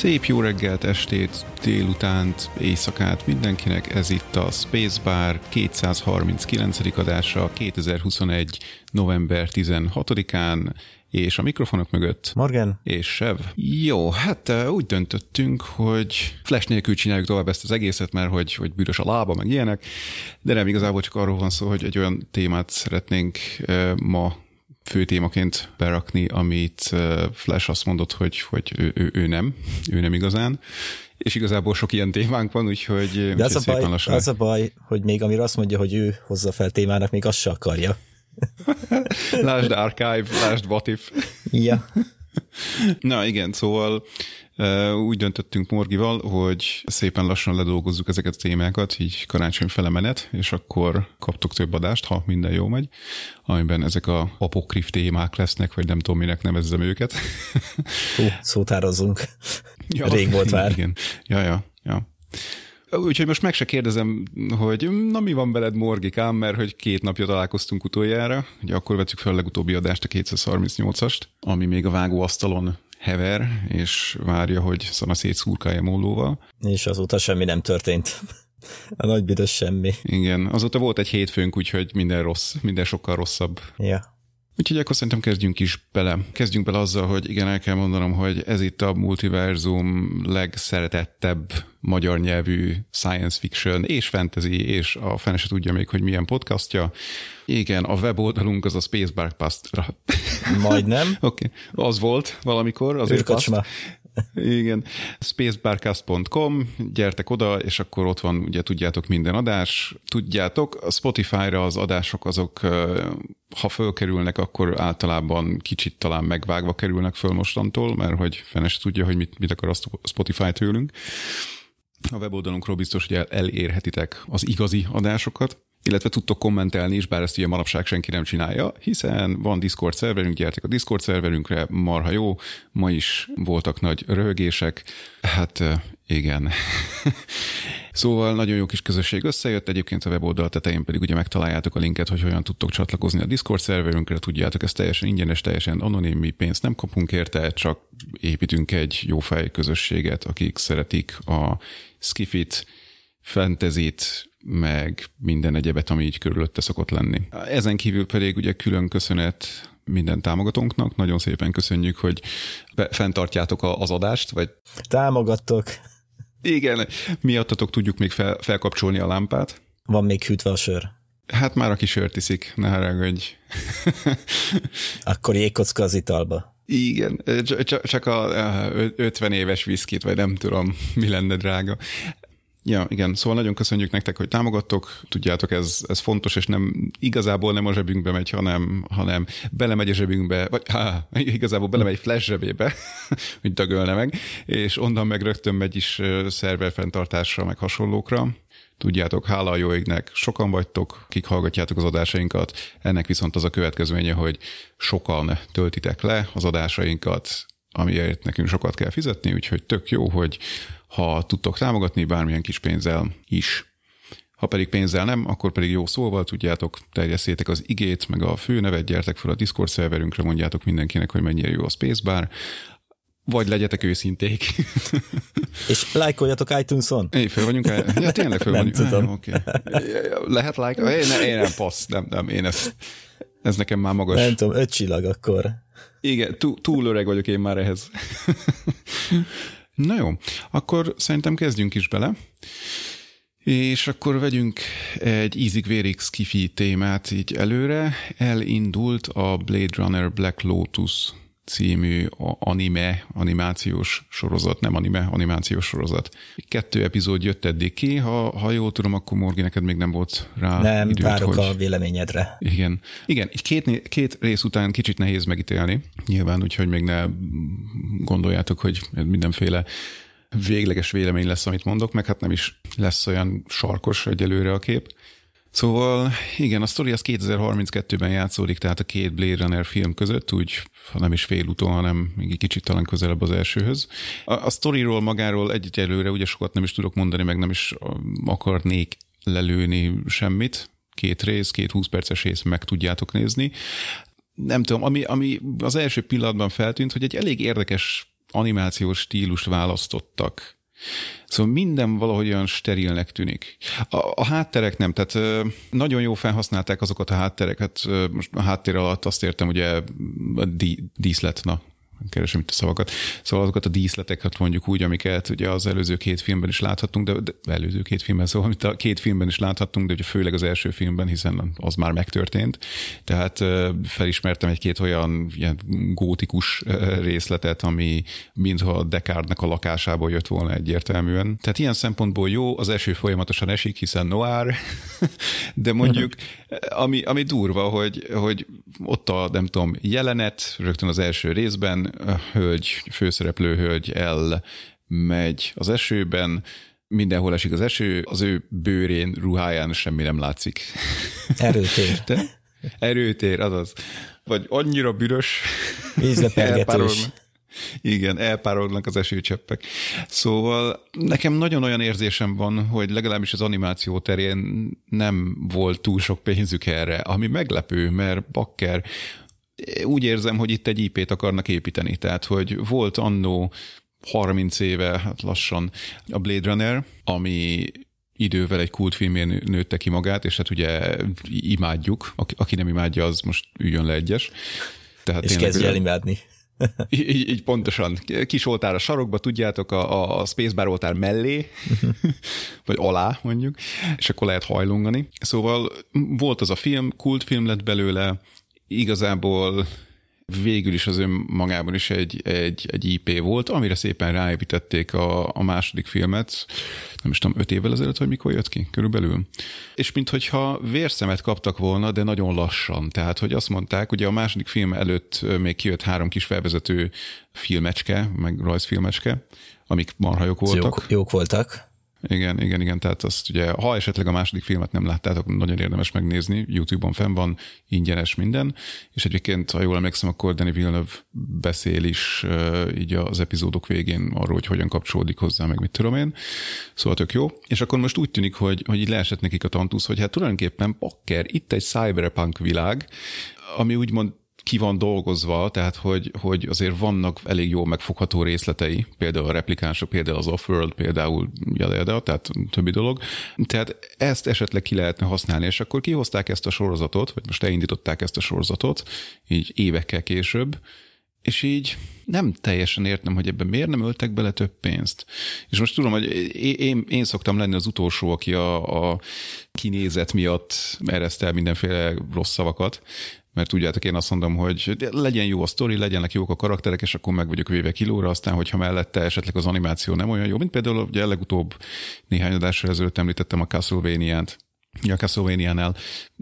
Szép jó reggelt, estét, délutánt, éjszakát mindenkinek, ez itt a Spacebar 239. adása 2021. november 16-án, és a mikrofonok mögött Morgan és Sev. Jó, hát úgy döntöttünk, hogy flash nélkül csináljuk tovább ezt az egészet, mert hogy, hogy bűrös a lába, meg ilyenek, de nem igazából csak arról van szó, hogy egy olyan témát szeretnénk ma fő témaként berakni, amit Flash azt mondott, hogy, hogy ő, ő, ő nem, ő nem igazán. És igazából sok ilyen témánk van, úgyhogy, De az, a baj, lassan... az a baj, hogy még amire azt mondja, hogy ő hozza fel témának, még azt se akarja. lásd Archive, lásd What If. Ja. Na igen, szóval úgy döntöttünk Morgival, hogy szépen lassan ledolgozzuk ezeket a témákat, így karácsony fele menet, és akkor kaptok több adást, ha minden jó megy, amiben ezek a apokrif témák lesznek, vagy nem tudom, minek nevezzem őket. Hú, szótározunk. Ja, Rég volt már. Igen. Ja, ja, ja. Úgyhogy most meg se kérdezem, hogy na mi van veled Morgikám, mert hogy két napja találkoztunk utoljára, ugye akkor vettük fel a legutóbbi adást, a 238-ast, ami még a vágóasztalon hever, és várja, hogy szana szétszúrkálja mollóval. És azóta semmi nem történt. A nagy büdös semmi. Igen, azóta volt egy hétfőnk, úgyhogy minden rossz, minden sokkal rosszabb. Ja. Úgyhogy akkor szerintem kezdjünk is bele. Kezdjünk bele azzal, hogy igen, el kell mondanom, hogy ez itt a multiverzum legszeretettebb magyar nyelvű science fiction és fantasy, és a fene se tudja még, hogy milyen podcastja. Igen, a weboldalunk az a Spacebar Past. Majdnem. Oké, okay. az volt valamikor. Az igen, spacebarcast.com, gyertek oda, és akkor ott van, ugye tudjátok minden adás. Tudjátok, a Spotify-ra az adások azok, ha fölkerülnek, akkor általában kicsit talán megvágva kerülnek föl mostantól, mert hogy fenes tudja, hogy mit, mit akar a Spotify tőlünk. A weboldalunkról biztos, hogy elérhetitek az igazi adásokat illetve tudtok kommentelni is, bár ezt ugye manapság senki nem csinálja, hiszen van Discord szerverünk, gyertek a Discord szerverünkre, marha jó, ma is voltak nagy röhögések, hát igen. szóval nagyon jó kis közösség összejött, egyébként a weboldal tetején pedig ugye megtaláljátok a linket, hogy hogyan tudtok csatlakozni a Discord szerverünkre, tudjátok, ez teljesen ingyenes, teljesen anonim, mi pénzt nem kapunk érte, csak építünk egy jó fej közösséget, akik szeretik a skifit, fentezit, meg minden egyebet, ami így körülötte szokott lenni. Ezen kívül pedig ugye külön köszönet minden támogatónknak. Nagyon szépen köszönjük, hogy fenntartjátok az adást, vagy... Támogattok. Igen, miattatok tudjuk még fel, felkapcsolni a lámpát. Van még hűtve a sör. Hát már aki sört iszik, ne haragudj. Akkor jégkocka az italba. Igen, csak a 50 éves viszkit, vagy nem tudom, mi lenne drága. Ja, igen, szóval nagyon köszönjük nektek, hogy támogattok. Tudjátok, ez, ez fontos, és nem igazából nem a zsebünkbe megy, hanem, hanem belemegy a zsebünkbe, vagy há, igazából belemegy flash zsebébe, hogy dögölne meg, és onnan meg rögtön megy is szerverfenntartásra, meg hasonlókra. Tudjátok, hála a jó égnek, sokan vagytok, kik hallgatjátok az adásainkat, ennek viszont az a következménye, hogy sokan töltitek le az adásainkat, amiért nekünk sokat kell fizetni, úgyhogy tök jó, hogy ha tudtok támogatni bármilyen kis pénzzel is. Ha pedig pénzzel nem, akkor pedig jó szóval tudjátok, terjesszétek az igét, meg a főnevet, gyertek fel a Discord szerverünkre, mondjátok mindenkinek, hogy mennyire jó a Spacebar, vagy legyetek őszinték. És lájkoljatok iTunes-on? Én föl vagyunk? Ja, tényleg föl nem vagyunk. tudom. Ah, okay. Lehet like? Én, ne, én nem, passz, nem, nem, én ezt, ez nekem már magas. Nem tudom, öt csillag akkor. Igen, túl, túl öreg vagyok én már ehhez. Na jó, akkor szerintem kezdjünk is bele. És akkor vegyünk egy ízig-vérig skifi témát így előre. Elindult a Blade Runner Black Lotus című anime, animációs sorozat, nem anime, animációs sorozat. Kettő epizód jött eddig ki, ha, ha jól tudom, akkor Morgi, neked még nem volt rá Nem, időt, várok hogy... a véleményedre. Igen. Igen, így két, két rész után kicsit nehéz megítélni, nyilván, úgyhogy még ne gondoljátok, hogy mindenféle végleges vélemény lesz, amit mondok, meg hát nem is lesz olyan sarkos egyelőre a kép. Szóval igen, a sztori az 2032-ben játszódik, tehát a két Blade Runner film között, úgy ha nem is félúton, hanem még egy kicsit talán közelebb az elsőhöz. A, a sztoriról magáról egyelőre ugye sokat nem is tudok mondani, meg nem is akarnék lelőni semmit, két rész, két 20 perces rész meg tudjátok nézni. Nem tudom, ami, ami az első pillanatban feltűnt, hogy egy elég érdekes animációs stílust választottak. Szóval minden valahogy olyan sterilnek tűnik. A, a hátterek nem, tehát nagyon jó felhasználták azokat a háttereket, most a háttér alatt azt értem, ugye a díszlet, na, keresem itt a szavakat. Szóval azokat a díszleteket mondjuk úgy, amiket ugye az előző két filmben is láthattunk, de, de előző két filmben, szóval amit a két filmben is láthattunk, de ugye főleg az első filmben, hiszen az már megtörtént. Tehát felismertem egy-két olyan ilyen gótikus részletet, ami mintha Descartes-nek a lakásából jött volna egyértelműen. Tehát ilyen szempontból jó, az eső folyamatosan esik, hiszen noir, de mondjuk, ami, ami durva, hogy, hogy ott a, nem tudom, jelenet, rögtön az első részben, a hölgy, főszereplő hölgy elmegy az esőben, mindenhol esik az eső, az ő bőrén, ruháján semmi nem látszik. Erőtér. De? Erőtér, azaz. Vagy annyira büdös. Vízlepergetős. Igen, elpárolognak az esőcseppek. Szóval nekem nagyon olyan érzésem van, hogy legalábbis az animáció terén nem volt túl sok pénzük erre, ami meglepő, mert bakker úgy érzem, hogy itt egy IP-t akarnak építeni. Tehát, hogy volt annó 30 éve, hát lassan a Blade Runner, ami idővel egy kultfilmén nőtte ki magát, és hát ugye imádjuk. Aki, nem imádja, az most üljön le egyes. Tehát és kezdje el imádni. Így, így pontosan. Kis oltár a sarokba, tudjátok, a, a spacebar oltár mellé, vagy alá mondjuk, és akkor lehet hajlongani. Szóval volt az a film, kultfilm lett belőle, igazából végül is az önmagában is egy, egy, egy IP volt, amire szépen ráépítették a, a második filmet, nem is tudom, öt évvel ezelőtt, hogy mikor jött ki körülbelül. És minthogyha vérszemet kaptak volna, de nagyon lassan. Tehát, hogy azt mondták, ugye a második film előtt még kijött három kis felvezető filmecske, meg rajzfilmecske, amik marha jók voltak. Jók, jók voltak. Igen, igen, igen, tehát azt ugye, ha esetleg a második filmet nem láttátok, nagyon érdemes megnézni, YouTube-on fenn van, ingyenes minden, és egyébként, ha jól emlékszem, akkor Danny Villeneuve beszél is így az epizódok végén arról, hogy hogyan kapcsolódik hozzá, meg mit tudom én. Szóval tök jó. És akkor most úgy tűnik, hogy, hogy így leesett nekik a tantusz, hogy hát tulajdonképpen pakker, itt egy cyberpunk világ, ami úgymond ki van dolgozva, tehát hogy, hogy azért vannak elég jó megfogható részletei, például a replikánsok, például az Offworld, például jada, tehát többi dolog. Tehát ezt esetleg ki lehetne használni, és akkor kihozták ezt a sorozatot, vagy most elindították ezt a sorozatot, így évekkel később, és így nem teljesen értem, hogy ebben miért nem öltek bele több pénzt. És most tudom, hogy én, én szoktam lenni az utolsó, aki a, a kinézet miatt ereszt el mindenféle rossz szavakat, mert tudjátok, én azt mondom, hogy legyen jó a sztori, legyenek jók a karakterek, és akkor meg vagyok véve kilóra, aztán, hogyha mellette esetleg az animáció nem olyan jó, mint például ugye legutóbb néhány adásra ezelőtt említettem a Castlevania-t, a Castlevania-nál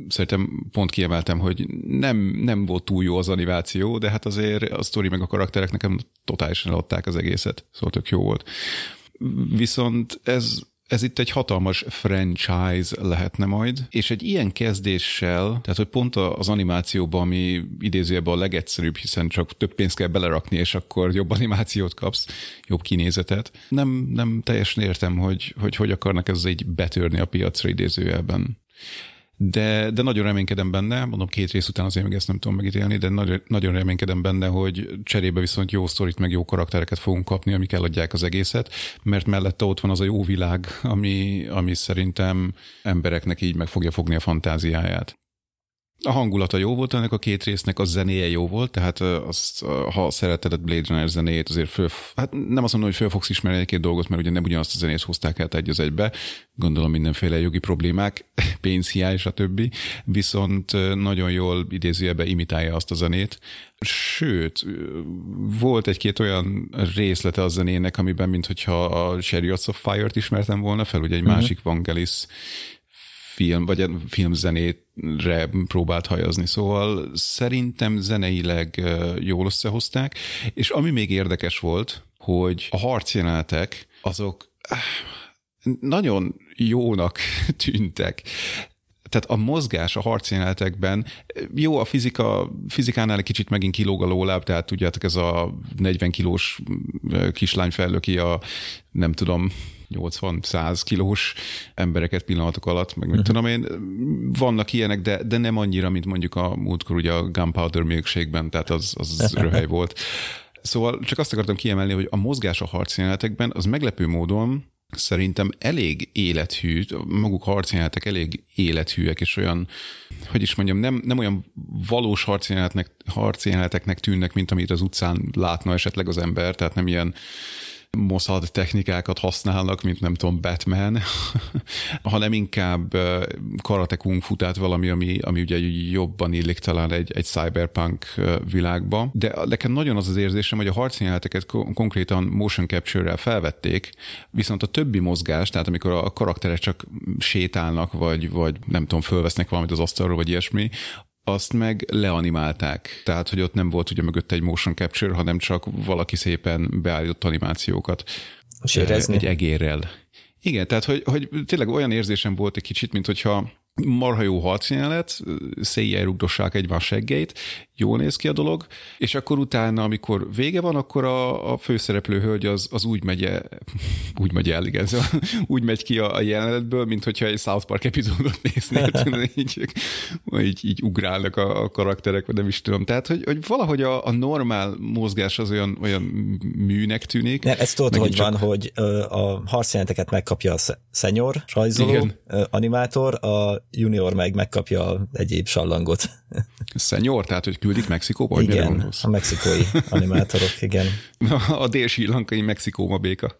szerintem pont kiemeltem, hogy nem, nem volt túl jó az animáció, de hát azért a sztori meg a karakterek nekem totálisan adták az egészet, szóval tök jó volt. Viszont ez ez itt egy hatalmas franchise lehetne majd, és egy ilyen kezdéssel, tehát hogy pont az animációban, ami idézőjebben a legegyszerűbb, hiszen csak több pénzt kell belerakni, és akkor jobb animációt kapsz, jobb kinézetet. Nem, nem teljesen értem, hogy, hogy hogy akarnak ezzel így betörni a piacra idézőjelben de, de nagyon reménykedem benne, mondom két rész után azért még ezt nem tudom megítélni, de nagyon, nagyon reménykedem benne, hogy cserébe viszont jó sztorit, meg jó karaktereket fogunk kapni, amik eladják az egészet, mert mellette ott van az a jó világ, ami, ami szerintem embereknek így meg fogja fogni a fantáziáját. A hangulata jó volt ennek a két résznek, a zenéje jó volt, tehát azt, ha szereted a Blade Runner zenéjét, azért föl, hát nem azt mondom, hogy föl fogsz ismerni egy-két dolgot, mert ugye nem ugyanazt a zenét hozták el egy az egybe, gondolom mindenféle jogi problémák, pénzhiány, stb. Viszont nagyon jól idézőjelbe imitálja azt a zenét. Sőt, volt egy-két olyan részlete a zenének, amiben, mintha a Chariots of Fire-t ismertem volna fel, ugye egy uh-huh. másik Vangelis film, vagy a filmzenétre próbált hajazni, szóval szerintem zeneileg jól összehozták, és ami még érdekes volt, hogy a harcjelenetek azok ah, nagyon jónak tűntek. Tehát a mozgás a harcjelenetekben, jó, a fizika, fizikánál egy kicsit megint kilóg a lóláb, tehát tudjátok, ez a 40 kilós kislány fellöki a, nem tudom, 80-100 kilós embereket pillanatok alatt, meg mit uh-huh. tudom én, vannak ilyenek, de, de nem annyira, mint mondjuk a múltkor ugye a Gunpowder milkshake tehát az, az röhely volt. Szóval csak azt akartam kiemelni, hogy a mozgás a harcjelenetekben az meglepő módon szerintem elég élethű, maguk harcjelenetek elég élethűek, és olyan, hogy is mondjam, nem, nem olyan valós harcjeleneteknek, harcjeleneteknek tűnnek, mint amit az utcán látna esetleg az ember, tehát nem ilyen Mossad technikákat használnak, mint nem tudom, Batman, hanem inkább karate kung valami, ami, ami ugye jobban illik talán egy, egy cyberpunk világba. De nekem nagyon az az érzésem, hogy a harcjeleneteket konkrétan motion capture-rel felvették, viszont a többi mozgás, tehát amikor a karakterek csak sétálnak, vagy, vagy nem tudom, fölvesznek valamit az asztalról, vagy ilyesmi, azt meg leanimálták. Tehát, hogy ott nem volt ugye mögött egy motion capture, hanem csak valaki szépen beállított animációkat. Sérezni. Egy egérrel. Igen, tehát, hogy, hogy tényleg olyan érzésem volt egy kicsit, mint hogyha marha jó harcjelenet, széjjel rugdossák egymás seggeit, jól néz ki a dolog, és akkor utána, amikor vége van, akkor a, a főszereplő hölgy az, az úgy megy, el, úgy megy el, igen, szóval úgy megy ki a, a jelenetből, mint hogyha egy South Park epizódot néznél, így, így, így ugrálnak a, a karakterek, vagy nem is tudom. Tehát, hogy, hogy valahogy a, a normál mozgás az olyan, olyan műnek tűnik. Ne, ez tudod, hogy csak... van, hogy a harcjeleneteket megkapja a szenyor, rajzoló, igen. animátor, a junior meg megkapja egyéb sallangot. Szenyor, tehát, hogy küldik Mexikóba? Igen, a mexikói animátorok, igen. A dél-sílankai Mexikóma béka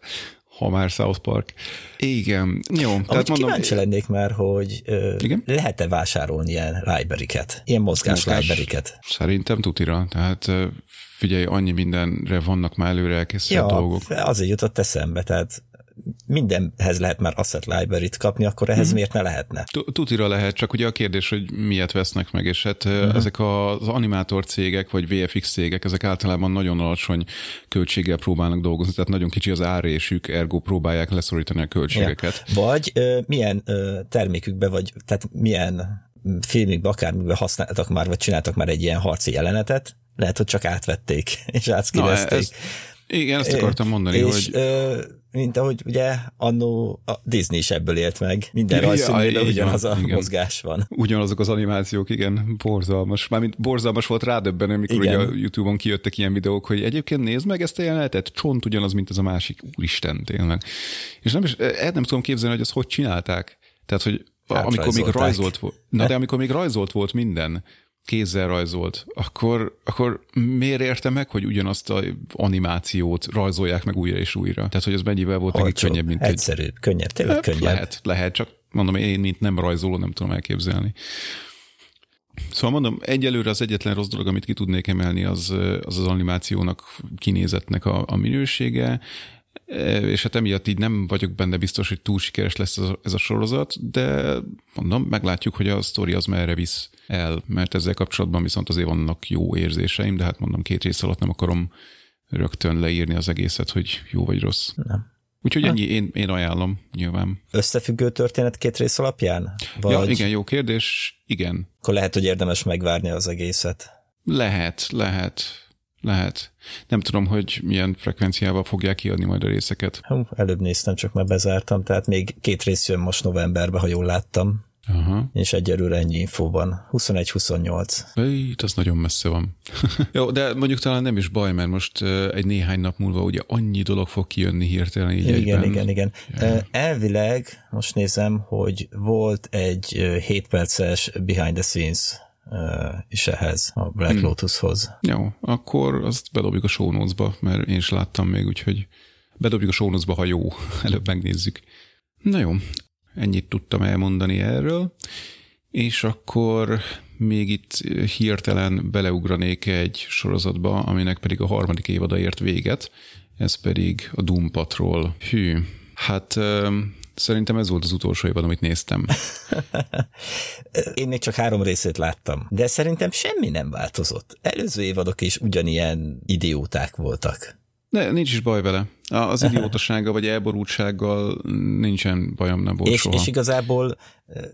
ha már South Park. Igen, jó. Amúgy tehát mondom, kíváncsi lennék már, hogy igen? lehet-e vásárolni ilyen library-ket, ilyen mozgás, library-ket? Szerintem tutira, tehát figyelj, annyi mindenre vannak már előre elkészített ja, dolgok. azért jutott eszembe, tehát mindenhez lehet már Asset Library-t kapni, akkor ehhez mm. miért ne lehetne? Tutira lehet, csak ugye a kérdés, hogy miért vesznek meg, és hát mm. ezek az animátor cégek, vagy VFX cégek, ezek általában nagyon alacsony költséggel próbálnak dolgozni, tehát nagyon kicsi az árésük, ergo próbálják leszorítani a költségeket. Ja. Vagy ö, milyen ö, termékükbe, vagy tehát milyen filmikbe, akármiben használtak már, vagy csináltak már egy ilyen harci jelenetet, lehet, hogy csak átvették, és ez, igen, ezt akartam mondani, és, hogy... Ö, mint ahogy ugye annó a Disney is ebből élt meg. Minden ja, ugyanaz a igen. mozgás van. Ugyanazok az animációk, igen, borzalmas. Mármint borzalmas volt rádöbben, amikor igen. ugye a Youtube-on kijöttek ilyen videók, hogy egyébként nézd meg ezt a jelenetet, csont ugyanaz, mint ez a másik. Úristen, tényleg. És nem is, el nem tudom képzelni, hogy azt hogy csinálták. Tehát, hogy hát amikor még rajzolt volt, na de amikor még rajzolt volt minden, kézzel rajzolt, akkor, akkor miért érte meg, hogy ugyanazt a animációt rajzolják meg újra és újra? Tehát, hogy az mennyivel volt nekik könnyebb, mint egyszerűbb, egy... könnyebb, tényleg hát, könnyebb. Lehet, lehet, csak mondom, én, mint nem rajzoló, nem tudom elképzelni. Szóval mondom, egyelőre az egyetlen rossz dolog, amit ki tudnék emelni, az az, az animációnak, kinézetnek a, a minősége, és hát emiatt így nem vagyok benne biztos, hogy túl sikeres lesz ez a, ez a sorozat, de mondom, meglátjuk, hogy a sztori az merre visz el, mert ezzel kapcsolatban viszont azért vannak jó érzéseim, de hát mondom, két rész alatt nem akarom rögtön leírni az egészet, hogy jó vagy rossz. Nem. Úgyhogy ennyi, én, én ajánlom, nyilván. Összefüggő történet két rész alapján? Vagy... Ja, igen, jó kérdés, igen. Akkor lehet, hogy érdemes megvárni az egészet. Lehet, lehet. Lehet. Nem tudom, hogy milyen frekvenciával fogják kiadni majd a részeket. Hú, előbb néztem, csak már bezártam, tehát még két rész jön most novemberben, ha jól láttam. Aha. És egyelőre ennyi infó van. 21-28. Itt az nagyon messze van. Jó, de mondjuk talán nem is baj, mert most egy néhány nap múlva ugye annyi dolog fog kijönni hirtelen így Igen, egyben. igen, igen. Ja. Elvileg most nézem, hogy volt egy 7 perces behind the scenes is ehhez, a Black hmm. Lotushoz. Jó, akkor azt bedobjuk a show notes-ba, mert én is láttam még, úgyhogy bedobjuk a show notes-ba, ha jó. Előbb megnézzük. Na jó, ennyit tudtam elmondani erről, és akkor még itt hirtelen beleugranék egy sorozatba, aminek pedig a harmadik évada ért véget, ez pedig a Doom Patrol. Hű, hát Szerintem ez volt az utolsó évad, amit néztem. Én még csak három részét láttam, de szerintem semmi nem változott. Előző évadok is ugyanilyen idióták voltak. Ne, nincs is baj vele. Az idiótasága vagy elborultsággal nincsen bajom, nem volt és, soha. És igazából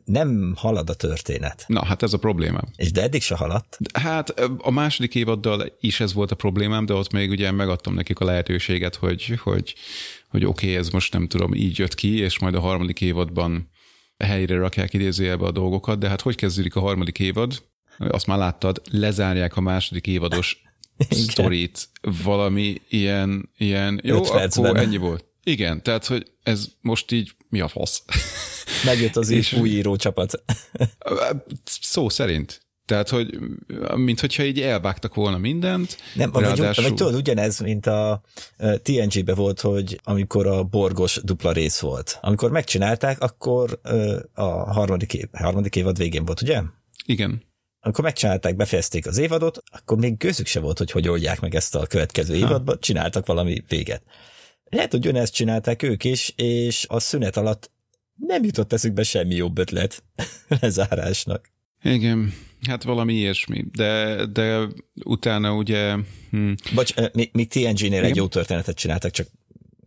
nem halad a történet. Na, hát ez a problémám. És de eddig se haladt? Hát a második évaddal is ez volt a problémám, de ott még ugye megadtam nekik a lehetőséget, hogy, hogy, hogy oké, okay, ez most nem tudom, így jött ki, és majd a harmadik évadban helyre rakják idézőjelbe a dolgokat, de hát hogy kezdődik a harmadik évad? Azt már láttad, lezárják a második évados sztorit, valami ilyen, ilyen jó, akkor ennyi volt. Igen, tehát, hogy ez most így mi a fasz? Megjött az és új író csapat. Szó szerint. Tehát, hogy mint hogyha így elvágtak volna mindent. Nem, ráadásul... vagy, vagy tudod, ugyanez, mint a TNG-be volt, hogy amikor a borgos dupla rész volt. Amikor megcsinálták, akkor a harmadik, év, harmadik évad végén volt, ugye? Igen amikor megcsinálták, befejezték az évadot, akkor még gőzük se volt, hogy hogy oldják meg ezt a következő ha. évadba, csináltak valami véget. Lehet, hogy ezt csinálták ők is, és a szünet alatt nem jutott eszükbe semmi jobb ötlet lezárásnak. Igen, hát valami ilyesmi, de, de utána ugye... Hm. Bocs, még, még TNG-nél egy jó történetet csináltak, csak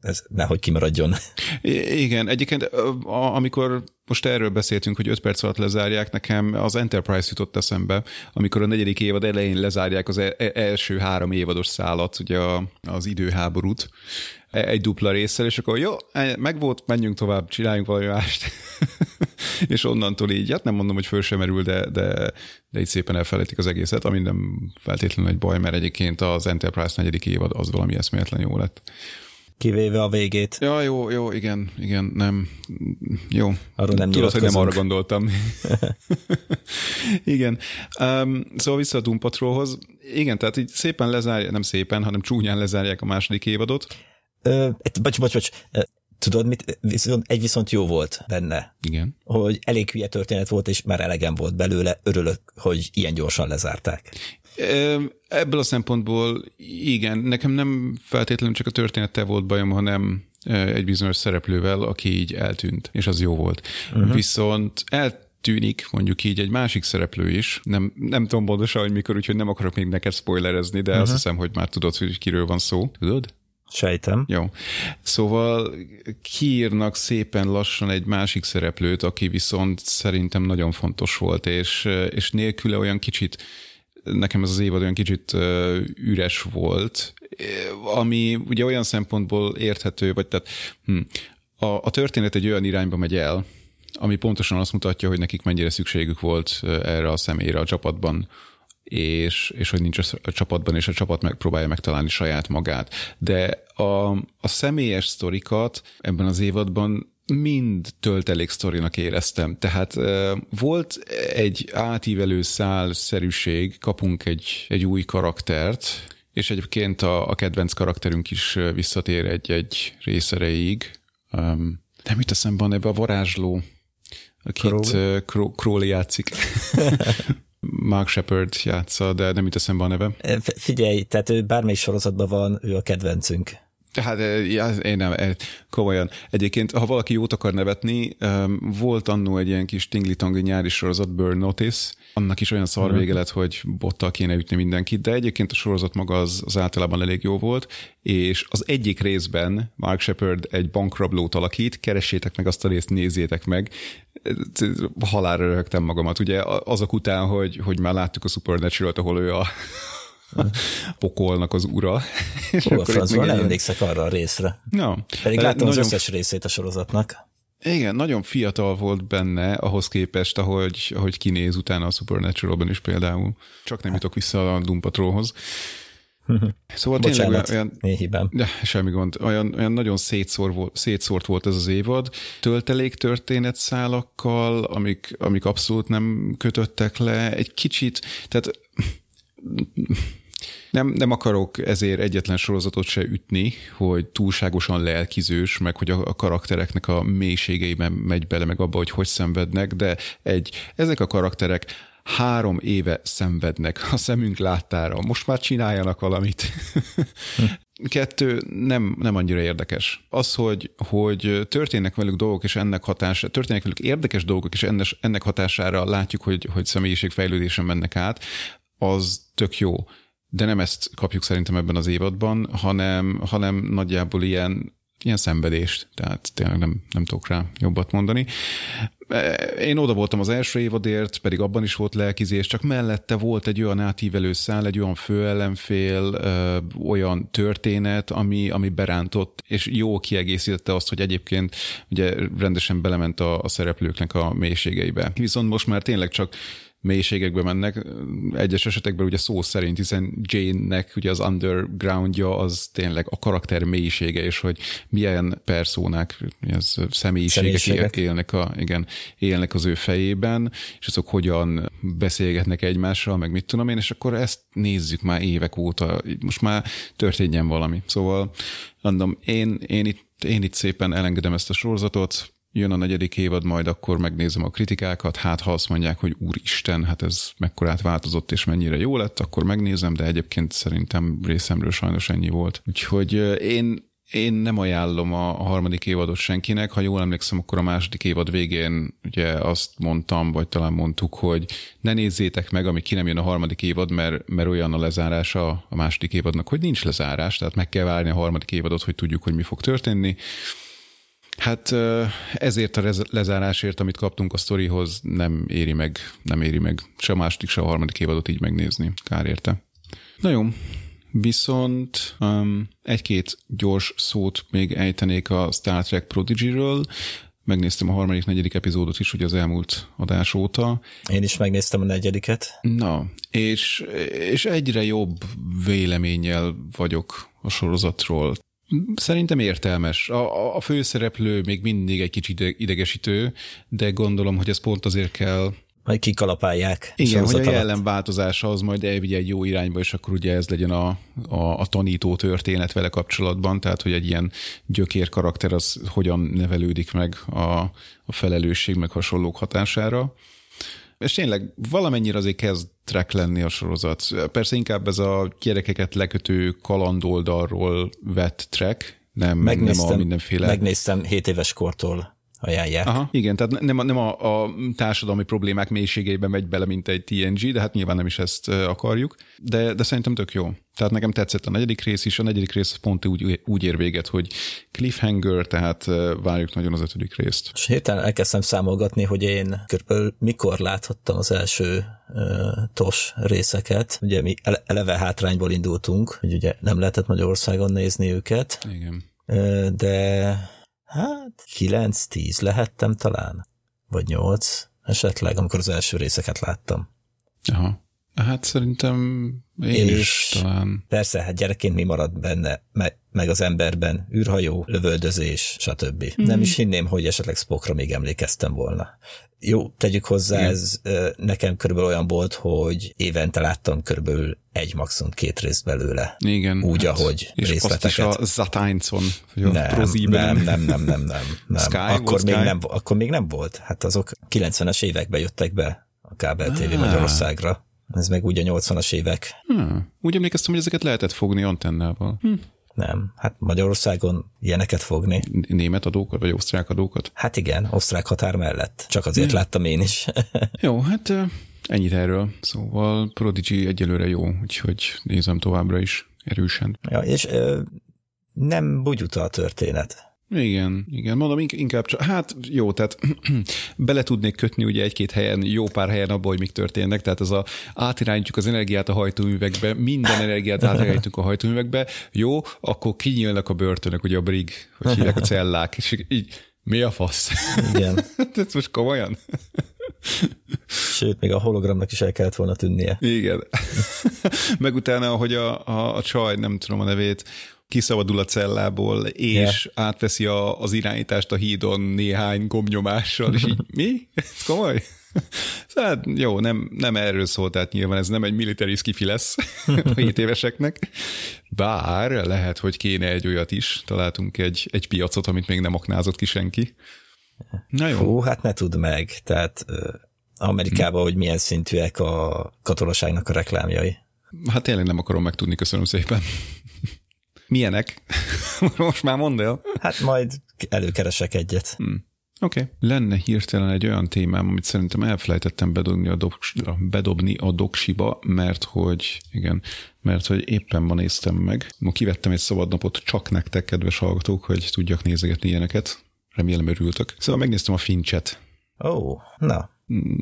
ez nehogy kimaradjon. Igen, egyébként amikor most erről beszéltünk, hogy 5 perc alatt lezárják, nekem az Enterprise jutott eszembe, amikor a negyedik évad elején lezárják az e-, e-, első három évados szállat, ugye az időháborút, e-, egy dupla résszel, és akkor jó, meg volt, menjünk tovább, csináljunk valami mást. és onnantól így, hát nem mondom, hogy föl sem merül, de, de, de így szépen elfelejtik az egészet, ami nem feltétlenül egy baj, mert egyébként az Enterprise negyedik évad az valami eszméletlen jó lett kivéve a végét. Ja, jó, jó, igen, igen, nem, jó. Arról nem Tudod, hogy nem arra gondoltam. igen. Um, szóval vissza a Doom Patrolhoz. Igen, tehát így szépen lezárják, nem szépen, hanem csúnyán lezárják a második évadot. Ö, bocs, bocs, bocs. Tudod, mit, viszont, egy viszont jó volt benne. Igen. Hogy elég hülye történet volt, és már elegem volt belőle. Örülök, hogy ilyen gyorsan lezárták. Ebből a szempontból igen, nekem nem feltétlenül csak a történettel volt bajom, hanem egy bizonyos szereplővel, aki így eltűnt, és az jó volt. Uh-huh. Viszont el tűnik mondjuk így egy másik szereplő is. Nem, nem tudom pontosan, hogy mikor, úgyhogy nem akarok még neked spoilerezni, de uh-huh. azt hiszem, hogy már tudod, hogy kiről van szó. Tudod? Sejtem. Jó. Szóval kiírnak szépen lassan egy másik szereplőt, aki viszont szerintem nagyon fontos volt, és, és nélküle olyan kicsit nekem ez az évad olyan kicsit üres volt, ami ugye olyan szempontból érthető, vagy tehát hm, a, a történet egy olyan irányba megy el, ami pontosan azt mutatja, hogy nekik mennyire szükségük volt erre a személyre a csapatban, és, és hogy nincs a csapatban, és a csapat megpróbálja megtalálni saját magát. De a, a személyes sztorikat ebben az évadban mind töltelék sztorinak éreztem. Tehát volt egy átívelő szálszerűség, kapunk egy, egy új karaktert, és egyébként a, a kedvenc karakterünk is visszatér egy-egy részereig. Um, nem jut eszembe ebbe a varázsló, akit Crowley játszik. Mark Shepard játsza, de nem jut eszembe a neve. Figyelj, tehát ő bármelyik sorozatban van, ő a kedvencünk. Tehát én nem, komolyan. Egyébként, ha valaki jót akar nevetni, volt annó egy ilyen kis tingli nyári sorozat, Burn Notice, annak is olyan szar vége lett, hogy bottal kéne ütni mindenkit, de egyébként a sorozat maga az, az általában elég jó volt, és az egyik részben Mark Shepard egy bankrablót alakít, keressétek meg azt a részt, nézzétek meg, halálra röhögtem magamat, ugye? Azok után, hogy, hogy már láttuk a Supernatural-t, ahol ő a pokolnak az ura. Hol akkor francban nem emlékszek arra a részre. No. Pedig láttam nagyon... az összes részét a sorozatnak. Igen, nagyon fiatal volt benne ahhoz képest, ahogy, ahogy kinéz utána a Supernatural-ben is például. Csak nem jutok vissza a Doom Patrolhoz. Szóval Bocsánat, tényleg olyan, hibám. De semmi gond, olyan, olyan nagyon szétszór volt, szétszórt volt ez az évad. Töltelék történet szálakkal, amik, amik abszolút nem kötöttek le. Egy kicsit, tehát nem, nem akarok ezért egyetlen sorozatot se ütni, hogy túlságosan lelkizős, meg hogy a, a karaktereknek a mélységeiben megy bele, meg abba, hogy hogy szenvednek, de egy, ezek a karakterek három éve szenvednek a szemünk láttára. Most már csináljanak valamit. Kettő, nem, nem annyira érdekes. Az, hogy, hogy történnek velük dolgok, és ennek hatására, történnek velük érdekes dolgok, és ennek, ennek hatására látjuk, hogy, hogy személyiségfejlődésen mennek át, az tök jó. de nem ezt kapjuk szerintem ebben az évadban, hanem, hanem nagyjából ilyen ilyen szenvedést, tehát tényleg nem, nem tudok rá jobbat mondani. Én oda voltam az első évadért, pedig abban is volt lelkizés, csak mellette volt egy olyan átívelő szál, egy olyan főellenfél, ö, olyan történet, ami, ami berántott, és jó kiegészítette azt, hogy egyébként ugye rendesen belement a, a szereplőknek a mélységeibe. Viszont most már tényleg csak mélységekbe mennek. Egyes esetekben ugye szó szerint, hiszen Jane-nek ugye az undergroundja az tényleg a karakter mélysége, és hogy milyen perszónák, az személyiségek, személyiségek. élnek, a, igen, élnek az ő fejében, és azok hogyan beszélgetnek egymással, meg mit tudom én, és akkor ezt nézzük már évek óta, most már történjen valami. Szóval mondom, én, én itt én itt szépen elengedem ezt a sorozatot, jön a negyedik évad, majd akkor megnézem a kritikákat, hát ha azt mondják, hogy úristen, hát ez mekkorát változott és mennyire jó lett, akkor megnézem, de egyébként szerintem részemről sajnos ennyi volt. Úgyhogy én én nem ajánlom a harmadik évadot senkinek. Ha jól emlékszem, akkor a második évad végén ugye azt mondtam, vagy talán mondtuk, hogy ne nézzétek meg, ami ki nem jön a harmadik évad, mert, mert olyan a lezárása a második évadnak, hogy nincs lezárás, tehát meg kell várni a harmadik évadot, hogy tudjuk, hogy mi fog történni. Hát ezért a lezárásért, amit kaptunk a sztorihoz, nem éri meg, nem éri meg se a második, se a harmadik évadot így megnézni. Kár érte. Na jó, viszont um, egy-két gyors szót még ejtenék a Star Trek Prodigy-ről. Megnéztem a harmadik, negyedik epizódot is, ugye az elmúlt adás óta. Én is megnéztem a negyediket. Na, és, és egyre jobb véleménnyel vagyok a sorozatról. Szerintem értelmes. A, a főszereplő még mindig egy kicsit idegesítő, de gondolom, hogy ez pont azért kell, majd kikalapálják. Igen, hogy a jellemváltozása az majd elvigye egy jó irányba, és akkor ugye ez legyen a, a, a tanító történet vele kapcsolatban, tehát hogy egy ilyen gyökér karakter az hogyan nevelődik meg a, a felelősség meg hasonlók hatására. És tényleg valamennyire azért kezd track lenni a sorozat. Persze inkább ez a gyerekeket lekötő kalandoldalról vett track, nem, megnéztem, nem a mindenféle... Megnéztem 7 éves kortól ajánlják. Aha, igen, tehát nem, a, nem a, a társadalmi problémák mélységeiben megy bele, mint egy TNG, de hát nyilván nem is ezt akarjuk, de, de szerintem tök jó. Tehát nekem tetszett a negyedik rész is, a negyedik rész pont úgy, úgy ér véget, hogy cliffhanger, tehát várjuk nagyon az ötödik részt. És hirtelen elkezdtem számolgatni, hogy én körülbelül mikor láthattam az első uh, TOS részeket. Ugye mi eleve hátrányból indultunk, hogy ugye nem lehetett Magyarországon nézni őket. Igen. Uh, de Hát 9-10 lehettem talán, vagy 8 esetleg, amikor az első részeket láttam. Aha. Hát szerintem én és is talán. Persze, hát gyerekként mi marad benne, me, meg az emberben, űrhajó, lövöldözés, stb. Mm. Nem is hinném, hogy esetleg Spockra még emlékeztem volna. Jó, tegyük hozzá, Igen. ez nekem körülbelül olyan volt, hogy évente láttam körülbelül egy maximum két részt belőle. Igen. Úgy, hát, ahogy és részleteket. Azt is a Zatáncon, vagy a nem, nem, nem, nem, nem, nem, nem. Sky, akkor, még Sky? nem, akkor még nem volt. Hát azok 90-es években jöttek be a kábel TV ah. Magyarországra. Ez meg ugye 80-as évek. Hmm. Úgy emlékeztem, hogy ezeket lehetett fogni antennával. Hm. Nem, hát Magyarországon ilyeneket fogni. Német adókat, vagy osztrák adókat? Hát igen, osztrák határ mellett. Csak azért hmm. láttam én is. Jó, hát ennyit erről. Szóval Prodigy egyelőre jó, úgyhogy nézem továbbra is erősen. Ja, és ö, nem bugyuta a történet. Igen, igen, mondom, inkább csak, hát jó, tehát bele tudnék kötni ugye egy-két helyen, jó pár helyen abba, hogy mik történnek, tehát ez a átirányítjuk az energiát a hajtóművekbe, minden energiát átirányítjuk a hajtóművekbe, jó, akkor kinyílnak a börtönök, ugye a brig, hogy hívják a cellák, és így mi a fasz? Igen. ez most komolyan? Sőt, még a hologramnak is el kellett volna tűnnie. Igen. Meg utána, hogy a, a, a csaj, nem tudom a nevét, kiszabadul a cellából, és yeah. átveszi a, az irányítást a hídon néhány gomnyomással, és így mi? Ez komoly? Hát jó, nem, nem erről szól, tehát nyilván ez nem egy military skifi lesz a 7 éveseknek, bár lehet, hogy kéne egy olyat is, találtunk egy, egy piacot, amit még nem aknázott ki senki. Na jó. Hú, hát ne tudd meg, tehát Amerikában, hogy milyen szintűek a katonaságnak a reklámjai. Hát tényleg nem akarom megtudni, köszönöm szépen. Milyenek? Most már mondd el. Hát majd előkeresek egyet. Hmm. Oké. Okay. Lenne hirtelen egy olyan témám, amit szerintem elfelejtettem bedobni a, doksira, bedobni a doksiba, mert hogy, igen, mert hogy éppen ma néztem meg. Ma kivettem egy szabadnapot csak nektek, kedves hallgatók, hogy tudjak nézegetni ilyeneket. Remélem örültök. Szóval megnéztem a Fincset. Ó, oh, na.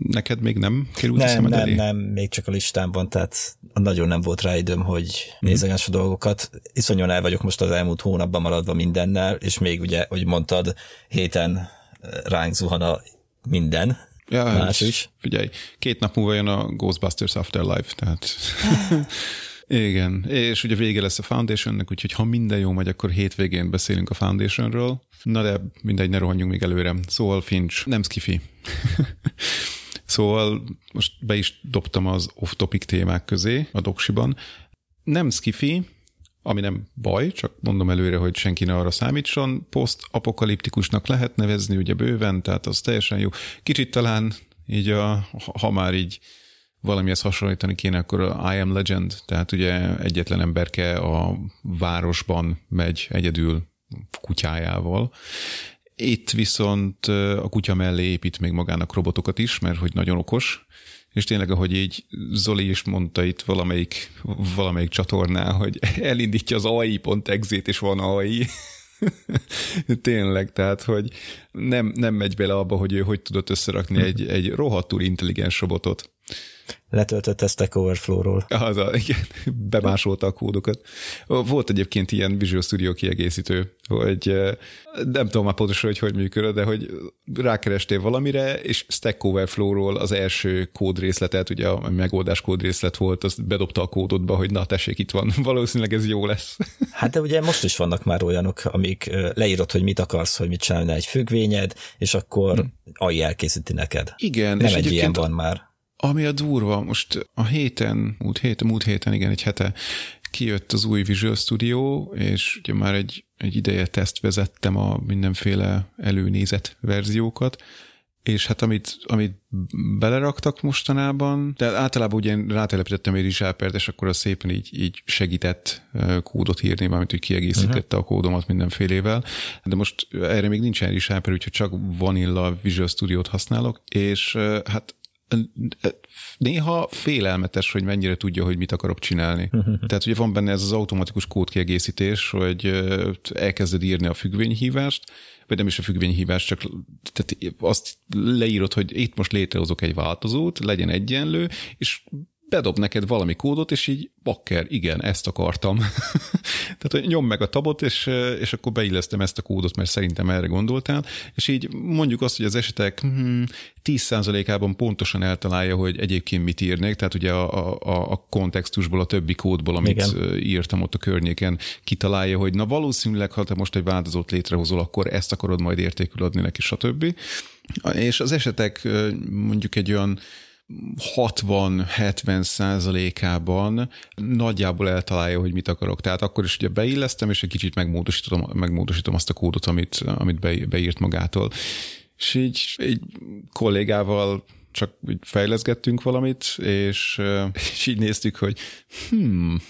Neked még nem került Nem, nem, elé? nem, még csak a listámban, tehát nagyon nem volt rá időm, hogy nézegess a dolgokat. Iszonyan el vagyok most az elmúlt hónapban maradva mindennel, és még ugye, hogy mondtad, héten ránk zuhan a minden, ja, más is. Figyelj, két nap múlva jön a Ghostbusters Afterlife, tehát... Igen, és ugye vége lesz a Foundationnek, úgyhogy ha minden jó megy, akkor hétvégén beszélünk a Foundationről. Na de mindegy, ne rohanjunk még előre. Szóval Finch, nem skifi. szóval most be is dobtam az off-topic témák közé a doksiban. Nem skifi, ami nem baj, csak mondom előre, hogy senki ne arra számítson. Post-apokaliptikusnak lehet nevezni, ugye bőven, tehát az teljesen jó. Kicsit talán így, a, ha már így valamihez hasonlítani kéne, akkor a I Am Legend, tehát ugye egyetlen emberke a városban megy egyedül kutyájával. Itt viszont a kutya mellé épít még magának robotokat is, mert hogy nagyon okos, és tényleg, ahogy így Zoli is mondta itt valamelyik, valamelyik csatornál, hogy elindítja az AI.exe-t, és van AI. tényleg, tehát, hogy nem, nem megy bele abba, hogy ő hogy tudott összerakni egy, egy rohadtul intelligens robotot letöltötte Stack Overflow-ról. Az a, igen, bemásolta a kódokat. Volt egyébként ilyen Visual Studio kiegészítő, hogy nem tudom már pontosan, hogy hogy működött, de hogy rákerestél valamire, és Stack Overflow-ról az első kódrészletet, ugye a megoldás kódrészlet volt, azt bedobta a kódodba, hogy na tessék, itt van, valószínűleg ez jó lesz. Hát de ugye most is vannak már olyanok, amik leírod, hogy mit akarsz, hogy mit csinálna egy függvényed, és akkor hmm. AI elkészíti neked. Igen. Nem és egy ilyen van már ami a durva, most a héten, múlt héten, múlt héten, igen, egy hete kijött az új Visual Studio, és ugye már egy, egy ideje teszt vezettem a mindenféle előnézet verziókat, és hát amit, amit beleraktak mostanában, de általában ugye rátelepítettem egy Rizsápert, és akkor az szépen így, így segített kódot írni, valamint hogy kiegészítette uh-huh. a kódomat mindenfélével, de most erre még nincsen Rizsáper, úgyhogy csak Vanilla Visual Studio-t használok, és hát néha félelmetes, hogy mennyire tudja, hogy mit akarok csinálni. Tehát ugye van benne ez az automatikus kódkiegészítés, hogy elkezded írni a függvényhívást, vagy nem is a függvényhívás, csak tehát azt leírod, hogy itt most létrehozok egy változót, legyen egyenlő, és bedob neked valami kódot, és így bakker, igen, ezt akartam. Tehát, hogy nyom meg a tabot, és, és akkor beillesztem ezt a kódot, mert szerintem erre gondoltál, és így mondjuk azt, hogy az esetek hmm, 10%-ában pontosan eltalálja, hogy egyébként mit írnék, tehát ugye a, a, a kontextusból, a többi kódból, amit Igen. írtam ott a környéken, kitalálja, hogy na valószínűleg, ha te most egy változót létrehozol, akkor ezt akarod majd értékül adni neki, stb. És az esetek mondjuk egy olyan 60-70 százalékában nagyjából eltalálja, hogy mit akarok. Tehát akkor is ugye beillesztem, és egy kicsit megmódosítom, megmódosítom azt a kódot, amit, amit beírt magától. És így egy kollégával csak úgy fejleszgettünk valamit, és, és így néztük, hogy hmm,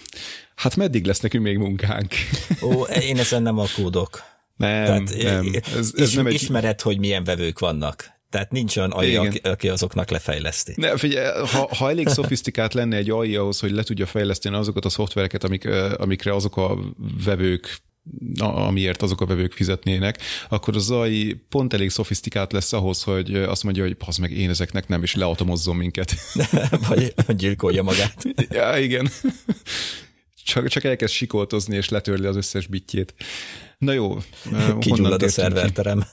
hát meddig lesz nekünk még munkánk? Ó, én ezen nem a kódok. Nem, Tehát, nem. Ez, ez nem egy... Ismered, hogy milyen vevők vannak. Tehát nincs olyan AI, aki, aki azoknak lefejleszti. Ne, figyelj, ha, ha elég szofisztikált lenne egy AI ahhoz, hogy le tudja fejleszteni azokat a szoftvereket, amik, amikre azok a vevők amiért azok a vevők fizetnének, akkor az AI pont elég szofisztikált lesz ahhoz, hogy azt mondja, hogy pasz meg, én ezeknek nem, és leautomozzon minket. Vagy gyilkolja magát. ja, igen. Csak, csak elkezd sikoltozni, és letörli az összes bitjét. Na jó. Kigyullad a szerverterem.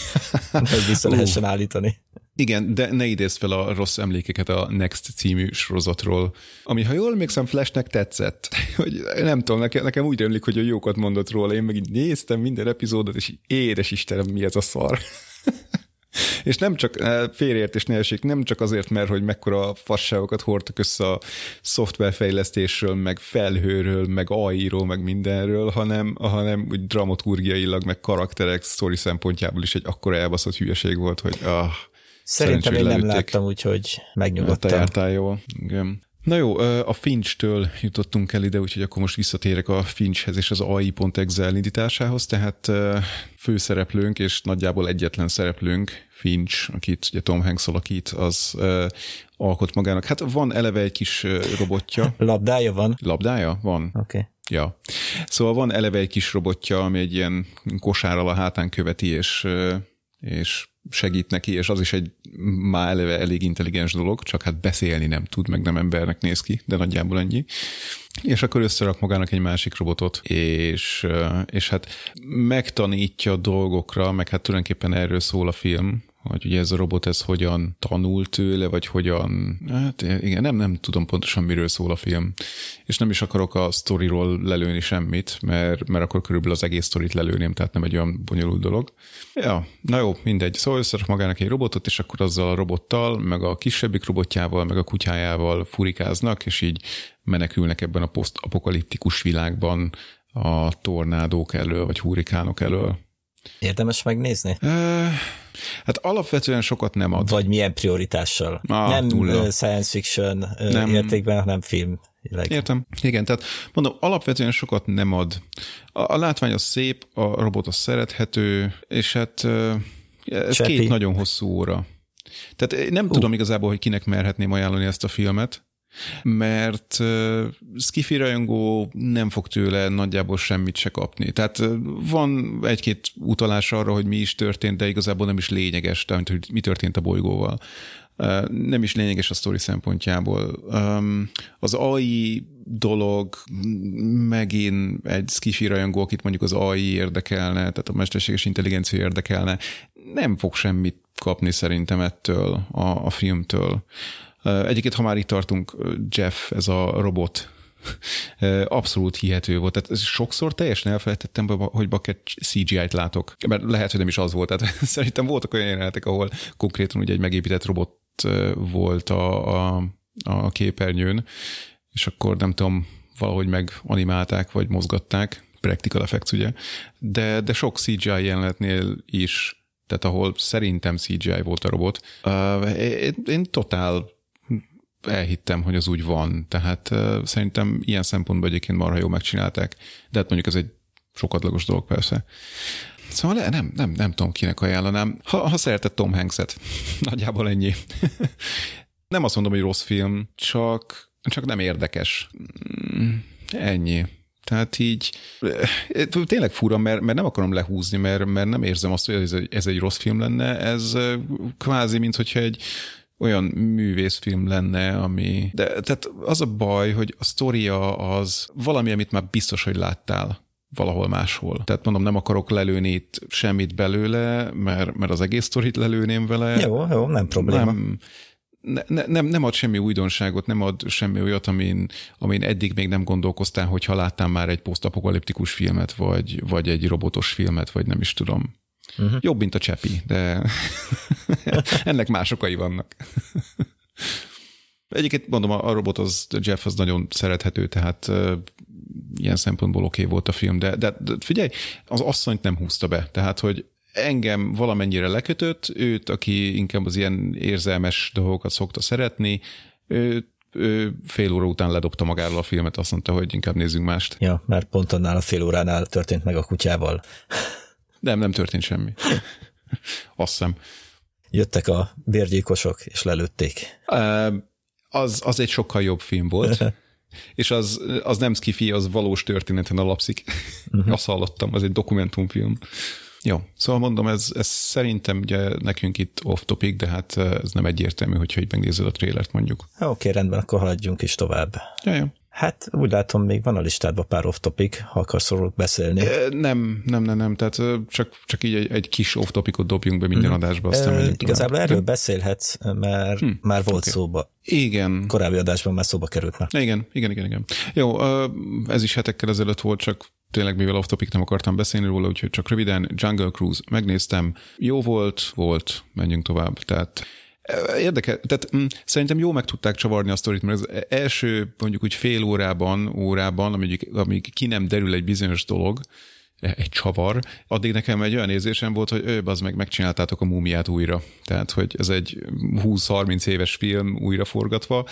hogy vissza lehessen uh. állítani. Igen, de ne idézz fel a rossz emlékeket a Next című sorozatról, ami, ha jól emlékszem, Flashnek tetszett. Hogy nem tudom, nekem, nekem úgy remlik, hogy a jókat mondott róla, én meg így néztem minden epizódot, és édes Istenem, mi ez a szar. És nem csak eh, félreértés ne esik, nem csak azért, mert hogy mekkora fasságokat hordtak össze a szoftverfejlesztésről, meg felhőről, meg AI-ról, meg mindenről, hanem, hanem úgy dramaturgiailag, meg karakterek, sztori szempontjából is egy akkora elbaszott hülyeség volt, hogy ah, Szerintem én nem láttam, úgyhogy megnyugodtam. Te jártál jól. Igen. Na jó, a Finch-től jutottunk el ide, úgyhogy akkor most visszatérek a Finchhez és az AI.exe elindításához, tehát főszereplőnk és nagyjából egyetlen szereplőnk, Finch, akit ugye Tom Hanks alakít, az uh, alkot magának. Hát van eleve egy kis robotja. Labdája van? Labdája? Van. Oké. Okay. Ja. Szóval van eleve egy kis robotja, ami egy ilyen kosárral a hátán követi, és, és segít neki, és az is egy már eleve elég intelligens dolog, csak hát beszélni nem tud, meg nem embernek néz ki, de nagyjából ennyi. És akkor összerak magának egy másik robotot, és, és hát megtanítja dolgokra, meg hát tulajdonképpen erről szól a film, hogy ugye ez a robot ez hogyan tanul tőle, vagy hogyan, hát igen, nem, nem tudom pontosan miről szól a film. És nem is akarok a sztoriról lelőni semmit, mert, mert akkor körülbelül az egész sztorit lelőném, tehát nem egy olyan bonyolult dolog. Ja, na jó, mindegy. Szóval összerak magának egy robotot, és akkor azzal a robottal, meg a kisebbik robotjával, meg a kutyájával furikáznak, és így menekülnek ebben a posztapokaliptikus világban a tornádók elől, vagy hurikánok elől. Érdemes megnézni? Hát alapvetően sokat nem ad. Vagy milyen prioritással? Ah, nem nulla. science fiction nem. értékben, hanem film. Értem. Igen, tehát mondom, alapvetően sokat nem ad. A, a látvány az szép, a robot az szerethető, és hát ez Csepi. két nagyon hosszú óra. Tehát nem uh. tudom igazából, hogy kinek merhetném ajánlani ezt a filmet, mert uh, Skiffy rajongó nem fog tőle nagyjából semmit se kapni. Tehát van egy-két utalás arra, hogy mi is történt, de igazából nem is lényeges, tehát hogy mi történt a bolygóval. Nem is lényeges a sztori szempontjából. Um, az AI dolog megint egy skifi rajongó, akit mondjuk az AI érdekelne, tehát a mesterséges intelligencia érdekelne, nem fog semmit kapni szerintem ettől a, a filmtől. Egyébként, ha már itt tartunk, Jeff, ez a robot, abszolút hihető volt. Tehát sokszor teljesen elfelejtettem, hogy bakker CGI-t látok. Mert lehet, hogy nem is az volt. Tehát szerintem voltak olyan jelenetek, ahol konkrétan ugye egy megépített robot volt a, a, a képernyőn, és akkor nem tudom, valahogy meganimálták, vagy mozgatták, practical effects, ugye, de, de sok CGI jelenetnél is, tehát ahol szerintem CGI volt a robot, én, én totál elhittem, hogy az úgy van. Tehát szerintem ilyen szempontból egyébként marha jó megcsinálták, de hát mondjuk ez egy sokadlagos dolog persze. Szóval nem, nem, nem tudom, kinek ajánlanám. Ha, ha szeretett Tom Hanks-et, nagyjából ennyi. nem azt mondom, hogy rossz film, csak, csak nem érdekes. Mm, ennyi. Tehát így tényleg fura, mert, mert nem akarom lehúzni, mert, mert nem érzem azt, hogy ez egy, ez egy rossz film lenne. Ez kvázi, mint hogyha egy olyan művészfilm lenne, ami... De tehát az a baj, hogy a sztoria az valami, amit már biztos, hogy láttál valahol máshol. Tehát mondom, nem akarok lelőni itt semmit belőle, mert, mert az egész sztorit lelőném vele. Jó, jó, nem probléma. Nem, ne, nem, nem ad semmi újdonságot, nem ad semmi olyat, amin, amin eddig még nem gondolkoztál, hogyha láttál már egy posztapokaliptikus filmet, vagy, vagy egy robotos filmet, vagy nem is tudom. Uh-huh. Jobb, mint a csepi, de ennek más okai vannak. Egyébként mondom, a robot az, Jeff az nagyon szerethető, tehát ilyen szempontból oké okay volt a film, de, de, de figyelj, az asszonyt nem húzta be, tehát hogy engem valamennyire lekötött, őt, aki inkább az ilyen érzelmes dolgokat szokta szeretni, ő, ő fél óra után ledobta magáról a filmet, azt mondta, hogy inkább nézzünk mást. Ja, mert pont annál a fél óránál történt meg a kutyával. Nem, nem történt semmi. Azt hiszem. Jöttek a bérgyilkosok, és lelőtték. Az, az egy sokkal jobb film volt. és az, az nem skifi, az valós történeten alapszik. Uh-huh. Azt hallottam, az egy dokumentumfilm. Jó, szóval mondom, ez, ez szerintem ugye nekünk itt off-topic, de hát ez nem egyértelmű, hogyha így megnézed a trélert mondjuk. Oké, okay, rendben, akkor haladjunk is tovább. Ja, ja. Hát úgy látom, még van a listádban pár off-topic, ha akarsz róla beszélni. Nem, nem, nem, nem, tehát csak, csak így egy, egy kis off-topicot dobjunk be minden mm. adásba, aztán e, Igazából tovább. erről beszélhetsz, mert hm, már volt okay. szóba. Igen. Korábbi adásban már szóba került már. Igen, igen, igen, igen. Jó, ez is hetekkel ezelőtt volt, csak tényleg mivel off-topic nem akartam beszélni róla, úgyhogy csak röviden Jungle Cruise megnéztem. Jó volt, volt, menjünk tovább. Tehát Érdekel, tehát m- mm, szerintem jó meg tudták csavarni a sztorit, mert az első mondjuk úgy fél órában, órában, amíg, amíg ki nem derül egy bizonyos dolog, egy csavar, addig nekem egy olyan érzésem volt, hogy ő, az meg megcsináltátok a múmiát újra. Tehát, hogy ez egy 20-30 éves film újra forgatva,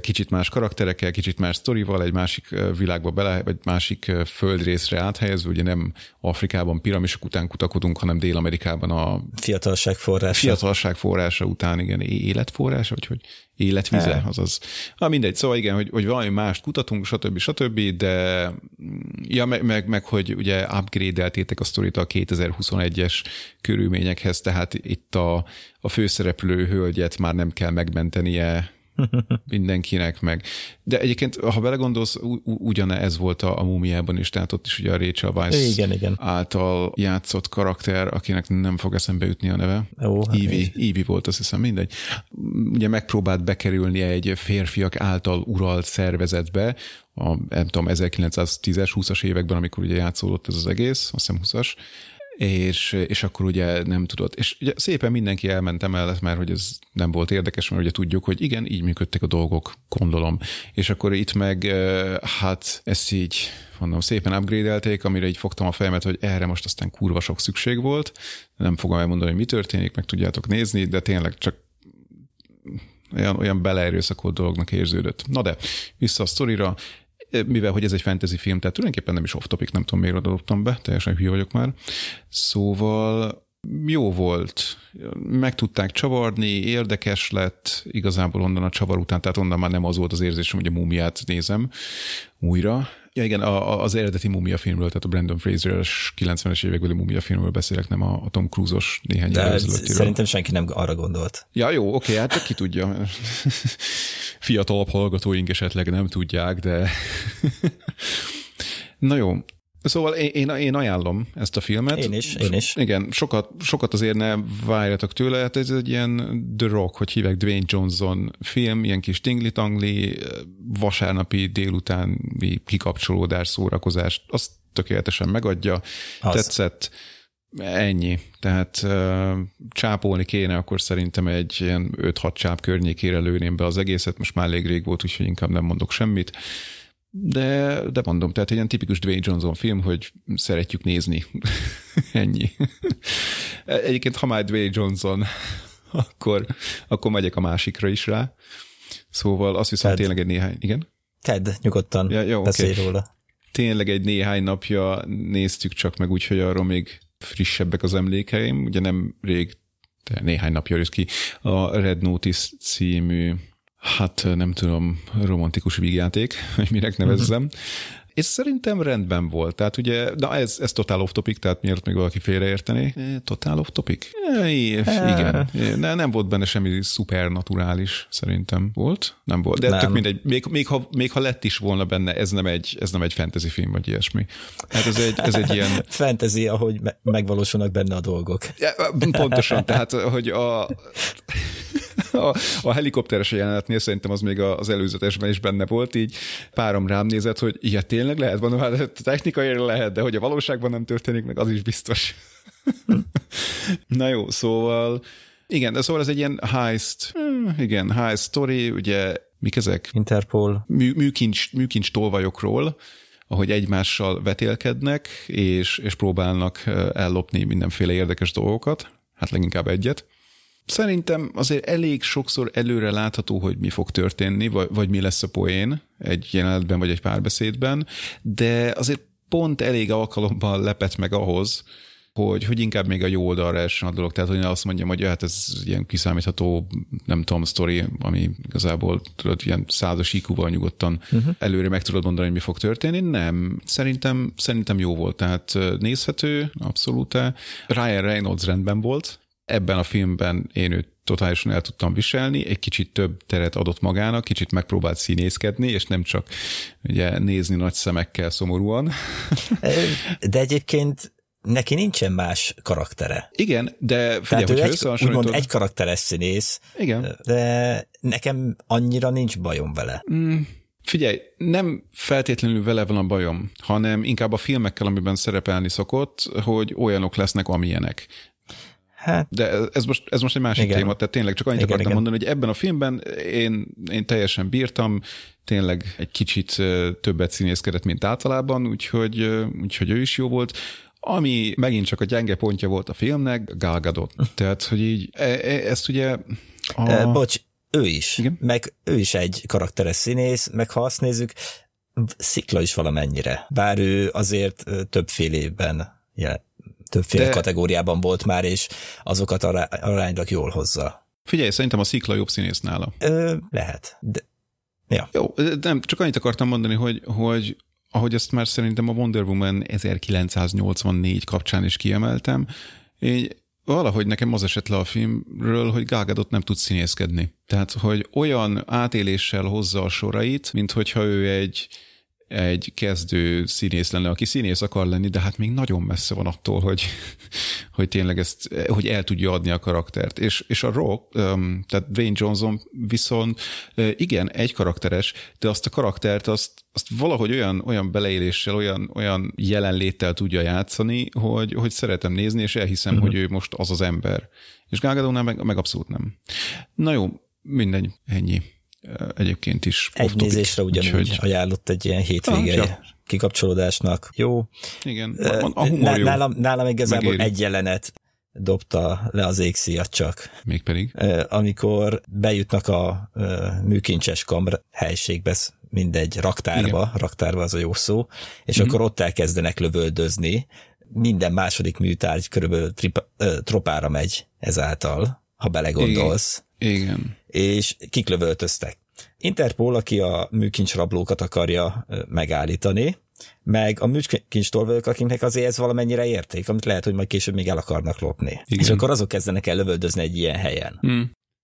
kicsit más karakterekkel, kicsit más sztorival, egy másik világba bele, vagy másik földrészre áthelyezve, ugye nem Afrikában piramisok után kutakodunk, hanem Dél-Amerikában a fiatalság forrása. Fiatalság forrása után, igen, életforrása, vagy hogy életvize, e. azaz. Na mindegy, szóval igen, hogy, hogy valami mást kutatunk, stb. stb., de ja, meg, meg, meg hogy ugye upgrade-eltétek a sztorit a 2021-es körülményekhez, tehát itt a, a főszereplő hölgyet már nem kell megmentenie mindenkinek meg. De egyébként, ha belegondolsz, ugyane ez volt a, a múmiában is, tehát ott is ugye a Rachel Weisz igen, igen. által játszott karakter, akinek nem fog eszembe jutni a neve. Ó, hát Ivy, Ivy volt, azt hiszem, mindegy. Ugye megpróbált bekerülni egy férfiak által uralt szervezetbe, a, nem tudom, 1910-es, 20-as években, amikor ugye játszódott ez az egész, azt hiszem 20-as, és, és akkor ugye nem tudott. És ugye szépen mindenki elment emellett, mert hogy ez nem volt érdekes, mert ugye tudjuk, hogy igen, így működtek a dolgok, gondolom. És akkor itt meg, hát ezt így mondom, szépen upgrade-elték, amire így fogtam a fejemet, hogy erre most aztán kurva sok szükség volt. Nem fogom elmondani, hogy mi történik, meg tudjátok nézni, de tényleg csak olyan, olyan beleerőszakolt dolognak érződött. Na de, vissza a sztorira, mivel hogy ez egy fantasy film, tehát tulajdonképpen nem is off-topic, nem tudom miért adottam be, teljesen hülye vagyok már. Szóval jó volt, meg tudták csavarni, érdekes lett, igazából onnan a csavar után, tehát onnan már nem az volt az érzésem, hogy a múmiát nézem újra. Ja igen, a, az eredeti mumia filmről, tehát a Brandon Fraser-es 90-es évekbeli mumia filmről beszélek, nem a, a Tom Cruise-os néhány De szerintem senki nem arra gondolt. Ja, jó, oké, hát ki tudja. Fiatalabb hallgatóink esetleg nem tudják, de... Na jó, Szóval én, én, én ajánlom ezt a filmet. Én is, én is. Igen, sokat, sokat azért ne várjatok tőle, hát ez egy ilyen The Rock, hogy hívják Dwayne Johnson film, ilyen kis tingli-tangli, vasárnapi délutáni kikapcsolódás, szórakozás, azt tökéletesen megadja, az. tetszett, ennyi. Tehát uh, csápolni kéne, akkor szerintem egy ilyen 5-6 csáp környékére lőném be az egészet, most már elég rég volt, úgyhogy inkább nem mondok semmit. De, de mondom, tehát egy ilyen tipikus Dwayne Johnson film, hogy szeretjük nézni. Ennyi. Egyébként, ha már Dwayne Johnson, akkor, akkor megyek a másikra is rá. Szóval azt viszont Ted. tényleg egy néhány... Igen? Ted, nyugodtan ja, jó, beszélj okay. róla. Tényleg egy néhány napja néztük csak meg úgy, hogy arról még frissebbek az emlékeim. Ugye nem rég, de néhány napja jött ki a Red Notice című hát nem tudom, romantikus vígjáték, hogy minek nevezzem. És szerintem rendben volt. Tehát ugye, de ez, ez totál off-topic, tehát miért még valaki félreérteni? Totál off-topic? igen. Ne, nem volt benne semmi szupernaturális, szerintem. Volt? Nem volt. De nem. tök mindegy, még, még, ha, még ha lett is volna benne, ez nem egy, ez nem egy fantasy film, vagy ilyesmi. Hát ez egy, ez egy ilyen... fantasy, ahogy me- megvalósulnak benne a dolgok. Ja, pontosan, tehát hogy a a, a helikopteres jelenetnél szerintem az még az előzetesben is benne volt, így párom rám nézett, hogy ilyet tényleg lehet, mondom, hát technikai lehet, de hogy a valóságban nem történik meg, az is biztos. Na jó, szóval igen, de szóval ez egy ilyen heist, hmm, igen, heist story, ugye mik ezek? Interpol. Mű, műkincs, műkincs tolvajokról, ahogy egymással vetélkednek, és, és próbálnak ellopni mindenféle érdekes dolgokat, hát leginkább egyet. Szerintem azért elég sokszor előre látható, hogy mi fog történni, vagy, vagy mi lesz a poén egy jelenetben, vagy egy párbeszédben, de azért pont elég alkalommal lepett meg ahhoz, hogy, hogy inkább még a jó oldalra essen a dolog. Tehát, hogy azt mondjam, hogy hát ez ilyen kiszámítható, nem tudom, sztori, ami igazából tudod, ilyen százas IQ-val nyugodtan uh-huh. előre meg tudod mondani, hogy mi fog történni. Nem. Szerintem, szerintem jó volt. Tehát nézhető, abszolút. Ryan Reynolds rendben volt, ebben a filmben én őt totálisan el tudtam viselni, egy kicsit több teret adott magának, kicsit megpróbált színészkedni, és nem csak ugye nézni nagy szemekkel szomorúan. De egyébként neki nincsen más karaktere. Igen, de figyelj, hogy egy, úgymond egy karakteres színész, Igen. de nekem annyira nincs bajom vele. Mm. Figyelj, nem feltétlenül vele van a bajom, hanem inkább a filmekkel, amiben szerepelni szokott, hogy olyanok lesznek, amilyenek. Hát, De ez most, ez most egy másik Igen. téma, tehát tényleg csak annyit Igen, akartam igen. mondani, hogy ebben a filmben én, én teljesen bírtam, tényleg egy kicsit többet színészkedett, mint általában, úgyhogy, úgyhogy ő is jó volt. Ami megint csak a gyenge pontja volt a filmnek, Gal Gadot. Tehát, hogy így, e, e, ezt ugye... A... Uh, bocs, ő is. Igen? Meg ő is egy karakteres színész, meg ha azt nézzük, szikla is valamennyire. Bár ő azért ö, többfélében, ja, többféle De- kategóriában volt már, és azokat ará- aránylag jól hozza. Figyelj, szerintem a Szikla jobb színész nála. Ö, lehet. De, ja. Jó, nem, csak annyit akartam mondani, hogy, hogy ahogy ezt már szerintem a Wonder Woman 1984 kapcsán is kiemeltem, így valahogy nekem az esett le a filmről, hogy Gal Gadot nem tud színészkedni. Tehát, hogy olyan átéléssel hozza a sorait, mint hogyha ő egy, egy kezdő színész lenne, aki színész akar lenni, de hát még nagyon messze van attól, hogy, hogy tényleg ezt, hogy el tudja adni a karaktert. És, és a Rock, tehát Dwayne Johnson viszont igen, egy karakteres, de azt a karaktert azt, azt valahogy olyan, olyan beleéléssel, olyan, olyan jelenléttel tudja játszani, hogy, hogy szeretem nézni, és elhiszem, uh-huh. hogy ő most az az ember. És Gal Gadotnál meg, meg abszolút nem. Na jó, mindegy, ennyi. Egyébként is Egy off-topic, nézésre ugyanúgy úgyhogy- ajánlott egy ilyen hétvégei Ah, ja. kikapcsolódásnak. Jó. Igen, a humor jó, nálam, nálam igazából Megéri. egy jelenet dobta le az égszíjat csak. mégpedig. Amikor bejutnak a műkincses kamr helységbe, mindegy, raktárba, Igen. raktárba az a jó szó, és Mhm. mm-hmm. akkor ott elkezdenek lövöldözni, minden második műtárgy körülbelül tripa, ö, tropára megy ezáltal, ha belegondolsz, Igen. És kik lövöldöztek. Interpol, aki a műkincs rablókat akarja megállítani, meg a műkincs tolvajok, akiknek azért ez valamennyire érték, amit lehet, hogy majd később még el akarnak lopni. Igen. És akkor azok kezdenek el lövöldözni egy ilyen helyen. Hm.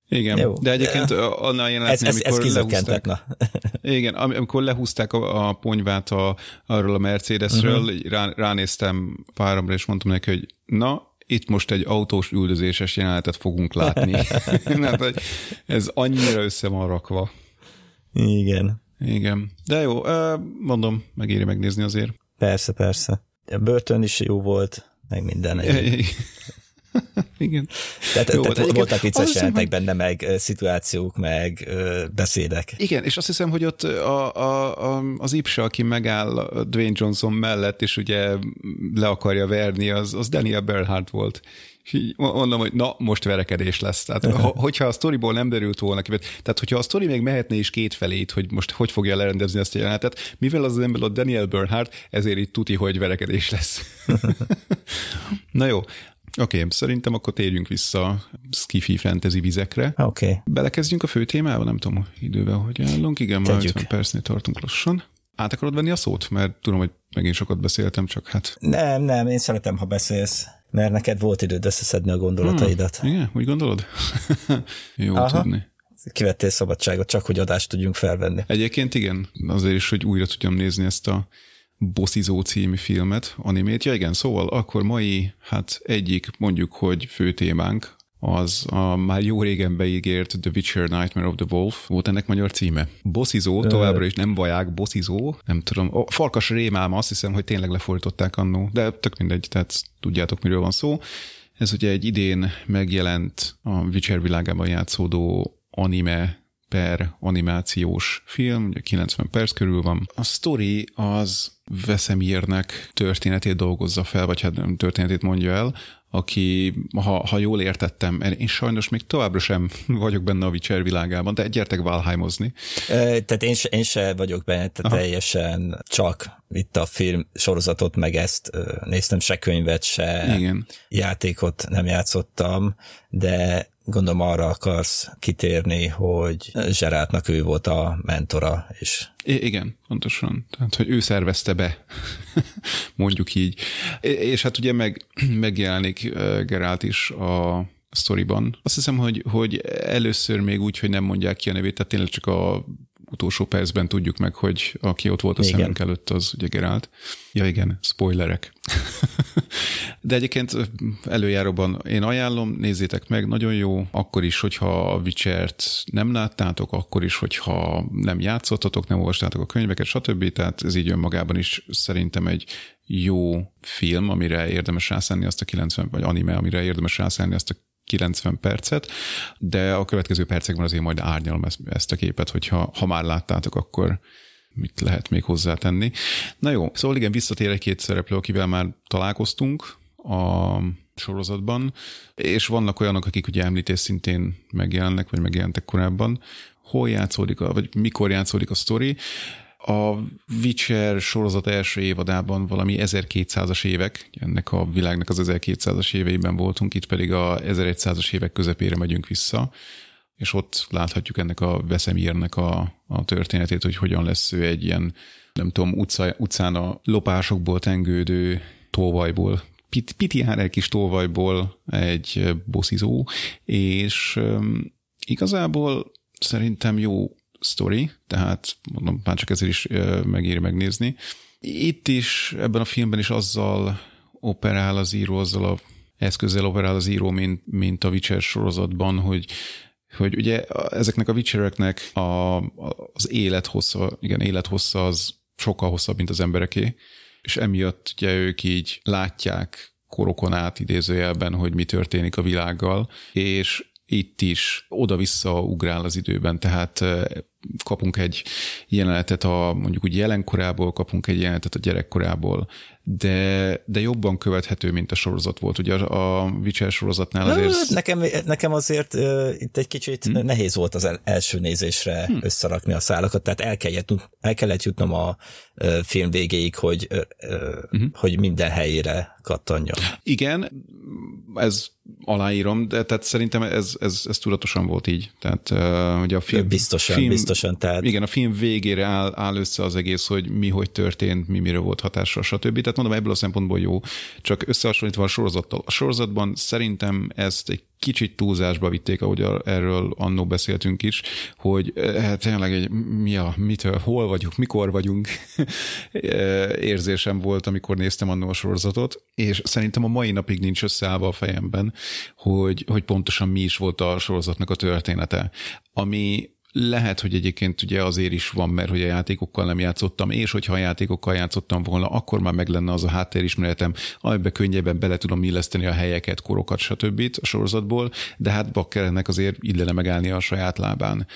Igen, Jó. De egyébként annál Ez, jelenetnél, ez, ez amikor kizökkentett, lehúzták, igen, am- amikor lehúzták a, a ponyvát a, arról a Mercedesről, uh-huh. rá, ránéztem páromra, és mondtam neki, hogy na, itt most egy autós üldözéses jelenetet fogunk látni. Mert hogy ez annyira össze van rakva. Igen. Igen. De jó, mondom, megéri megnézni azért. Persze, persze. A börtön is jó volt, meg minden. egyéb. Igen. Tehát, Jó, tehát igen, voltak vicces jelentek benne, meg szituációk, meg beszédek. Igen, és azt hiszem, hogy ott a, a, a, az Ipsa, aki megáll Dwayne Johnson mellett, és ugye le akarja verni, az, az Daniel Bernhardt volt. És így mondom, hogy na, most verekedés lesz. Tehát, ho- hogyha a sztoriból nem derült volna ki, tehát hogyha a sztori még mehetne is két felét, hogy most hogy fogja lerendezni ezt a jelenetet, mivel az ember a Daniel Bernhardt, ezért itt tuti, hogy verekedés lesz. na jó, Oké, okay, szerintem akkor térjünk vissza skifi fantasy vizekre. Oké. Okay. Belekezdjünk a fő témába, nem tudom idővel, hogy állunk. Igen, már Tegyük. 50 percnél tartunk lassan. Át akarod venni a szót? Mert tudom, hogy megint sokat beszéltem, csak hát... Nem, nem, én szeretem, ha beszélsz, mert neked volt időd összeszedni a gondolataidat. Hmm. Igen, úgy gondolod? Jó Aha. tudni. Kivettél szabadságot, csak hogy adást tudjunk felvenni. Egyébként igen, azért is, hogy újra tudjam nézni ezt a Bosszizó című filmet, animét. Ja igen, szóval akkor mai, hát egyik mondjuk, hogy fő témánk, az a már jó régen beígért The Witcher Nightmare of the Wolf, volt ennek magyar címe. Bosszizó, továbbra is nem vaják, bosszizó, nem tudom, a farkas rémálma, azt hiszem, hogy tényleg lefordították annó, de tök mindegy, tehát tudjátok, miről van szó. Ez ugye egy idén megjelent a Witcher világában játszódó anime per animációs film, ugye 90 perc körül van. A story az Vesemirnek történetét dolgozza fel, vagy hát történetét mondja el, aki, ha, ha jól értettem, én sajnos még továbbra sem vagyok benne a Witcher világában, de gyertek Valheimozni. Tehát én én se vagyok benne, tehát Aha. teljesen csak itt a film sorozatot, meg ezt néztem, se könyvet, se Igen. játékot nem játszottam, de gondolom arra akarsz kitérni, hogy Zserátnak ő volt a mentora, és I- igen, pontosan. Tehát, hogy ő szervezte be, mondjuk így. És hát ugye meg, megjelenik Geralt is a sztoriban. Azt hiszem, hogy, hogy először még úgy, hogy nem mondják ki a nevét, tehát tényleg csak a utolsó percben tudjuk meg, hogy aki ott volt a igen. szemünk előtt, az ugye Gerált. Ja igen, spoilerek. De egyébként előjáróban én ajánlom, nézzétek meg, nagyon jó, akkor is, hogyha a Witcher-t nem láttátok, akkor is, hogyha nem játszottatok, nem olvastátok a könyveket, stb. Tehát ez így önmagában is szerintem egy jó film, amire érdemes rászállni azt a 90, vagy anime, amire érdemes rászállni azt a 90 percet, de a következő percekben azért majd árnyalom ezt a képet, hogyha ha már láttátok, akkor mit lehet még hozzátenni. Na jó, szóval igen, visszatér egy két szereplő, akivel már találkoztunk a sorozatban, és vannak olyanok, akik ugye említés szintén megjelennek, vagy megjelentek korábban. Hol játszódik, vagy mikor játszódik a sztori? A Witcher sorozat első évadában valami 1200-as évek, ennek a világnak az 1200-as éveiben voltunk, itt pedig a 1100-as évek közepére megyünk vissza, és ott láthatjuk ennek a Veszemírnek a, a történetét, hogy hogyan lesz ő egy ilyen, nem tudom, utca, utcán a lopásokból tengődő tolvajból, pit, pitián egy kis tolvajból egy bosszizó, és um, igazából szerintem jó sztori, tehát mondom, már csak ezért is megéri megnézni. Itt is, ebben a filmben is azzal operál az író, azzal a eszközzel operál az író, mint, mint a Witcher sorozatban, hogy hogy ugye ezeknek a Witchereknek a, az élethossza, igen, élethossza az sokkal hosszabb, mint az embereké, és emiatt ugye ők így látják korokon át idézőjelben, hogy mi történik a világgal, és itt is oda-vissza ugrál az időben, tehát kapunk egy jelenetet a mondjuk úgy jelenkorából, kapunk egy jelenetet a gyerekkorából, de, de jobban követhető, mint a sorozat volt. Ugye a, a Witcher sorozatnál azért... Nekem, nekem azért uh, itt egy kicsit hmm. nehéz volt az első nézésre hmm. összerakni a szálakat, tehát el kellett, el kellett jutnom a uh, film végéig, hogy, uh, hmm. hogy minden helyére kattanjon. Igen, ez aláírom, de tehát szerintem ez, ez, ez tudatosan volt így. Tehát uh, hogy a film... Biztosan, film, biztosan. Tehát... Igen, a film végére áll, áll össze az egész, hogy mi hogy történt, mi mire volt hatással, stb. Tehát mondom, ebből a szempontból jó, csak összehasonlítva a sorozattal. A sorozatban szerintem ezt egy kicsit túlzásba vitték, ahogy erről annó beszéltünk is, hogy hát tényleg egy mi a, mitől, hol vagyunk, mikor vagyunk érzésem volt, amikor néztem annó a sorozatot, és szerintem a mai napig nincs összeállva a fejemben, hogy, hogy pontosan mi is volt a sorozatnak a története. Ami lehet, hogy egyébként ugye azért is van, mert hogy a játékokkal nem játszottam, és hogyha a játékokkal játszottam volna, akkor már meg lenne az a háttérismeretem, amiben könnyebben bele tudom illeszteni a helyeket, korokat, stb. a sorozatból, de hát Bakkerennek azért illene megállni a saját lábán.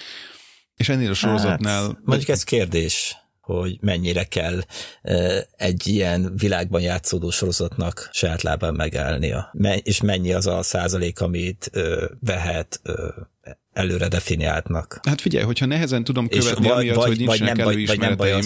És ennél a sorozatnál... Hát, mondjuk ez kérdés hogy mennyire kell egy ilyen világban játszódó sorozatnak saját lábán megállnia, és mennyi az a százalék, amit vehet előre definiáltnak. Hát figyelj, hogyha nehezen tudom követni, vagy, amiatt, vagy, hogy nincsenek vagy nem, előismereteim,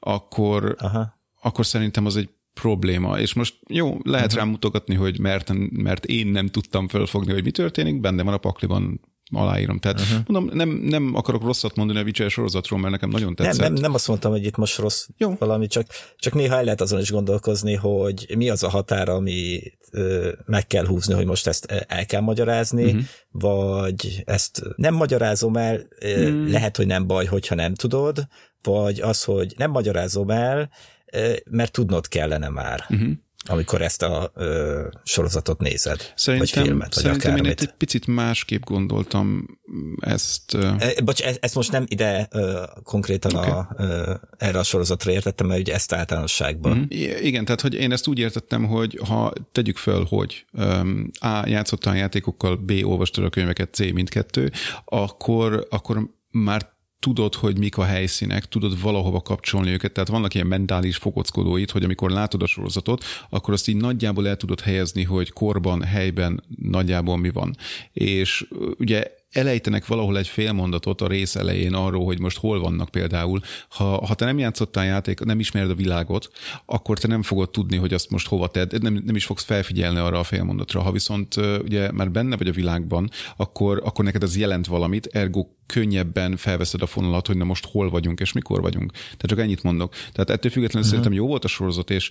akkor, Aha. akkor szerintem az egy probléma. És most jó, lehet uh-huh. rám mutogatni, hogy mert, mert én nem tudtam felfogni, hogy mi történik, benne van a pakliban aláírom. Tehát uh-huh. mondom, nem, nem akarok rosszat mondani a Witcher sorozatról, mert nekem nagyon tetszett. Nem, nem, nem azt mondtam, hogy itt most rossz Jó. valami, csak, csak néha el lehet azon is gondolkozni, hogy mi az a határ, ami ö, meg kell húzni, hogy most ezt el kell magyarázni, uh-huh. vagy ezt nem magyarázom el, ö, uh-huh. lehet, hogy nem baj, hogyha nem tudod, vagy az, hogy nem magyarázom el, ö, mert tudnod kellene már. Uh-huh amikor ezt a ö, sorozatot nézed, szerintem, vagy filmet, vagy szerintem akármit. én egy picit másképp gondoltam ezt. Ö... E, bocs, e, ezt most nem ide ö, konkrétan okay. a, ö, erre a sorozatra értettem, mert ugye ezt általánosságban. Mm-hmm. Igen, tehát hogy én ezt úgy értettem, hogy ha tegyük föl, hogy um, A. játszottál játékokkal, B. olvastad a könyveket, C. mindkettő, akkor, akkor már tudod, hogy mik a helyszínek, tudod valahova kapcsolni őket, tehát vannak ilyen mentális fogockodóit, hogy amikor látod a sorozatot, akkor azt így nagyjából el tudod helyezni, hogy korban, helyben nagyjából mi van. És ugye elejtenek valahol egy fél mondatot a rész elején arról, hogy most hol vannak például. Ha, ha te nem játszottál játék, nem ismered a világot, akkor te nem fogod tudni, hogy azt most hova tedd, nem, nem is fogsz felfigyelni arra a félmondatra. Ha viszont ugye már benne vagy a világban, akkor, akkor neked ez jelent valamit, ergo könnyebben felveszed a fonalat, hogy na most hol vagyunk és mikor vagyunk. Tehát csak ennyit mondok. Tehát ettől függetlenül uh-huh. szerintem jó volt a sorozat, és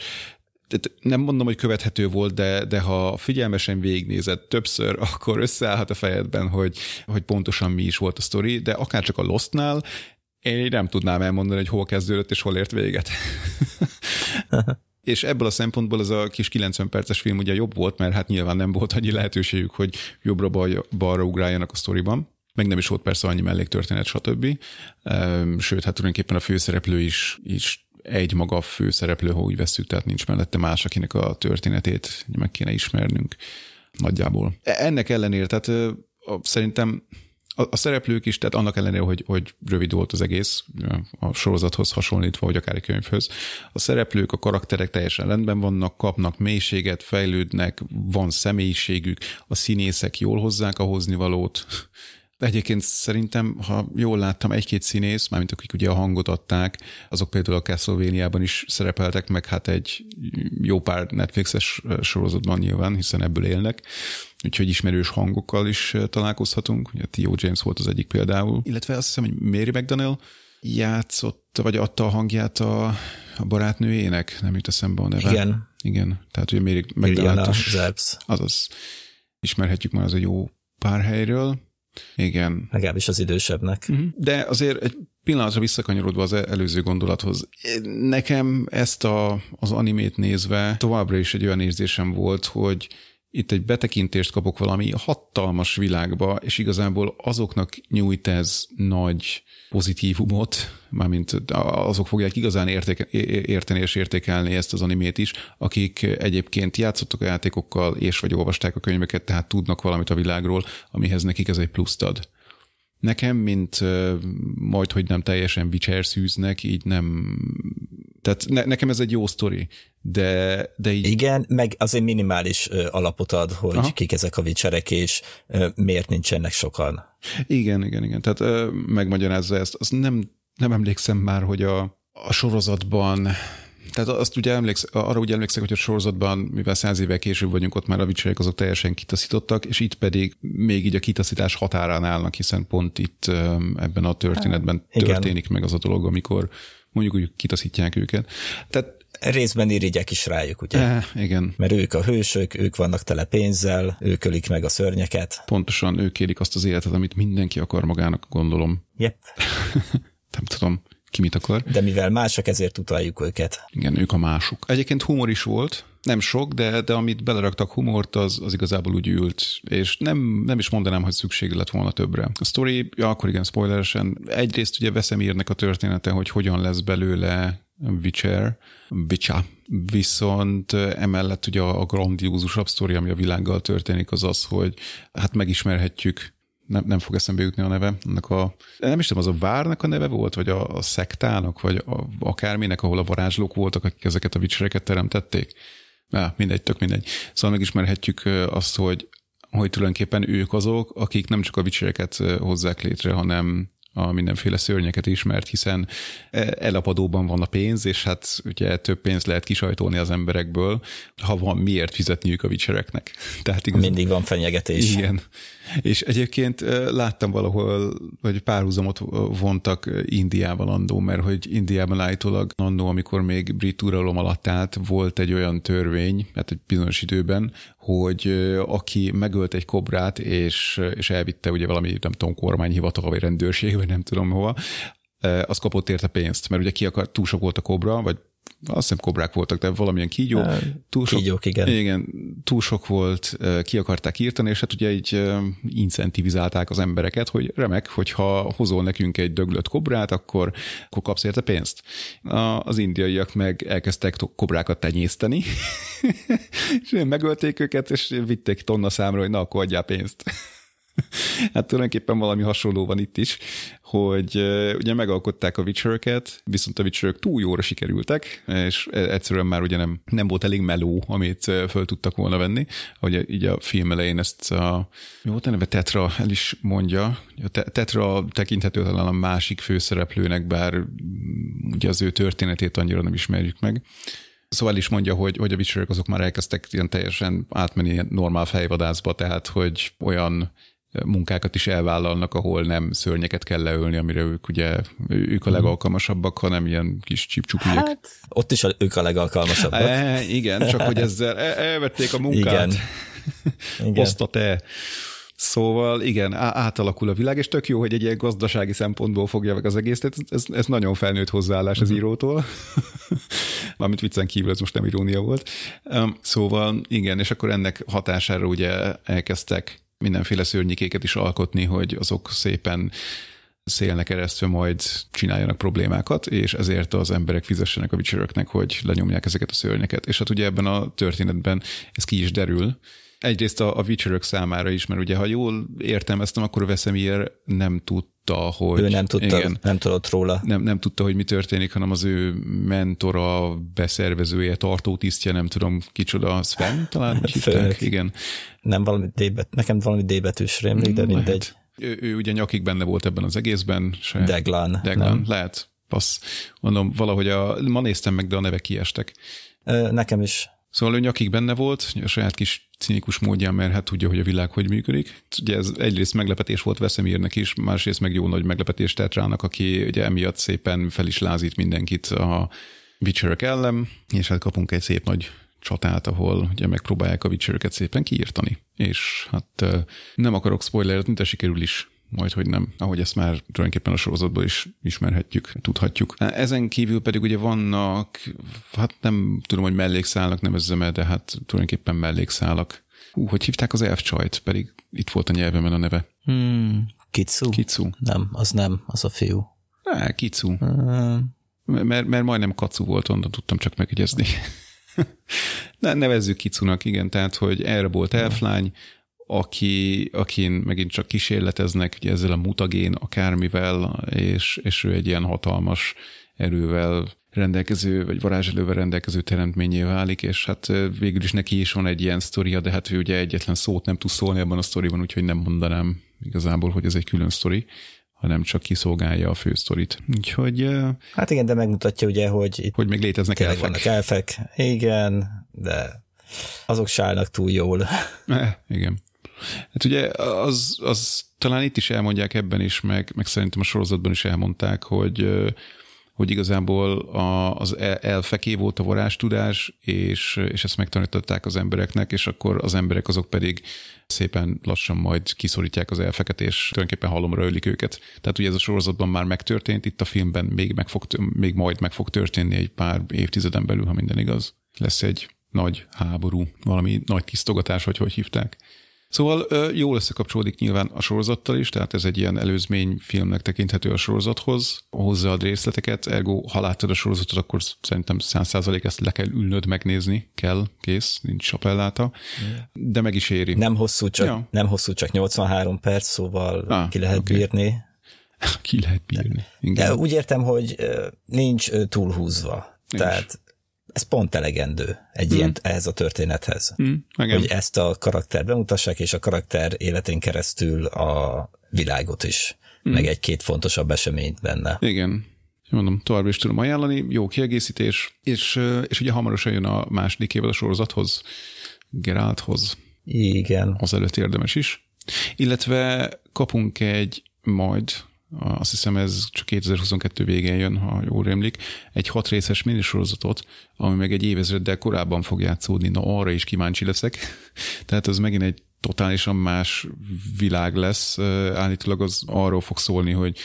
nem mondom, hogy követhető volt, de, de ha figyelmesen végignézed többször, akkor összeállhat a fejedben, hogy, hogy pontosan mi is volt a sztori, de akár csak a Lostnál én nem tudnám elmondani, hogy hol kezdődött és hol ért véget. és ebből a szempontból ez a kis 90 perces film ugye jobb volt, mert hát nyilván nem volt annyi lehetőségük, hogy jobbra-balra ugráljanak a sztoriban meg nem is volt persze annyi melléktörténet, stb. Sőt, hát tulajdonképpen a főszereplő is, is egy maga főszereplő, ha úgy veszük, tehát nincs mellette más, akinek a történetét meg kéne ismernünk nagyjából. E, ennek ellenére, tehát szerintem a, a szereplők is, tehát annak ellenére, hogy, hogy rövid volt az egész, a sorozathoz hasonlítva, vagy akár egy könyvhöz, a szereplők, a karakterek teljesen rendben vannak, kapnak mélységet, fejlődnek, van személyiségük, a színészek jól hozzák a hoznivalót, Egyébként szerintem, ha jól láttam, egy-két színész, mármint akik ugye a hangot adták, azok például a castlevania is szerepeltek, meg hát egy jó pár Netflixes sorozatban nyilván, hiszen ebből élnek, úgyhogy ismerős hangokkal is találkozhatunk. Ugye Theo James volt az egyik például, illetve azt hiszem, hogy Mary McDonnell játszott, vagy adta a hangját a, a barátnőjének, nem jut eszembe a neve. Igen. Igen, tehát ugye Mary McDonnell is, azaz ismerhetjük már az a jó pár helyről. Igen. Legalábbis az idősebbnek. Uh-huh. De azért egy pillanatra visszakanyarodva az előző gondolathoz. Nekem ezt a, az animét nézve továbbra is egy olyan érzésem volt, hogy itt egy betekintést kapok valami hatalmas világba, és igazából azoknak nyújt ez nagy pozitívumot, mármint azok fogják igazán értéke, érteni és értékelni ezt az animét is, akik egyébként játszottak a játékokkal, és vagy olvasták a könyveket, tehát tudnak valamit a világról, amihez nekik ez egy pluszt ad. Nekem, mint majd, hogy nem teljesen Witcher így nem... Tehát ne, nekem ez egy jó sztori, de, de így... Igen, meg azért minimális ö, alapot ad, hogy Aha. kik ezek a Witcherek, és ö, miért nincsenek sokan. Igen, igen, igen. Tehát ö, megmagyarázza ezt. Azt nem, nem emlékszem már, hogy a, a sorozatban tehát azt ugye emléksz, arra ugye emlékszek, hogy a sorozatban, mivel száz évvel később vagyunk, ott már a vicserek azok teljesen kitaszítottak, és itt pedig még így a kitaszítás határán állnak, hiszen pont itt ebben a történetben hát, történik Igen. meg az a dolog, amikor mondjuk úgy kitaszítják őket. Tehát részben irigyek is rájuk, ugye? E, igen. Mert ők a hősök, ők vannak tele pénzzel, ők ölik meg a szörnyeket. Pontosan, ők élik azt az életet, amit mindenki akar magának, gondolom. Yep. Nem tudom ki mit akar. De mivel mások, ezért utaljuk őket. Igen, ők a mások. Egyébként humor is volt, nem sok, de, de amit beleraktak humort, az, az igazából úgy ült, és nem, nem is mondanám, hogy szükség lett volna többre. A story, ja, akkor igen, spoileresen, egyrészt ugye írnek a története, hogy hogyan lesz belőle Witcher, Witcher, viszont emellett ugye a grandiózusabb sztori, ami a világgal történik, az az, hogy hát megismerhetjük nem, nem fog eszembe jutni a neve, annak a, nem is tudom, az a várnak a neve volt, vagy a, a szektának, vagy a, akárminek, ahol a varázslók voltak, akik ezeket a vicsereket teremtették. Ja, mindegy, tök mindegy. Szóval megismerhetjük azt, hogy, hogy tulajdonképpen ők azok, akik nem csak a vicsereket hozzák létre, hanem a mindenféle szörnyeket is, mert hiszen e, elapadóban van a pénz, és hát ugye több pénzt lehet kisajtolni az emberekből, ha van miért fizetniük a vicsereknek. Tehát igaz, Mindig van fenyegetés. Igen. És egyébként láttam valahol, hogy párhuzamot vontak Indiával andó, mert hogy Indiában állítólag andó, amikor még brit uralom alatt állt, volt egy olyan törvény, hát egy bizonyos időben, hogy aki megölt egy kobrát, és, és elvitte ugye valami, nem tudom, kormányhivatal, vagy rendőrség, vagy nem tudom hova, az kapott érte pénzt, mert ugye ki akar, túl sok volt a kobra, vagy azt hiszem kobrák voltak, de valamilyen kígyó. Túl sok, kígyók, igen. Igen, túl sok volt, ki akarták írtani, és hát ugye így incentivizálták az embereket, hogy remek, hogyha hozol nekünk egy döglött kobrát, akkor, akkor kapsz érte pénzt. Az indiaiak meg elkezdtek kobrákat tenyészteni, és megölték őket, és vitték tonna számra, hogy na, akkor adjál pénzt. hát tulajdonképpen valami hasonló van itt is, hogy ugye megalkották a witcher viszont a witcher túl jóra sikerültek, és e, egyszerűen már ugye nem, nem volt elég meló, amit föl tudtak volna venni, hogy így a film elején ezt a, jó volt a neve, Tetra el is mondja, a Tetra tekinthető talán a másik főszereplőnek, bár ugye az ő történetét annyira nem ismerjük meg, Szóval is mondja, hogy, hogy a witcher azok már elkezdtek ilyen teljesen átmenni normál fejvadászba, tehát hogy olyan munkákat is elvállalnak, ahol nem szörnyeket kell leölni, amire ők ugye, ők a legalkalmasabbak, hanem ilyen kis csipcsupügyek. Hát, ott is a, ők a legalkalmasabbak. E, igen, csak hogy ezzel el, elvették a munkát. Igen. igen. Hozta te. Szóval igen, átalakul a világ, és tök jó, hogy egy ilyen gazdasági szempontból fogja meg az egész, ez, ez, nagyon felnőtt hozzáállás az mhm. írótól. Amit viccen kívül, ez most nem irónia volt. Szóval igen, és akkor ennek hatására ugye elkezdtek mindenféle szörnyikéket is alkotni, hogy azok szépen szélnek keresztül majd csináljanak problémákat, és ezért az emberek fizessenek a witcheröknek, hogy lenyomják ezeket a szörnyeket. És hát ugye ebben a történetben ez ki is derül, Egyrészt a, a Witcherök számára is, mert ugye ha jól értelmeztem, akkor a Vesemir nem tudta, hogy... Ő nem tudta, igen, nem tudott róla. Nem, nem tudta, hogy mi történik, hanem az ő mentora, beszervezője, tartótisztje, nem tudom kicsoda, Sven talán hívták, igen. Nem valami D nekem valami D betűs rémlik, de mindegy. Ő, ő ugye nyakig benne volt ebben az egészben. Se... Deglan. Deglan, nem? lehet. Passz. Mondom, valahogy a, ma néztem meg, de a nevek kiestek. Nekem is. Szóval ő nyakig benne volt, a saját kis cinikus módján, mert hát tudja, hogy a világ hogy működik. Ugye ez egyrészt meglepetés volt Veszemírnek is, másrészt meg jó nagy meglepetés tett rának, aki ugye emiatt szépen fel is lázít mindenkit a Witcherök ellen, és hát kapunk egy szép nagy csatát, ahol ugye megpróbálják a Witcheröket szépen kiírtani. És hát nem akarok spoilert, de sikerül is majd, hogy nem, ahogy ezt már tulajdonképpen a sorozatból is ismerhetjük, tudhatjuk. Ezen kívül pedig ugye vannak, hát nem tudom, hogy mellékszálak nevezzem el, de hát tulajdonképpen mellékszálak. Hú, hogy hívták az elfcsajt, pedig itt volt a nyelvemen a neve. Hmm, Kitsu? Kitsu. Nem, az nem, az a fiú. Ne, Kitsu. Hmm. Mert, mert majdnem kacu volt, onnan tudtam csak megjegyezni. ne, nevezzük Kitsunak, igen, tehát, hogy erre volt elflány, aki, akin megint csak kísérleteznek ugye ezzel a mutagén akármivel, és, és ő egy ilyen hatalmas erővel rendelkező, vagy varázselővel rendelkező teremtményé válik, és hát végül is neki is van egy ilyen sztoria, de hát ő ugye egyetlen szót nem tud szólni ebben a sztoriban, úgyhogy nem mondanám igazából, hogy ez egy külön sztori hanem csak kiszolgálja a fősztorit. Úgyhogy... Hát igen, de megmutatja ugye, hogy itt hogy még léteznek elfek. Vannak elfek, igen, de azok sálnak túl jól. Eh, igen. Hát ugye az, az talán itt is elmondják ebben is, meg, meg szerintem a sorozatban is elmondták, hogy hogy igazából a, az elfeké volt a varástudás, és, és ezt megtanították az embereknek, és akkor az emberek azok pedig szépen lassan majd kiszorítják az elfeket, és tulajdonképpen halomra ölik őket. Tehát ugye ez a sorozatban már megtörtént, itt a filmben még, meg fog, még majd meg fog történni egy pár évtizeden belül, ha minden igaz. Lesz egy nagy háború, valami nagy tisztogatás, vagy hogy hívták. Szóval jól összekapcsolódik nyilván a sorozattal is, tehát ez egy ilyen előzmény filmnek tekinthető a sorozathoz, hozzáad részleteket, ergo ha láttad a sorozatot, akkor szerintem 100% ezt le kell ülnöd, megnézni kell, kész, nincs appelláta, de meg is éri. Nem hosszú, csak, ja. nem hosszú, csak 83 perc, szóval ah, ki lehet okay. bírni. Ki lehet bírni. Igen. De úgy értem, hogy nincs túlhúzva. Nincs. Tehát ez pont elegendő egy mm. ilyen ehhez a történethez. Mm, hogy ezt a karakter bemutassák, és a karakter életén keresztül a világot is, mm. meg egy-két fontosabb eseményt benne. Igen. Mondom, tovább is tudom ajánlani, jó kiegészítés, és, és ugye hamarosan jön a második évad a sorozathoz, Geralthoz. Igen. Az előtt érdemes is. Illetve kapunk egy majd azt hiszem ez csak 2022 végén jön, ha jól rémlik, egy hat részes minisorozatot, ami meg egy évezreddel korábban fog játszódni, na arra is kíváncsi leszek. Tehát ez megint egy totálisan más világ lesz. Állítólag az arról fog szólni, hogy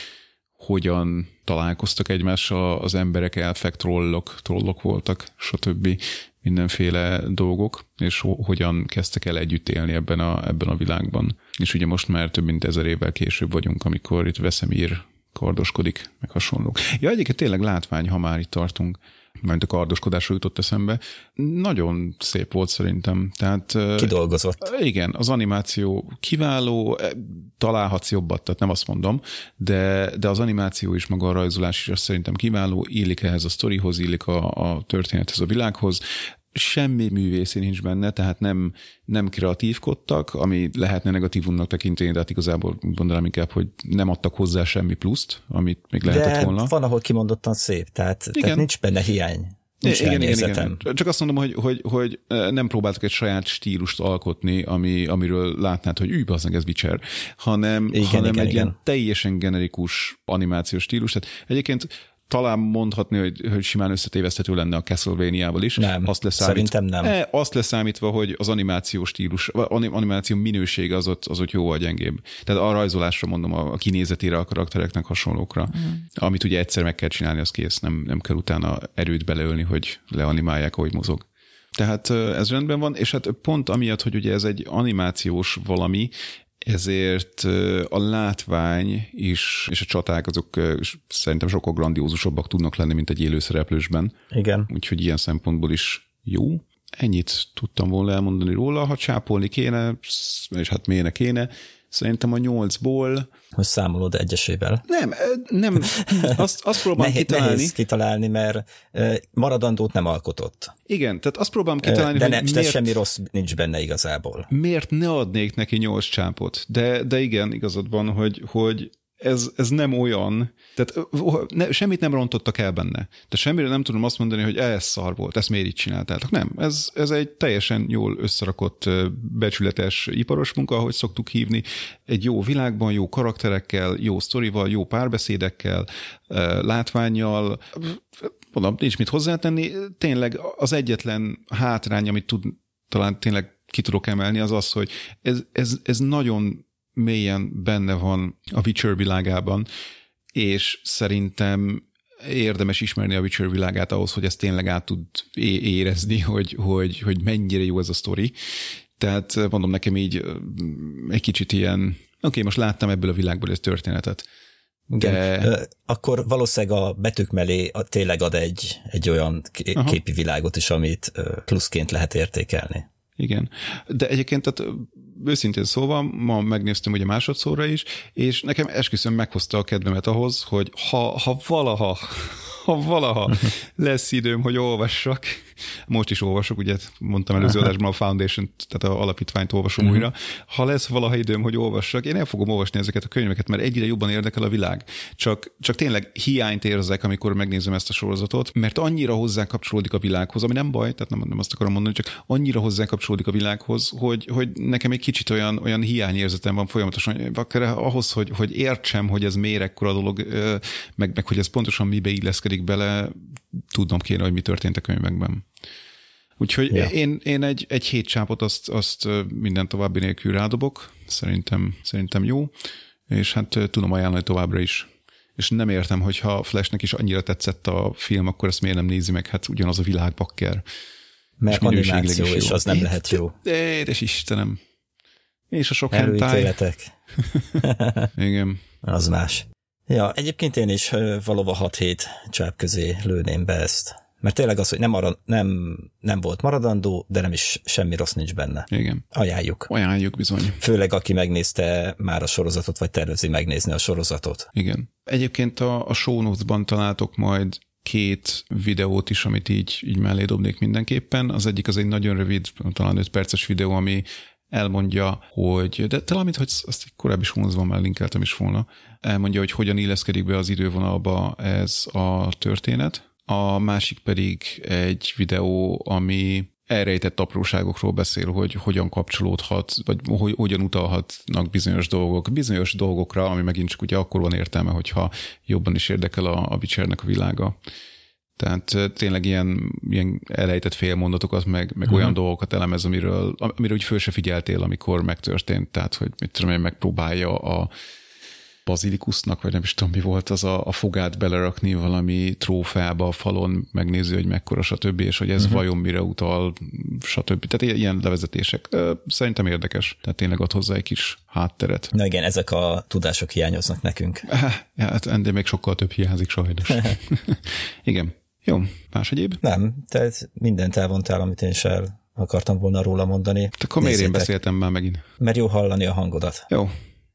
hogyan találkoztak egymással az emberek, elfek, trollok, trollok voltak, stb mindenféle dolgok, és hogyan kezdtek el együtt élni ebben a, ebben a világban. És ugye most már több mint ezer évvel később vagyunk, amikor itt Veszemír kardoskodik, meg hasonlók. Ja, egyiket tényleg látvány, ha már itt tartunk, mert a kardoskodásról jutott eszembe. Nagyon szép volt szerintem. Tehát, Kidolgozott. Igen, az animáció kiváló, e, találhatsz jobbat, tehát nem azt mondom, de, de az animáció is, maga a rajzolás is azt szerintem kiváló, illik ehhez a sztorihoz, illik a, a történethez, a világhoz semmi művészi nincs benne, tehát nem, nem kreatívkodtak, ami lehetne negatívumnak tekinteni, de hát igazából gondolom inkább, hogy nem adtak hozzá semmi pluszt, amit még lehetett de volna. van, ahol kimondottan szép, tehát, igen. tehát nincs benne hiány. Nincs igen, igen, igen. Csak azt mondom, hogy, hogy, hogy nem próbáltak egy saját stílust alkotni, ami, amiről látnád, hogy ügy, az ez Witcher, hanem, igen, hanem igen, egy igen. ilyen teljesen generikus animációs stílus. Tehát egyébként talán mondhatni, hogy, hogy simán összetéveszthető lenne a Castlevania-val is. Nem, azt leszámít, szerintem nem. E, azt leszámítva, hogy az animációs stílus, animáció minősége az ott, az ott jóval gyengébb. Tehát a rajzolásra mondom, a kinézetére a karaktereknek hasonlókra. Mm. Amit ugye egyszer meg kell csinálni, az kész, nem, nem kell utána erőt beleölni, hogy leanimálják, ahogy mozog. Tehát ez rendben van, és hát pont amiatt, hogy ugye ez egy animációs valami, ezért a látvány is, és a csaták azok szerintem sokkal grandiózusabbak tudnak lenni, mint egy élőszereplősben. Igen. Úgyhogy ilyen szempontból is jó. Ennyit tudtam volna elmondani róla, ha csápolni kéne, és hát miért kéne, Szerintem a nyolcból... Hogy számolod egyesével. Nem, nem, azt, azt próbálom nehéz, kitalálni. Nehéz kitalálni, mert maradandót nem alkotott. Igen, tehát azt próbálom kitalálni, de, nem, miért, semmi rossz nincs benne igazából. Miért ne adnék neki nyolc csápot? De, de igen, igazad van, hogy, hogy ez, ez nem olyan, tehát ne, semmit nem rontottak el benne. Tehát semmire nem tudom azt mondani, hogy ez szar volt, ezt miért így csináltátok. Nem, ez, ez egy teljesen jól összerakott becsületes iparos munka, ahogy szoktuk hívni, egy jó világban, jó karakterekkel, jó sztorival, jó párbeszédekkel, látványjal, mondom, nincs mit hozzátenni. Tényleg az egyetlen hátrány, amit tud, talán tényleg ki tudok emelni, az az, hogy ez, ez, ez nagyon mélyen benne van a Witcher világában, és szerintem érdemes ismerni a Witcher világát ahhoz, hogy ezt tényleg át tud érezni, hogy, hogy, hogy mennyire jó ez a sztori. Tehát mondom nekem így egy kicsit ilyen, oké, okay, most láttam ebből a világból ezt történetet. De... Igen. Akkor valószínűleg a betűk mellé tényleg ad egy, egy olyan képi világot is, amit pluszként lehet értékelni. Igen. De egyébként tehát őszintén szóval ma megnéztem ugye másodszorra is, és nekem esküszöm meghozta a kedvemet ahhoz, hogy ha, ha valaha ha valaha lesz időm, hogy olvassak, most is olvasok, ugye mondtam előző adásban a Foundation, tehát a alapítványt olvasom uh-huh. újra, ha lesz valaha időm, hogy olvassak, én el fogom olvasni ezeket a könyveket, mert egyre jobban érdekel a világ. Csak, csak tényleg hiányt érzek, amikor megnézem ezt a sorozatot, mert annyira hozzá kapcsolódik a világhoz, ami nem baj, tehát nem, nem azt akarom mondani, csak annyira hozzá kapcsolódik a világhoz, hogy, hogy nekem egy kicsit olyan, olyan hiányérzetem van folyamatosan, akár ahhoz, hogy, hogy értsem, hogy ez miért ekkora dolog, meg, meg hogy ez pontosan mibe illeszkedik bele, tudnom kéne, hogy mi történt a könyvekben. Úgyhogy ja. én, én egy, egy hét csápot azt, azt minden további nélkül rádobok, szerintem, szerintem jó, és hát tudom ajánlani továbbra is. És nem értem, hogyha Flashnek is annyira tetszett a film, akkor ezt miért nem nézi meg, hát ugyanaz a világ bakker. Mert és animáció, és az nem lehet jó. Édes Istenem. És a sok hentai. Igen. Az más. Ja, egyébként én is valóban 6-7 csáp közé lőném be ezt. Mert tényleg az, hogy nem, marad, nem, nem volt maradandó, de nem is semmi rossz nincs benne. Igen. Ajánljuk. Ajánljuk bizony. Főleg, aki megnézte már a sorozatot, vagy tervezi megnézni a sorozatot. Igen. Egyébként a, a show notes-ban találtok majd két videót is, amit így, így mellé dobnék mindenképpen. Az egyik az egy nagyon rövid, talán 5 perces videó, ami elmondja, hogy, de talán, mint hogy azt egy korábbi sonozban már linkeltem is volna, elmondja, hogy hogyan illeszkedik be az idővonalba ez a történet. A másik pedig egy videó, ami elrejtett apróságokról beszél, hogy hogyan kapcsolódhat, vagy hogy, hogyan utalhatnak bizonyos dolgok, bizonyos dolgokra, ami megint csak ugye akkor van értelme, hogyha jobban is érdekel a, a Witchernek a világa. Tehát tényleg ilyen, ilyen elejtett félmondatokat, meg, meg uh-huh. olyan dolgokat elemez, amiről, amiről úgy föl se figyeltél, amikor megtörtént. Tehát, hogy mit tudom én, megpróbálja a bazilikusnak, vagy nem is tudom mi volt, az a, a fogát belerakni valami trófeába a falon, megnézi, hogy mekkora, stb., és hogy ez uh-huh. vajon mire utal, stb. Tehát ilyen levezetések. Szerintem érdekes. Tehát tényleg ad hozzá egy kis hátteret. Na igen, ezek a tudások hiányoznak nekünk. Hát ennél még sokkal több hiányzik sajnos. igen. Jó, más egyéb? Nem, tehát mindent elvontál, amit én is el akartam volna róla mondani. Te akkor miért én beszéltem már megint? Mert jó hallani a hangodat. Jó.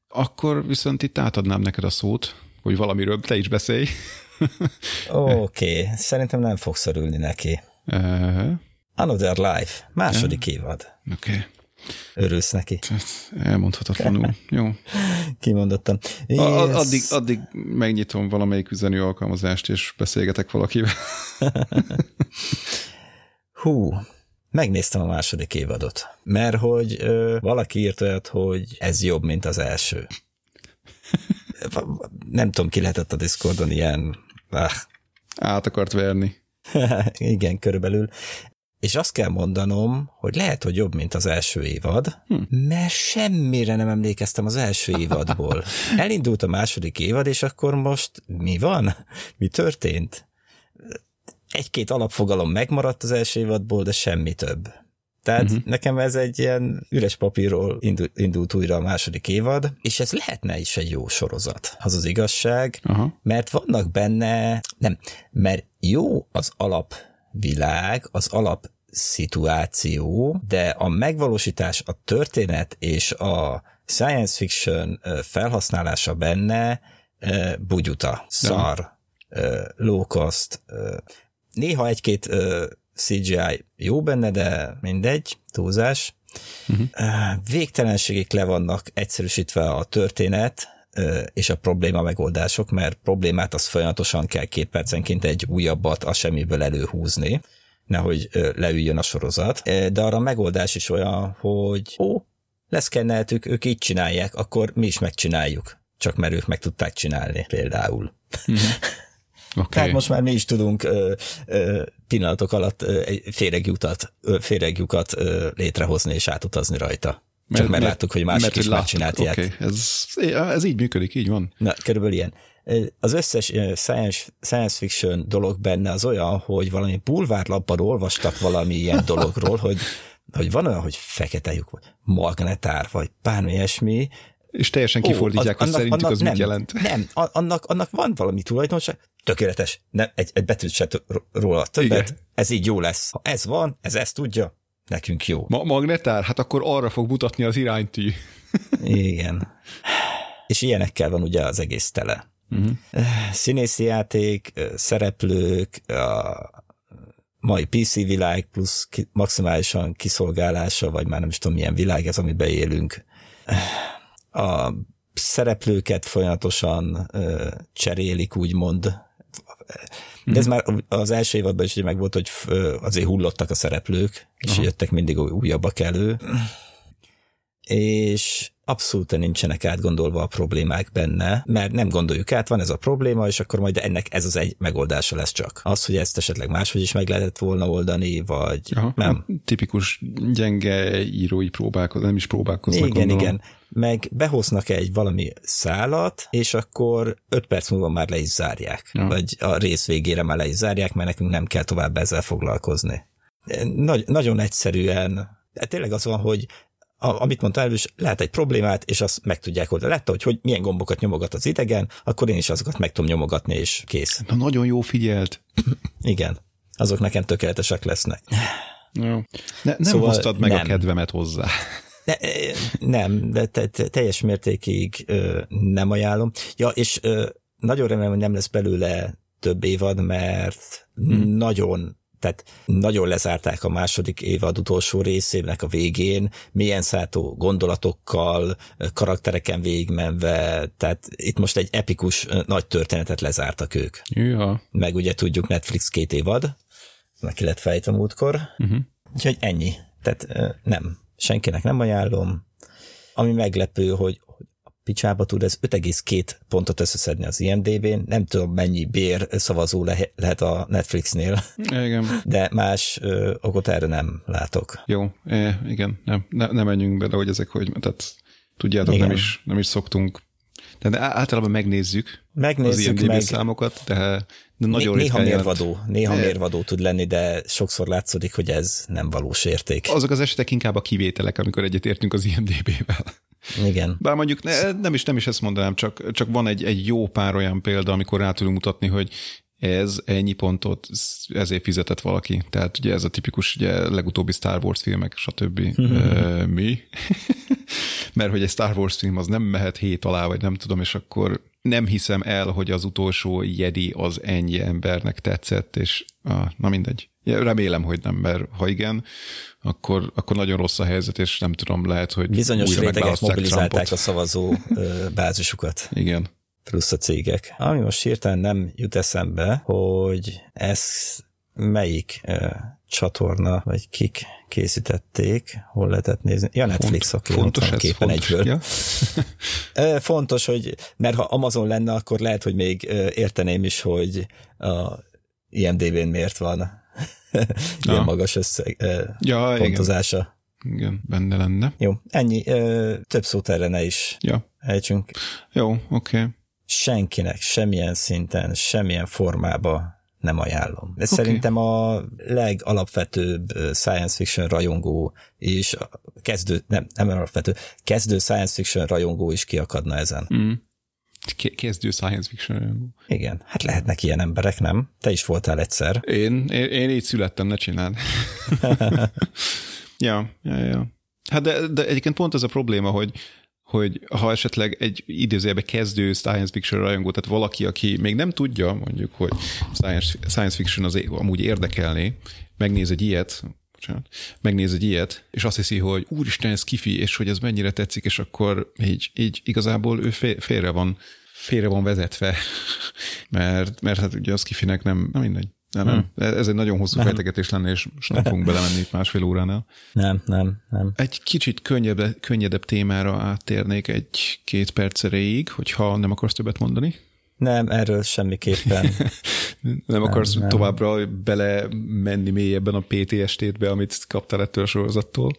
Akkor viszont itt átadnám neked a szót, hogy valamiről te is beszélj. Oké, okay. szerintem nem fogsz örülni neki. Uh-huh. Another Life, második uh-huh. évad. Oké. Okay. Örülsz neki. Elmondhatatlanul. Jó. Kimondottam. Yes. A, addig, addig megnyitom valamelyik üzenő alkalmazást, és beszélgetek valakivel. Hú, megnéztem a második évadot, mert hogy ö, valaki írt olyat, hogy ez jobb, mint az első. Nem tudom, ki lehetett a Discordon ilyen, ah, Át akart verni. Igen, körülbelül. És azt kell mondanom, hogy lehet, hogy jobb, mint az első évad, hm. mert semmire nem emlékeztem az első évadból. Elindult a második évad, és akkor most mi van? Mi történt? Egy-két alapfogalom megmaradt az első évadból, de semmi több. Tehát uh-huh. nekem ez egy ilyen üres papírról indult, indult újra a második évad, és ez lehetne is egy jó sorozat, az az igazság, uh-huh. mert vannak benne, nem, mert jó az alapvilág, az alap szituáció, de a megvalósítás, a történet és a science fiction felhasználása benne bugyuta, szar, low cost, néha egy-két CGI jó benne, de mindegy, túlzás. Uh-huh. Végtelenségig le vannak egyszerűsítve a történet, és a probléma megoldások, mert problémát az folyamatosan kell két percenként egy újabbat a semmiből előhúzni, nehogy leüljön a sorozat. De arra a megoldás is olyan, hogy ó, leszkenneltük, ők így csinálják, akkor mi is megcsináljuk. Csak mert ők meg tudták csinálni például. Uh-huh. Okay. Tehát most már mi is tudunk ö, ö, pillanatok alatt féregjutat, féregjukat ö, létrehozni és átutazni rajta. Csak mert, mert, láttuk, hogy másik is már csinált ilyet. Okay. Ez, ez így működik, így van. Na, körülbelül ilyen. Az összes science, science fiction dolog benne az olyan, hogy valami bulvárlapban olvastak valami ilyen dologról, hogy, hogy van olyan, hogy fekete lyuk, vagy magnetár, vagy bármi ilyesmi, és teljesen kifordítják, hogy szerintük annak, az nem, mit jelent. Nem, annak, annak van valami tulajdonság, tökéletes, nem, egy, egy betűt se róla többet, Igen. ez így jó lesz. Ha ez van, ez ezt tudja, nekünk jó. Ma- magnetár? Hát akkor arra fog mutatni az iránytű. Igen. És ilyenekkel van ugye az egész tele. Uh-huh. Színészi játék, szereplők, a mai PC világ plusz ki, maximálisan kiszolgálása, vagy már nem is tudom milyen világ ez, amiben élünk a szereplőket folyamatosan ö, cserélik, úgymond. De ez mm. már az első évadban is meg volt, hogy azért hullottak a szereplők, és Aha. jöttek mindig újabbak elő. És abszolút nincsenek átgondolva a problémák benne, mert nem gondoljuk át, van ez a probléma, és akkor majd ennek ez az egy megoldása lesz csak. Az, hogy ezt esetleg máshogy is meg lehetett volna oldani, vagy Aha, nem. Hát tipikus gyenge írói próbálkozás, nem is próbálkoznak. Igen, gondolom. igen. Meg behoznak egy valami szálat, és akkor öt perc múlva már le is zárják. Ja. Vagy a rész végére már le is zárják, mert nekünk nem kell tovább ezzel foglalkozni. Nagy, nagyon egyszerűen tényleg az van, hogy a, amit mondtál elős, lehet egy problémát, és azt meg tudják oldani. Látta, hogy, hogy milyen gombokat nyomogat az idegen, akkor én is azokat meg tudom nyomogatni, és kész. Na, nagyon jó figyelt. Igen, azok nekem tökéletesek lesznek. Jó. Ne, nem szóval hoztad meg nem. a kedvemet hozzá. Ne, nem, de te, te, teljes mértékig ö, nem ajánlom. Ja, és ö, nagyon remélem, hogy nem lesz belőle több évad, mert hmm. nagyon tehát nagyon lezárták a második évad utolsó részének a végén, milyen szátó gondolatokkal, karaktereken végigmenve, tehát itt most egy epikus nagy történetet lezártak ők. Ja. Meg ugye tudjuk Netflix két évad, neki lett fejt a múltkor, uh-huh. úgyhogy ennyi. Tehát nem, senkinek nem ajánlom. Ami meglepő, hogy, picsába tud ez 5,2 pontot összeszedni az IMDb-n, nem tudom mennyi bér szavazó le- lehet a Netflixnél. Igen. De más ö, okot erre nem látok. Jó, é, igen, nem, ne, nem menjünk bele, hogy ezek hogy, tehát tudjátok, igen. nem is, nem is szoktunk de általában megnézzük, megnézzük az IMDb meg. számokat, de, de nagyon Né- Néha mérvadó, néha de... mérvadó tud lenni, de sokszor látszódik, hogy ez nem valós érték. Azok az esetek inkább a kivételek, amikor egyetértünk az IMDb-vel. Igen. Bár mondjuk ne, nem, is, nem is ezt mondanám, csak, csak van egy, egy jó pár olyan példa, amikor rá tudunk mutatni, hogy ez ennyi pontot, ezért fizetett valaki. Tehát ugye ez a tipikus, ugye legutóbbi Star Wars filmek, stb. uh, mi? Mert hogy egy Star Wars film az nem mehet hét alá, vagy nem tudom, és akkor nem hiszem el, hogy az utolsó Jedi az ennyi embernek tetszett, és ah, na mindegy. Remélem, hogy nem, mert ha igen, akkor, akkor nagyon rossz a helyzet, és nem tudom, lehet, hogy Bizonyos rétegek mobilizálták Trumpot. a szavazó bázisukat. Igen. Plusz a cégek. Ami most hirtelen nem jut eszembe, hogy ez melyik uh, csatorna, vagy kik készítették, hol lehetett nézni. Ja, Netflix, Font, oké, fontos ez, képen fontos, egyből. Ja. fontos, hogy, mert ha Amazon lenne, akkor lehet, hogy még érteném is, hogy a IMDb-n miért van ilyen ja. magas összeg, ja, pontozása. Igen. igen, benne lenne. Jó, ennyi. Több szót erre ne is ja. ejtsünk. Jó, oké. Okay. Senkinek, semmilyen szinten, semmilyen formába nem ajánlom. De okay. szerintem a legalapvetőbb science fiction rajongó és kezdő, nem, nem alapvető, kezdő science fiction rajongó is kiakadna ezen. Mm. Kezdő science fiction rajongó. Igen, hát lehetnek ilyen emberek, nem? Te is voltál egyszer. Én, én, én így születtem, ne csináld. ja, ja, ja. Hát de, de egyébként pont az a probléma, hogy hogy ha esetleg egy idézőjelben kezdő science fiction rajongó, tehát valaki, aki még nem tudja, mondjuk, hogy science, science fiction az amúgy érdekelné, megnéz egy ilyet, bocsánat, megnéz egy ilyet, és azt hiszi, hogy úristen, ez kifi, és hogy ez mennyire tetszik, és akkor így, így igazából ő félre van, félre van vezetve, mert, mert hát ugye az kifinek nem, nem mindegy. Nem, nem. Hmm. Ez egy nagyon hosszú fejtegetés lenne, és most nem fogunk belemenni itt másfél óránál. Nem, nem, nem. Egy kicsit könnyebb, könnyedebb témára áttérnék egy-két perc erejéig, hogyha nem akarsz többet mondani. Nem, erről semmiképpen. nem akarsz nem, nem. továbbra bele menni mélyebben a PTSD-be, amit kaptál ettől a sorozattól?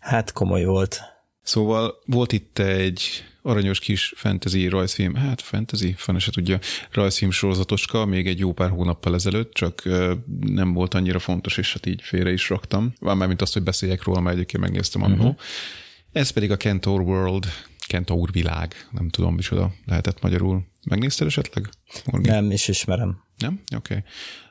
Hát komoly volt. Szóval volt itt egy aranyos kis fantasy rajzfilm, hát fantasy, fene se tudja, rajzfilm sorozatoska, még egy jó pár hónappal ezelőtt, csak nem volt annyira fontos, és hát így félre is raktam. Már, mint azt, hogy beszéljek róla, mert egyébként megnéztem annó. Uh-huh. Ez pedig a Kentor World, Kentor világ, nem tudom, micsoda lehetett magyarul. Megnézted esetleg? Morgan? Nem, is ismerem. Nem? Oké. Okay.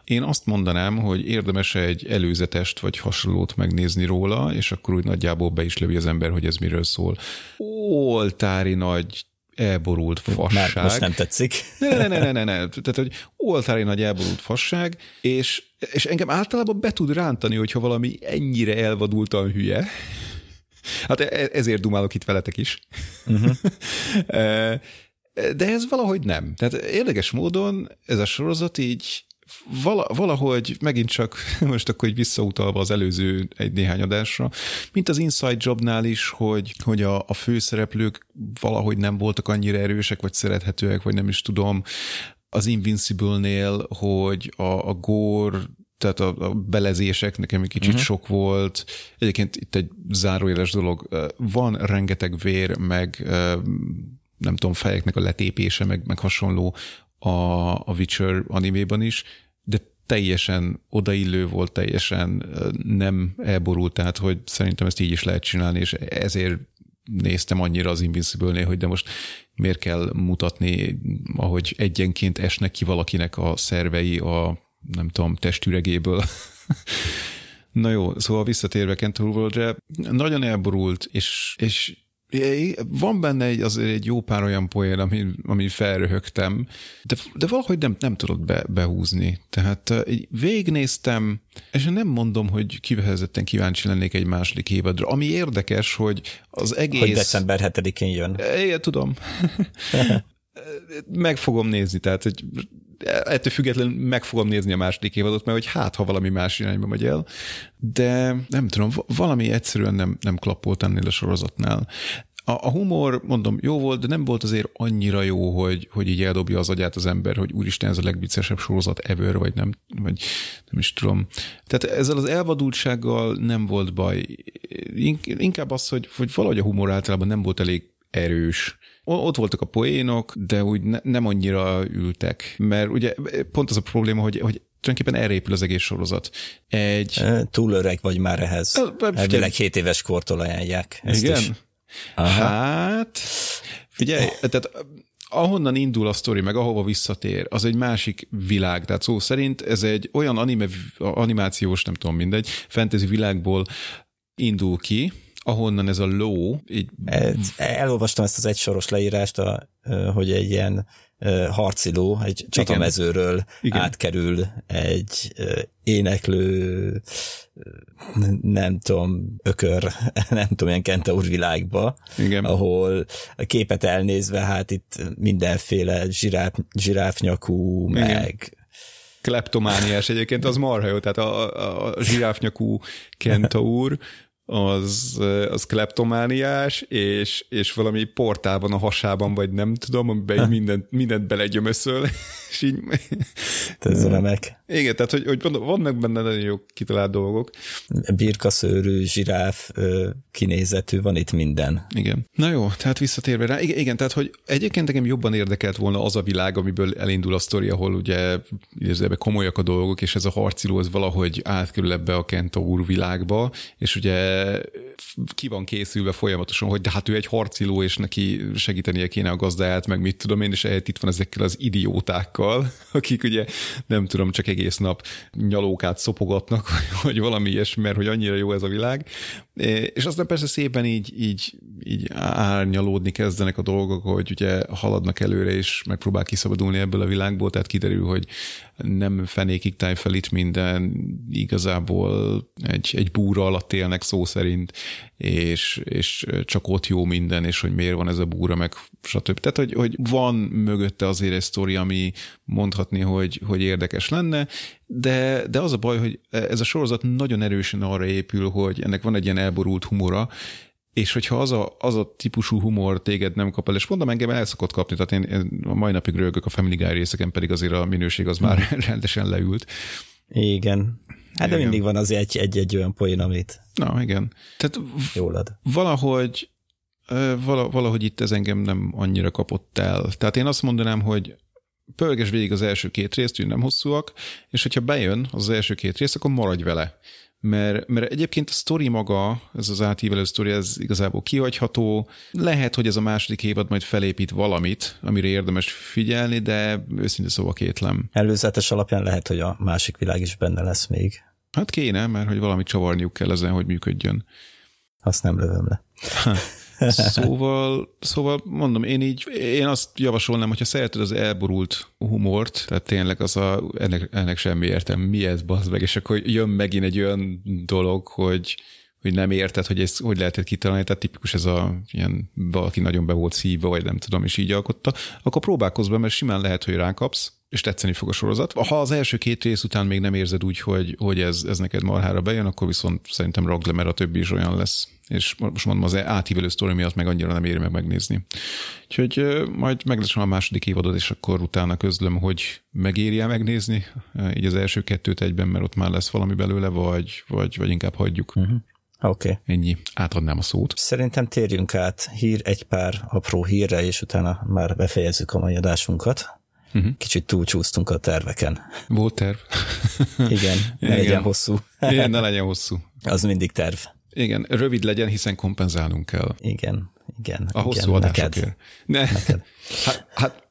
Én azt mondanám, hogy érdemes egy előzetest vagy hasonlót megnézni róla, és akkor úgy nagyjából be is lövi az ember, hogy ez miről szól. Oltári nagy elborult fasság. Már most nem tetszik. Ne, ne, ne, ne, ne, ne. Tehát, hogy oltári nagy elborult fasság, és, és engem általában be tud rántani, hogyha valami ennyire elvadultan hülye. Hát e, ezért dumálok itt veletek is. Uh-huh. De ez valahogy nem. Tehát érdekes módon ez a sorozat így valahogy megint csak most akkor egy visszautalva az előző egy néhány adásra, mint az Inside Jobnál is, hogy, hogy a, a főszereplők valahogy nem voltak annyira erősek, vagy szerethetőek, vagy nem is tudom. Az Invincible-nél, hogy a, a gore tehát a, a belezések nekem egy kicsit uh-huh. sok volt. Egyébként itt egy zárójeles dolog. Van rengeteg vér, meg nem tudom, fejeknek a letépése, meg, meg hasonló a, a Witcher animében is, de teljesen odaillő volt, teljesen nem elborult, tehát hogy szerintem ezt így is lehet csinálni, és ezért néztem annyira az Invincible-nél, hogy de most miért kell mutatni, ahogy egyenként esnek ki valakinek a szervei a, nem tudom, testüregéből. Na jó, szóval visszatérve Kentor World-re, nagyon elborult, és, és van benne egy, azért egy jó pár olyan poén, ami, ami felröhögtem, de, de valahogy nem, nem tudod be, behúzni. Tehát így végnéztem, és nem mondom, hogy kivehezetten kíváncsi lennék egy második évadra. Ami érdekes, hogy az egész... Hogy december 7-én jön. Igen, tudom. meg fogom nézni, tehát hogy ettől függetlenül meg fogom nézni a második évadot, mert hogy hát, ha valami más irányba megy el, de nem tudom, valami egyszerűen nem, nem klappolt ennél a sorozatnál. A, a humor, mondom, jó volt, de nem volt azért annyira jó, hogy, hogy így eldobja az agyát az ember, hogy úristen, ez a legviccesebb sorozat ever, vagy nem, vagy nem is tudom. Tehát ezzel az elvadultsággal nem volt baj. Inkább az, hogy, hogy valahogy a humor általában nem volt elég erős. Ott voltak a poénok, de úgy ne, nem annyira ültek, mert ugye pont az a probléma, hogy, hogy tulajdonképpen erre épül az egész sorozat. Egy... Túl öreg vagy már ehhez. Elvileg 7 éves kortól ajánlják. Ezt Igen? Is. Aha. Hát, figyelj, tehát ahonnan indul a sztori, meg ahova visszatér, az egy másik világ. Tehát szó szerint ez egy olyan anime, animációs, nem tudom, mindegy, fantasy világból indul ki, ahonnan ez a ló... Így... Elolvastam ezt az egysoros leírást, a, hogy egy ilyen harciló egy csatamezőről Igen. Igen. átkerül egy éneklő, nem tudom, ökör, nem tudom, ilyen kentaur világba, Igen. ahol a képet elnézve, hát itt mindenféle zsiráf, zsiráfnyakú, Igen. meg kleptomániás egyébként, az marha jó, tehát a, a, a zsiráfnyakú kentaur, az, az kleptomániás, és, és valami portál van a hasában, vagy nem tudom, amiben mindent, mindent belegyömöszöl, és így... Ez remek. Igen, tehát hogy, hogy vannak benne nagyon jó kitalált dolgok. Birkaszőrű, zsiráf, kinézetű, van itt minden. Igen. Na jó, tehát visszatérve rá, igen, igen, tehát hogy egyébként nekem jobban érdekelt volna az a világ, amiből elindul a sztori, ahol ugye ebbe komolyak a dolgok, és ez a harciló az valahogy átkerül ebbe a Kentaur világba, és ugye ki van készülve folyamatosan, hogy de hát ő egy harciló, és neki segítenie kéne a gazdáját, meg mit tudom én, és itt van ezekkel az idiótákkal, akik ugye nem tudom, csak egész nap nyalókát szopogatnak, vagy valami ilyesmi, mert hogy annyira jó ez a világ. És aztán persze szépen így, így, így árnyalódni kezdenek a dolgok, hogy ugye haladnak előre, és megpróbál kiszabadulni ebből a világból, tehát kiderül, hogy nem fenékig táj fel minden, igazából egy, egy búra alatt élnek szó szerint, és, és csak ott jó minden, és hogy miért van ez a búra, meg stb. Tehát, hogy, hogy van mögötte azért egy sztori, ami mondhatni, hogy, hogy érdekes lenne, de, de az a baj, hogy ez a sorozat nagyon erősen arra épül, hogy ennek van egy ilyen elborult humora, és hogyha az a, az a típusú humor téged nem kap el, és mondom, engem el szokott kapni, tehát én, én a mai napig rögök a Family Guy részeken, pedig azért a minőség az már hmm. rendesen leült. Igen. Hát de igen. mindig van azért egy-egy olyan poén, amit Na, igen. Tehát jól ad. Valahogy, valahogy itt ez engem nem annyira kapott el. Tehát én azt mondanám, hogy pörges végig az első két részt, hogy nem hosszúak, és hogyha bejön az első két rész, akkor maradj vele mert, mert egyébként a sztori maga, ez az átívelő sztori, ez igazából kihagyható. Lehet, hogy ez a második évad majd felépít valamit, amire érdemes figyelni, de őszintén szóval kétlem. Előzetes alapján lehet, hogy a másik világ is benne lesz még. Hát kéne, mert hogy valamit csavarniuk kell ezen, hogy működjön. Azt nem lövöm le. Szóval, szóval mondom, én így, én azt javasolnám, hogyha szereted az elborult humort, tehát tényleg az a, ennek, ennek semmi értem, mi ez, bazd meg, és akkor jön megint egy olyan dolog, hogy, hogy nem érted, hogy ezt hogy lehetett kitalálni, tehát tipikus ez a ilyen valaki nagyon be volt szívva, vagy nem tudom, és így alkotta, akkor próbálkozz be, mert simán lehet, hogy rákapsz, és tetszeni fog a sorozat. Ha az első két rész után még nem érzed úgy, hogy, hogy ez, ez neked marhára bejön, akkor viszont szerintem ragd le, mert a többi is olyan lesz. És most mondom, az átívelő sztori miatt meg annyira nem éri meg megnézni. Úgyhogy majd meglesen a második évadot, és akkor utána közlöm, hogy megéri megnézni, így az első kettőt egyben, mert ott már lesz valami belőle, vagy, vagy, vagy inkább hagyjuk. Uh-huh. Oké. Okay. Ennyi. Átadnám a szót. Szerintem térjünk át hír, egy pár apró hírre, és utána már befejezzük a mai adásunkat. Uh-huh. Kicsit túlcsúsztunk a terveken. Volt terv. Igen, ne Igen. legyen hosszú. Igen, ne legyen hosszú. Az mindig terv. Igen, rövid legyen, hiszen kompenzálnunk kell. Igen, igen. A hosszú igen, adásokért. Ne. Neked. Hát, hát...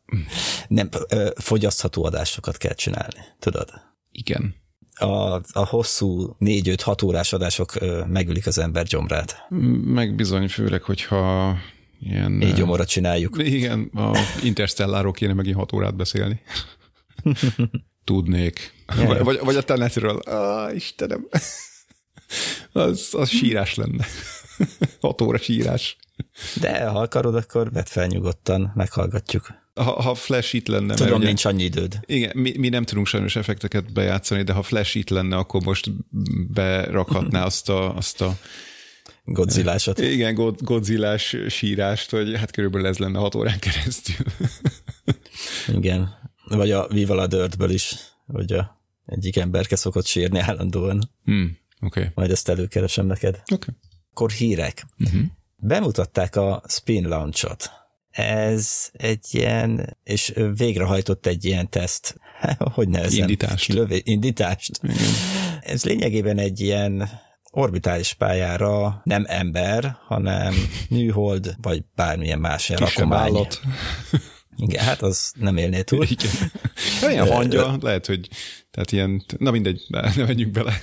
Nem, fogyasztható adásokat kell csinálni, tudod? Igen. A, a hosszú négy-öt-hat órás adások megülik az ember gyomrát. Meg bizony, főleg, hogyha Ilyen, Így gyomorra csináljuk. Igen, a Interstelláról kéne megint hat órát beszélni. Tudnék. Vagy, vagy, vagy a Tenetről. Ah, Istenem. Az, az sírás lenne. Hat óra sírás. De ha akarod, akkor vedd fel nyugodtan, meghallgatjuk. Ha, ha Flash itt lenne. Tudom, ugye, nincs annyi időd. Igen, mi, mi nem tudunk sajnos effekteket bejátszani, de ha Flash itt lenne, akkor most berakhatná azt a, azt a Godzillásot. Igen, God, Godzillás sírást, hogy hát körülbelül ez lenne hat órán keresztül. Igen. Vagy a Viva la Dirtből is, hogy a egyik emberke szokott sírni állandóan. Hmm, okay. Majd ezt előkeresem neked. Okay. Akkor hírek. Uh-huh. Bemutatták a Spin Launchot. Ez egy ilyen, és végrehajtott egy ilyen teszt, hogy nevezem? Indítást. Kilövé, indítást. Igen. Ez lényegében egy ilyen orbitális pályára nem ember, hanem műhold, vagy bármilyen más rakomány. Igen, hát az nem élné túl. Igen. Olyan hangja, lehet, hogy tehát ilyen, na mindegy, ne, ne menjünk bele.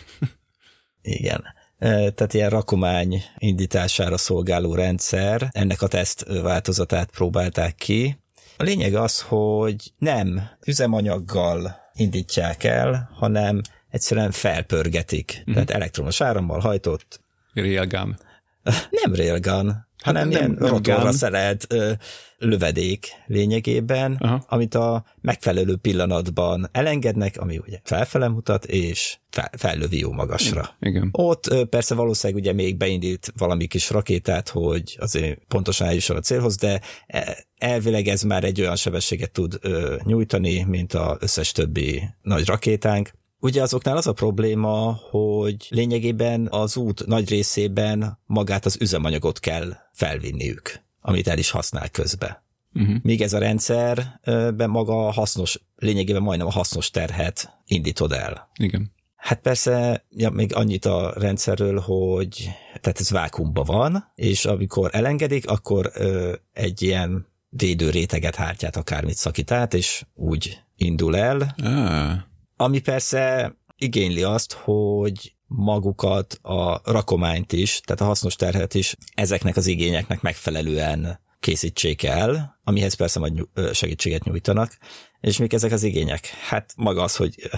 Igen. Tehát ilyen rakomány indítására szolgáló rendszer, ennek a teszt változatát próbálták ki. A lényeg az, hogy nem üzemanyaggal indítják el, hanem egyszerűen felpörgetik. Mm-hmm. Tehát elektromos árammal hajtott. Railgun. Nem railgun. Hanem hát ilyen rotorra szerelt ö, lövedék lényegében, Aha. amit a megfelelő pillanatban elengednek, ami ugye felfele mutat, és fel, fellövi jó magasra. Igen. Ott ö, persze valószínűleg ugye még beindít valami kis rakétát, hogy azért pontosan eljusson a célhoz, de e, elvileg ez már egy olyan sebességet tud ö, nyújtani, mint az összes többi nagy rakétánk, Ugye azoknál az a probléma, hogy lényegében az út nagy részében magát az üzemanyagot kell felvinniük, amit el is használ közbe. Uh-huh. Míg ez a rendszer be maga a hasznos, lényegében majdnem a hasznos terhet indítod el. Igen. Hát persze, ja, még annyit a rendszerről, hogy tehát ez vákumban van, és amikor elengedik, akkor ö, egy ilyen védőréteget, hártyát, akármit szakít át, és úgy indul el. Ah ami persze igényli azt, hogy magukat, a rakományt is, tehát a hasznos terhet is ezeknek az igényeknek megfelelően készítsék el, amihez persze majd segítséget nyújtanak. És mik ezek az igények? Hát maga az, hogy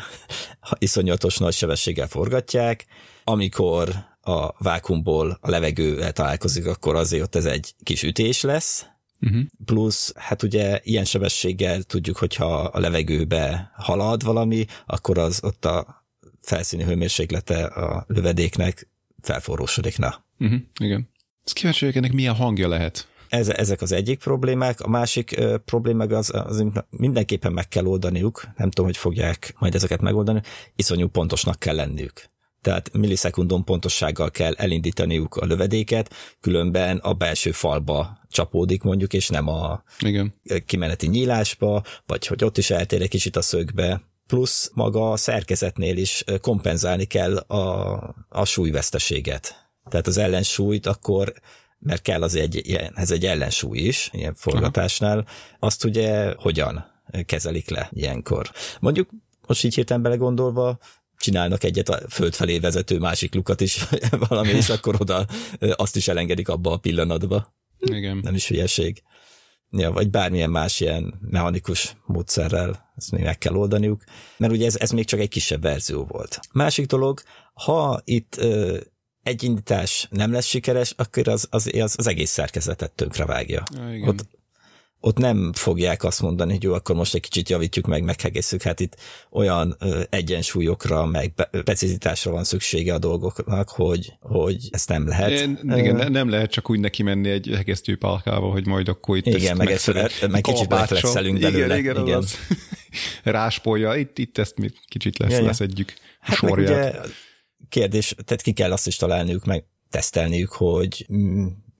iszonyatos nagy sebességgel forgatják, amikor a vákumból a levegővel találkozik, akkor azért ott ez egy kis ütés lesz, Uh-huh. Plusz, hát ugye ilyen sebességgel tudjuk, hogyha a levegőbe halad valami, akkor az ott a felszíni hőmérséklete a lövedéknek felforrósodik. Na. Uh-huh. Igen. Ez kíváncsi vagyok, ennek milyen hangja lehet? Ez, ezek az egyik problémák. A másik uh, probléma az, az mindenképpen meg kell oldaniuk, nem tudom, hogy fogják majd ezeket megoldani, iszonyú pontosnak kell lenniük tehát millisekundon pontossággal kell elindítaniuk a lövedéket, különben a belső falba csapódik mondjuk, és nem a Igen. kimeneti nyílásba, vagy hogy ott is eltér egy kicsit a szögbe, plusz maga a szerkezetnél is kompenzálni kell a, a súlyveszteséget. Tehát az ellensúlyt akkor mert kell az egy, ez egy ellensúly is, ilyen forgatásnál, Aha. azt ugye hogyan kezelik le ilyenkor. Mondjuk most így hirtelen belegondolva, csinálnak egyet a föld felé vezető másik lukat is valami, és akkor oda azt is elengedik abba a pillanatba. Igen. Nem is hülyeség. Ja, vagy bármilyen más ilyen mechanikus módszerrel ezt még meg kell oldaniuk, mert ugye ez, ez még csak egy kisebb verzió volt. Másik dolog, ha itt ö, egy indítás nem lesz sikeres, akkor az, az, az, az egész szerkezetet tönkre vágja. Ja, Ott ott nem fogják azt mondani, hogy jó, akkor most egy kicsit javítjuk meg, meghegészük. Hát itt olyan egyensúlyokra, meg precizitásra van szüksége a dolgoknak, hogy, hogy ezt nem lehet. Igen, uh, nem lehet csak úgy neki menni egy hegesztő palkával, hogy majd akkor itt Igen, meg, ezt, meg kicsit reflexelünk belőle. Igen, igen, igen. Ráspolja, itt, itt ezt mi kicsit lesz, ja, leszedjük hát sorját. Meg ugye kérdés, tehát ki kell azt is találniuk, meg tesztelniük, hogy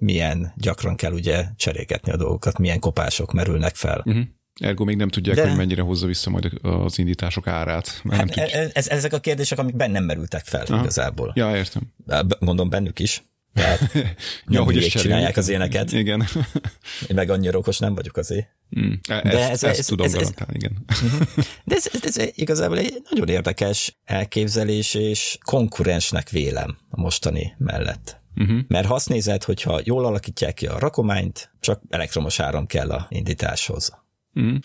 milyen gyakran kell ugye cserélgetni a dolgokat, milyen kopások merülnek fel. Uh-huh. Ergo még nem tudják, De... hogy mennyire hozza vissza majd az indítások árát. Hát, nem tudja. E- ez, ezek a kérdések, amik bennem merültek fel Aha. igazából. Ja, értem. Mondom bennük is. Tehát ja, hogy is csinálják az éneket. Igen. Én meg annyira okos nem vagyok azért. Mm. E- De ez, ezt ez, tudom ez, ez, igen. Mhm. De ez, ez, ez igazából egy nagyon érdekes elképzelés, és konkurensnek vélem a mostani mellett. Uh-huh. Mert ha azt nézed, hogyha jól alakítják ki a rakományt, csak elektromos áram kell a indításhoz. Uh-huh.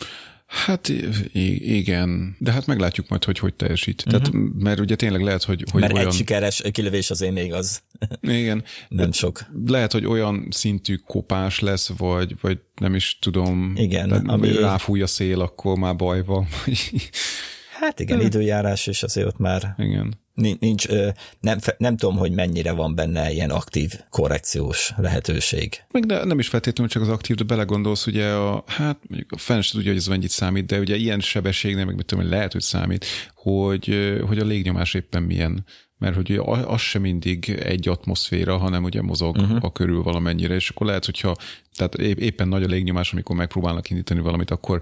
Hát igen, de hát meglátjuk majd, hogy hogy teljesít. Uh-huh. Tehát, mert ugye tényleg lehet, hogy, hogy mert olyan... egy sikeres kilövés azért még az igen. nem sok. Lehet, hogy olyan szintű kopás lesz, vagy, vagy nem is tudom, igen, ami... ráfúj a szél, akkor már baj van. hát igen, időjárás, és azért ott már igen nincs, nem, nem tudom, hogy mennyire van benne ilyen aktív korrekciós lehetőség. Még ne, nem is feltétlenül csak az aktív, de belegondolsz, ugye a, hát mondjuk a fenn tudja, hogy ez mennyit számít, de ugye ilyen sebességnél, meg mit tudom, hogy lehet, hogy számít, hogy, hogy a légnyomás éppen milyen mert hogy az sem mindig egy atmoszféra, hanem ugye mozog uh-huh. a körül valamennyire, és akkor lehet, hogyha tehát éppen nagy a légnyomás, amikor megpróbálnak indítani valamit, akkor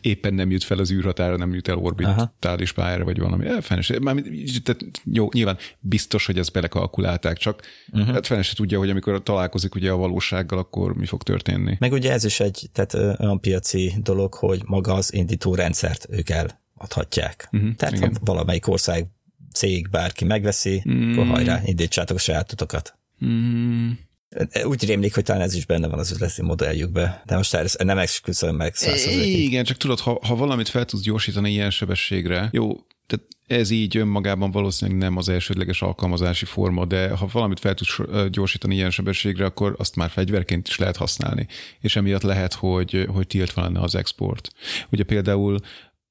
éppen nem jut fel az űrhatára, nem jut el orbitális pályára, vagy valami. Fene már, tehát jó, nyilván biztos, hogy ezt belekalkulálták, csak uh-huh. hát fene se tudja, hogy amikor találkozik ugye a valósággal, akkor mi fog történni. Meg ugye ez is egy tehát olyan piaci dolog, hogy maga az indító rendszert ők eladhatják. Uh-huh. Tehát Igen. ha valamelyik ország cég, bárki megveszi, mm. akkor hajrá, indítsátok a sajátotokat. Mm. Úgy rémlik, hogy talán ez is benne van az üzleti modelljükbe, de most ezt nem esküszöm meg százszerzékig. Igen, csak tudod, ha, ha valamit fel tudsz gyorsítani ilyen sebességre, jó, Tehát ez így önmagában valószínűleg nem az elsődleges alkalmazási forma, de ha valamit fel tudsz gyorsítani ilyen sebességre, akkor azt már fegyverként is lehet használni. És emiatt lehet, hogy, hogy tiltva lenne az export. Ugye például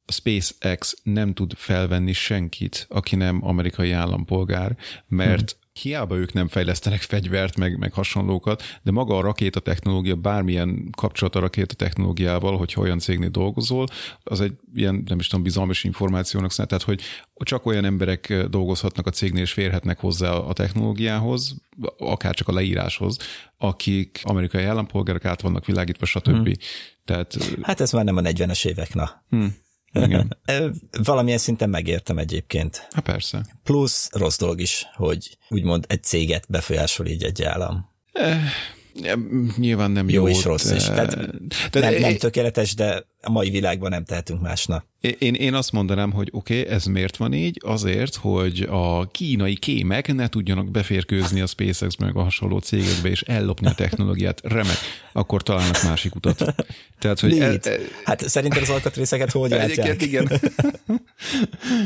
a SpaceX nem tud felvenni senkit, aki nem amerikai állampolgár, mert hmm hiába ők nem fejlesztenek fegyvert, meg, meg hasonlókat, de maga a rakéta technológia, bármilyen kapcsolat a rakéta technológiával, hogyha olyan cégnél dolgozol, az egy ilyen, nem is tudom, bizalmas információnak szállt, tehát hogy csak olyan emberek dolgozhatnak a cégnél és férhetnek hozzá a technológiához, akár csak a leíráshoz, akik amerikai állampolgárok át vannak világítva, stb. Hmm. Tehát, hát ez már nem a 40-es évek, na. Hmm. Igen. Valamilyen szinten megértem egyébként. Hát persze. Plusz rossz dolog is, hogy úgymond egy céget befolyásol így egy állam. Eh, nyilván nem jó. Jó is rossz is. Tehát de, nem, nem tökéletes, de a mai világban nem tehetünk másnak. Én, én azt mondanám, hogy oké, okay, ez miért van így? Azért, hogy a kínai kémek ne tudjanak beférkőzni a SpaceX meg a hasonló cégekbe, és ellopni a technológiát. Remek, akkor találnak másik utat. Tehát, hogy e, e, hát szerintem az alkatrészeket hogy Egyébként igen.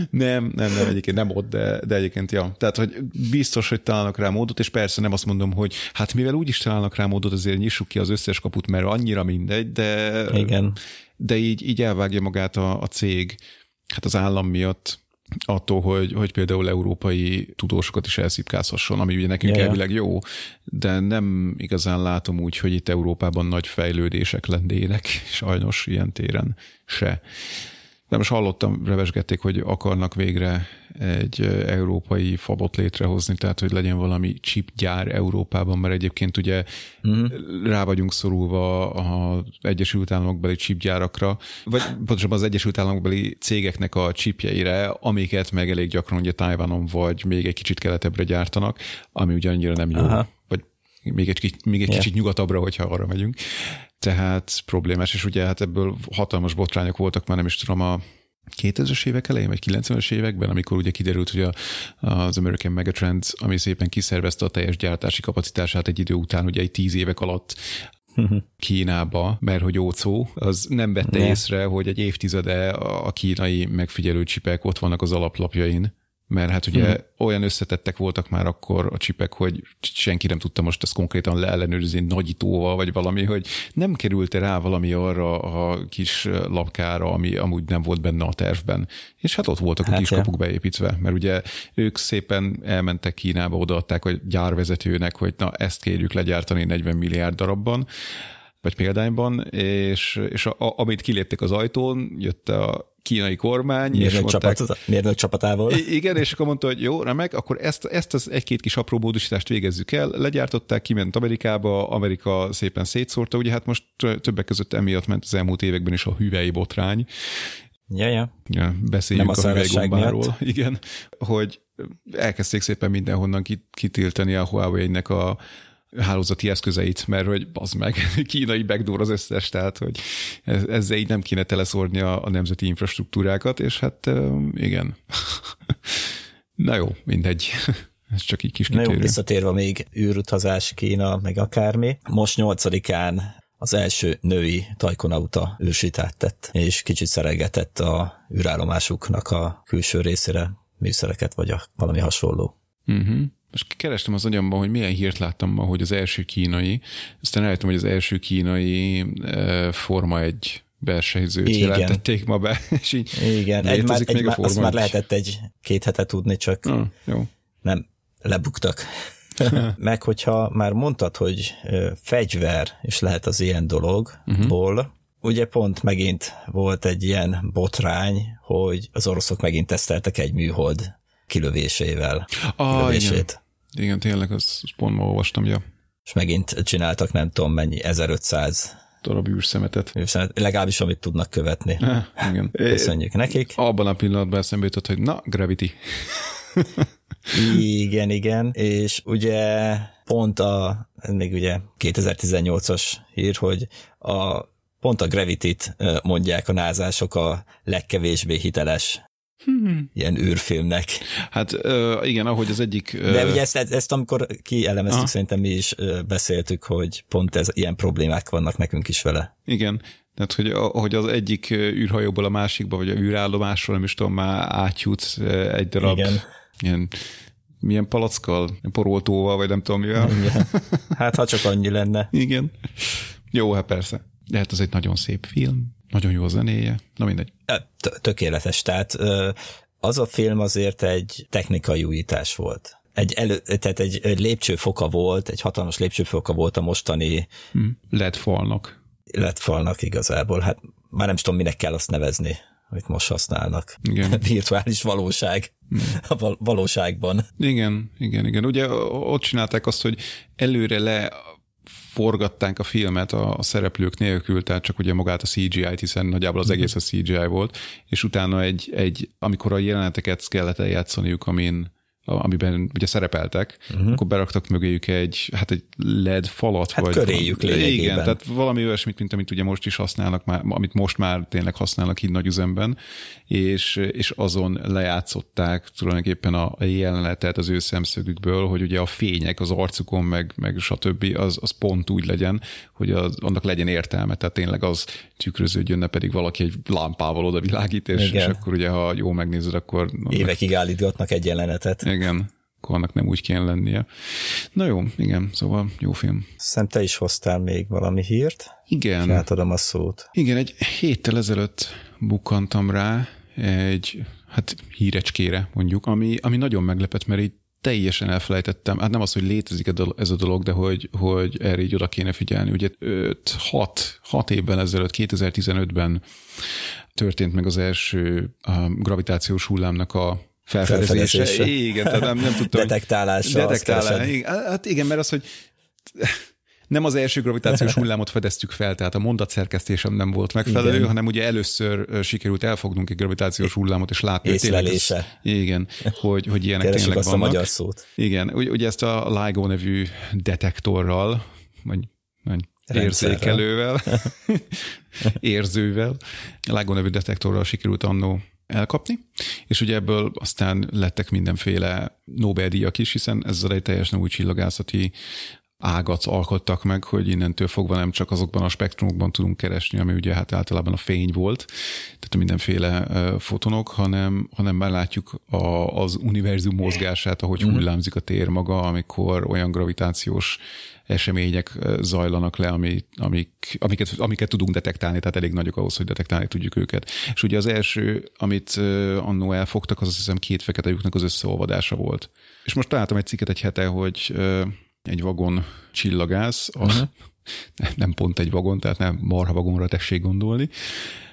nem, nem, nem, egyébként nem ott, de, de egyébként ja. Tehát, hogy biztos, hogy találnak rá módot, és persze nem azt mondom, hogy hát mivel úgy is találnak rá módot, azért nyissuk ki az összes kaput, mert annyira mindegy, de igen de így, így elvágja magát a, a cég, hát az állam miatt attól, hogy, hogy például európai tudósokat is elszipkázhasson, ami ugye nekünk yeah. elvileg jó, de nem igazán látom úgy, hogy itt Európában nagy fejlődések lennének, sajnos ilyen téren se. De most hallottam, revesgették, hogy akarnak végre egy európai fabot létrehozni, tehát hogy legyen valami chipgyár Európában, mert egyébként ugye uh-huh. rá vagyunk szorulva az Egyesült Államokbeli chipgyárakra, vagy pontosabban az Egyesült Államokbeli cégeknek a chipjeire, amiket meg elég gyakran ugye Tajvanon vagy még egy kicsit keletebbre gyártanak, ami ugye annyira nem jó. Aha. Vagy még egy, még egy yeah. kicsit nyugatabbra, hogyha arra megyünk. Tehát problémás, és ugye hát ebből hatalmas botrányok voltak, már nem is tudom, a 2000-es évek elején, vagy 90-es években, amikor ugye kiderült, hogy a, az American Megatrend, ami szépen kiszervezte a teljes gyártási kapacitását egy idő után, ugye egy tíz évek alatt Kínába, mert hogy ócó, az nem vette ne. észre, hogy egy évtizede a kínai megfigyelő csipek ott vannak az alaplapjain, mert hát ugye hmm. olyan összetettek voltak már akkor a csipek, hogy senki nem tudta most ezt konkrétan leellenőrizni nagyítóval, vagy valami, hogy nem került rá valami arra a kis lapkára, ami amúgy nem volt benne a tervben. És hát ott voltak hát a kis ja. beépítve, mert ugye ők szépen elmentek Kínába, odaadták a gyárvezetőnek, hogy na ezt kérjük legyártani 40 milliárd darabban, vagy példányban, és, és a, a, amit kiléptek az ajtón, jött a kínai kormány. Mérnök, és mondták, csapat, mérnök csapatával. Igen, és akkor mondta, hogy jó, remek, akkor ezt, ezt az egy-két kis apró módosítást végezzük el. Legyártották, kiment Amerikába, Amerika szépen szétszórta, ugye hát most többek között emiatt ment az elmúlt években is a hüvei botrány. Ja, ja. ja beszéljünk Nem a, a hüvei gombáról. Igen, hogy elkezdték szépen mindenhonnan kitiltani a Huawei-nek a hálózati eszközeit, mert hogy az meg kínai backdoor az összes, tehát hogy ezzel így nem kéne teleszórni a, a nemzeti infrastruktúrákat, és hát igen. Na jó, mindegy. Ez csak így kis kitérő. Na jó, visszatérve még űrutazás, Kína, meg akármi. Most nyolcadikán az első női tajkonauta ősítát tett, és kicsit szerelgetett a űrállomásuknak a külső részére műszereket, vagy a, valami hasonló. Uh-huh. Most kerestem az agyamban, hogy milyen hírt láttam ma, hogy az első kínai, aztán eljöttem, hogy az első kínai e, Forma egy versenyzőt Igen. jelentették ma be, és így Igen, egy már, egy már, azt már lehetett egy két hete tudni, csak ah, jó. nem lebuktak. Meg hogyha már mondtad, hogy fegyver is lehet az ilyen dologból, uh-huh. ugye pont megint volt egy ilyen botrány, hogy az oroszok megint teszteltek egy műhold kilövésével. Ah, kilövését. Igen. Igen, tényleg, azt, azt pont ma olvastam, ja. És megint csináltak nem tudom mennyi, 1500 darab űrszemetet. űrszemet. Legalábbis amit tudnak követni. Ha, igen. Köszönjük nekik. Abban a pillanatban eszembe jutott, hogy na, Gravity. igen, igen, és ugye pont a, még ugye 2018-as hír, hogy a pont a Gravity-t mondják a názások a legkevésbé hiteles Hmm. Ilyen űrfilmnek. Hát igen, ahogy az egyik... De ugye ezt, ezt amikor kielemeztük, Aha. szerintem mi is beszéltük, hogy pont ez ilyen problémák vannak nekünk is vele. Igen, Tehát, hogy, hogy az egyik űrhajóból a másikba, vagy a űrállomásról, nem is tudom, már átjutsz egy darab Igen. ilyen milyen palackkal, poroltóval, vagy nem tudom mivel. Igen. Hát, ha csak annyi lenne. Igen. Jó, hát persze. De hát az egy nagyon szép film, nagyon jó zenéje, na mindegy. Tökéletes, tehát az a film azért egy technikai újítás volt. Egy, elő, tehát egy, egy lépcsőfoka volt, egy hatalmas lépcsőfoka volt a mostani... Hmm. Lett falnak. Lett falnak igazából, hát már nem tudom, minek kell azt nevezni amit most használnak. Igen. Virtuális valóság hmm. a valóságban. Igen, igen, igen. Ugye ott csinálták azt, hogy előre le forgatták a filmet a, a szereplők nélkül, tehát csak ugye magát a CGI-t, hiszen nagyjából az egész a CGI volt, és utána egy, egy amikor a jeleneteket kellett eljátszaniuk, amin amiben ugye szerepeltek, uh-huh. akkor beraktak mögéjük egy, hát egy LED falat. Hát vagy köréjük valami, Igen, tehát valami olyasmit, mint amit ugye most is használnak, már, amit most már tényleg használnak így nagy üzemben, és, és azon lejátszották tulajdonképpen a jelenetet az ő szemszögükből, hogy ugye a fények az arcukon, meg, meg stb. Az, az pont úgy legyen, hogy az, annak legyen értelme, tehát tényleg az tükröződjön, ne pedig valaki egy lámpával oda világít, és, és akkor ugye, ha jó megnézed, akkor... Évekig állítgatnak egy jelenetet. Igen, akkor annak nem úgy kéne lennie. Na jó, igen, szóval jó film. Szem te is hoztál még valami hírt. Igen. Átadom a szót. Igen, egy héttel ezelőtt bukkantam rá egy hát hírecskére mondjuk, ami, ami nagyon meglepett, mert így teljesen elfelejtettem, hát nem az, hogy létezik ez a dolog, de hogy, hogy erre így oda kéne figyelni. Ugye 6, 6 évvel ezelőtt, 2015-ben történt meg az első gravitációs hullámnak a felfedezése. felfedezése. Igen, tehát nem, nem tudtam. Detektálása. Detektálás. Hát igen, mert az, hogy nem az első gravitációs hullámot fedeztük fel, tehát a mondatszerkesztésem nem volt megfelelő, igen. hanem ugye először sikerült elfognunk egy gravitációs hullámot, és látni, hogy tényleg ez, igen, hogy, hogy ilyenek Keresik tényleg azt vannak. a magyar szót. Igen, ugye ezt a LIGO nevű detektorral, vagy, vagy érzékelővel, érzővel, LIGO nevű detektorral sikerült annó elkapni, és ugye ebből aztán lettek mindenféle Nobel-díjak is, hiszen ezzel egy teljesen új csillagászati ágat alkottak meg, hogy innentől fogva nem csak azokban a spektrumokban tudunk keresni, ami ugye hát általában a fény volt, tehát mindenféle fotonok, hanem, hanem már látjuk a, az univerzum mozgását, ahogy mhm. hullámzik a tér maga, amikor olyan gravitációs események zajlanak le, ami, amik, amiket, amiket tudunk detektálni, tehát elég nagyok ahhoz, hogy detektálni tudjuk őket. És ugye az első, amit annó elfogtak, az azt hiszem két fekete lyuknak az összeolvadása volt. És most találtam egy cikket egy hete, hogy egy vagon csillagász, uh-huh. nem pont egy vagon, tehát nem marha vagonra tessék gondolni.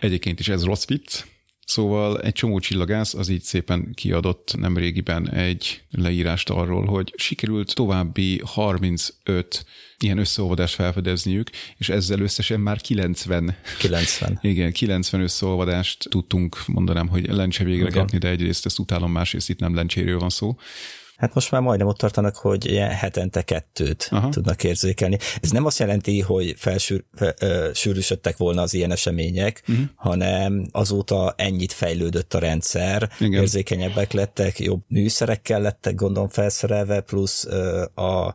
Egyébként is ez rossz vicc, Szóval egy csomó csillagász az így szépen kiadott nem régiben egy leírást arról, hogy sikerült további 35 ilyen összeolvadást felfedezniük, és ezzel összesen már 90. 90. Igen, 90 összeolvadást tudtunk, mondanám, hogy lencse végre okay. kapni, de egyrészt ezt utálom, másrészt itt nem lencséről van szó. Hát most már majdnem ott tartanak, hogy ilyen hetente kettőt Aha. tudnak érzékelni. Ez nem azt jelenti, hogy felsűrűsödtek volna az ilyen események, uh-huh. hanem azóta ennyit fejlődött a rendszer, Igen. érzékenyebbek lettek, jobb műszerekkel lettek gondolom felszerelve, plusz a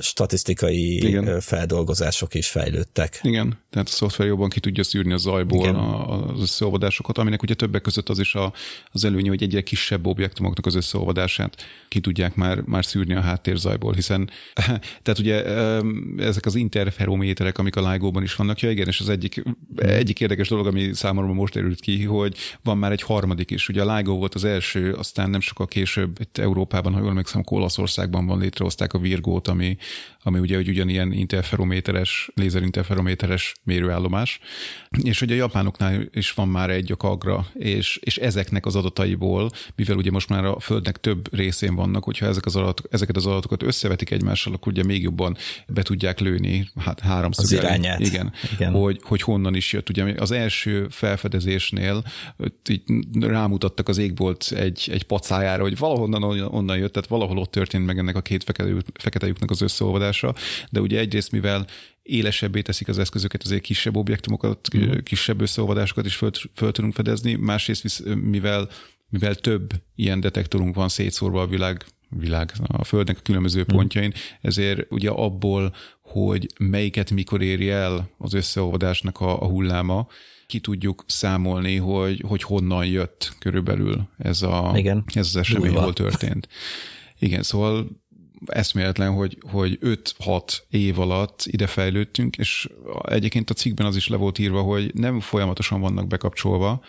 statisztikai Igen. feldolgozások is fejlődtek. Igen, tehát a szoftver jobban ki tudja szűrni a zajból Igen. az összeolvadásokat, aminek ugye többek között az is a, az előnye, hogy egyre kisebb objektumoknak az összeolvadását ki tudják már, már szűrni a háttérzajból, hiszen tehát ugye ezek az interferométerek, amik a LIGO-ban is vannak, ja igen, és az egyik, egyik érdekes dolog, ami számomra most derült ki, hogy van már egy harmadik is. Ugye a LIGO volt az első, aztán nem sokkal később itt Európában, ha jól emlékszem, Olaszországban van létrehozták a Virgót, ami, ami ugye hogy ugyanilyen interferométeres, lézerinterferométeres mérőállomás, és ugye a japánoknál is van már egy a kagra, és, és ezeknek az adataiból, mivel ugye most már a Földnek több részén vannak, hogyha ezek az adatok, ezeket az adatokat összevetik egymással, akkor ugye még jobban be tudják lőni, hát. Az irányát. Igen, Igen. Hogy, hogy honnan is jött. Ugye az első felfedezésnél így rámutattak az égbolt egy, egy pacájára, hogy valahonnan onnan jött, tehát valahol ott történt meg ennek a két fekete, fekete lyuknak az összeolvadása, de ugye egyrészt, mivel élesebbé teszik az eszközöket, azért kisebb objektumokat, uh-huh. kisebb összeolvadásokat is föl, föl tudunk fedezni, másrészt mivel mivel több ilyen detektorunk van szétszórva a világ világ, a Földnek a különböző hmm. pontjain, ezért ugye abból, hogy melyiket mikor éri el az összeolvadásnak a, a hulláma, ki tudjuk számolni, hogy, hogy honnan jött körülbelül ez, a, Igen. ez az esemény, hol történt. Igen, szóval eszméletlen, hogy, hogy 5-6 év alatt ide fejlődtünk, és egyébként a cikkben az is le volt írva, hogy nem folyamatosan vannak bekapcsolva,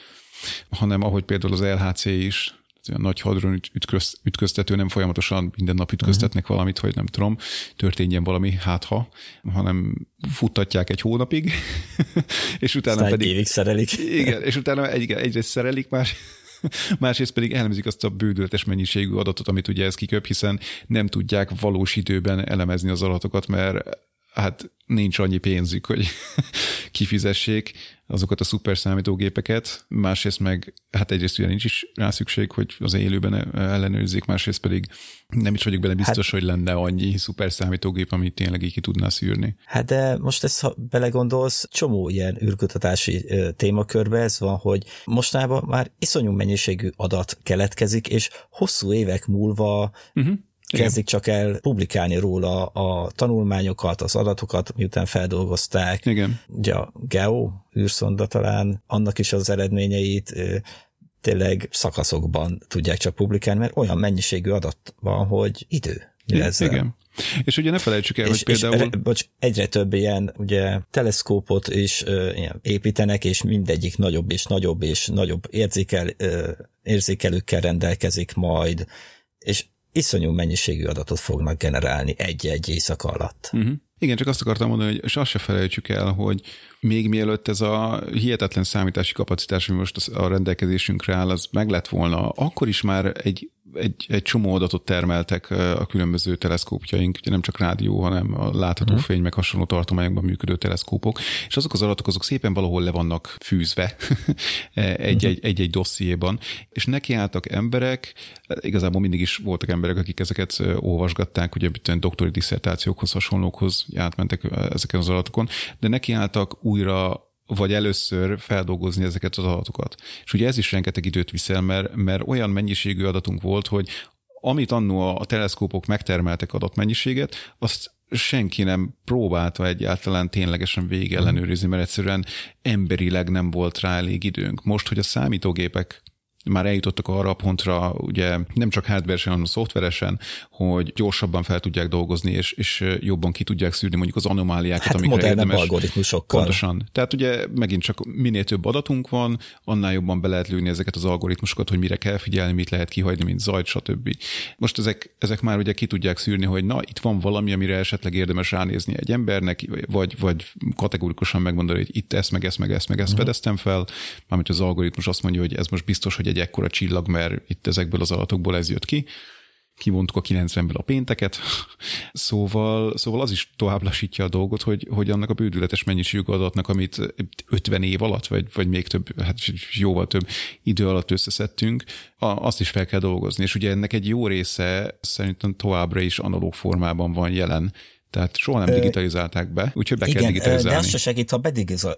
hanem ahogy például az LHC is, a nagy hadron ütköz, ütköztető nem folyamatosan minden nap ütköztetnek uh-huh. valamit, hogy nem tudom, történjen valami hátha, hanem futtatják egy hónapig, és utána Aztán pedig... évig szerelik. Igen, és utána egy, egyrészt szerelik, már másrészt pedig elemzik azt a bődületes mennyiségű adatot, amit ugye ez kiköp, hiszen nem tudják valós időben elemezni az adatokat, mert hát nincs annyi pénzük, hogy kifizessék azokat a szuper számítógépeket, másrészt meg, hát egyrészt ugye nincs is rá szükség, hogy az élőben ellenőrizzék, másrészt pedig nem is vagyok benne biztos, hát, hogy lenne annyi szuper számítógép, amit tényleg így ki tudná szűrni. Hát de most ezt, ha belegondolsz, csomó ilyen űrkutatási témakörbe ez van, hogy mostában már iszonyú mennyiségű adat keletkezik, és hosszú évek múlva uh-huh kezdik csak el publikálni róla a tanulmányokat, az adatokat, miután feldolgozták. Igen. Ugye a Geo űrszonda talán, annak is az eredményeit tényleg szakaszokban tudják csak publikálni, mert olyan mennyiségű adat van, hogy idő. Ezzel. Igen. És ugye ne felejtsük el, és, hogy például... És, bocs, egyre több ilyen ugye teleszkópot is ö, építenek, és mindegyik nagyobb és nagyobb és nagyobb érzékel, ö, érzékelőkkel rendelkezik majd, és iszonyú mennyiségű adatot fognak generálni egy-egy éjszaka alatt. Uh-huh. Igen, csak azt akartam mondani, hogy azt se felejtsük el, hogy még mielőtt ez a hihetetlen számítási kapacitás, ami most a rendelkezésünkre áll, az meg lett volna, akkor is már egy egy, egy csomó adatot termeltek a különböző teleszkópjaink, ugye nem csak rádió, hanem a látható uh-huh. fény, meg hasonló tartományokban működő teleszkópok, és azok az adatok azok szépen valahol le vannak fűzve egy-egy, uh-huh. egy-egy dossziéban, és nekiálltak emberek, igazából mindig is voltak emberek, akik ezeket olvasgatták, ugye doktori diszertációkhoz, hasonlókhoz átmentek ezeken az adatokon, de nekiálltak újra vagy először feldolgozni ezeket az adatokat. És ugye ez is rengeteg időt viszel, mert, mert olyan mennyiségű adatunk volt, hogy amit annó a teleszkópok megtermeltek adatmennyiséget, azt senki nem próbálta egyáltalán ténylegesen végig ellenőrizni, mert egyszerűen emberileg nem volt rá elég időnk. Most, hogy a számítógépek már eljutottak arra a pontra, ugye nem csak hardveresen, hanem szoftveresen, hogy gyorsabban fel tudják dolgozni, és, és jobban ki tudják szűrni mondjuk az anomáliákat, hát amikre érdemes. algoritmusokkal. Pontosan. Tehát ugye megint csak minél több adatunk van, annál jobban be lehet lőni ezeket az algoritmusokat, hogy mire kell figyelni, mit lehet kihagyni, mint zajt, stb. Most ezek, ezek már ugye ki tudják szűrni, hogy na, itt van valami, amire esetleg érdemes ránézni egy embernek, vagy, vagy kategorikusan megmondani, hogy itt ezt, meg ezt, meg ezt, meg ezt uh-huh. fedeztem fel, mármint az algoritmus azt mondja, hogy ez most biztos, hogy egy ekkora csillag, mert itt ezekből az adatokból ez jött ki. Kivontuk a 90-ből a pénteket, szóval, szóval az is tovább lassítja a dolgot, hogy, hogy annak a bődületes mennyiségű adatnak, amit 50 év alatt, vagy, vagy még több, hát jóval több idő alatt összeszedtünk, azt is fel kell dolgozni. És ugye ennek egy jó része szerintem továbbra is analóg formában van jelen, tehát soha nem digitalizálták be, úgyhogy be Igen, kell digitalizálni. de azt se segít, ha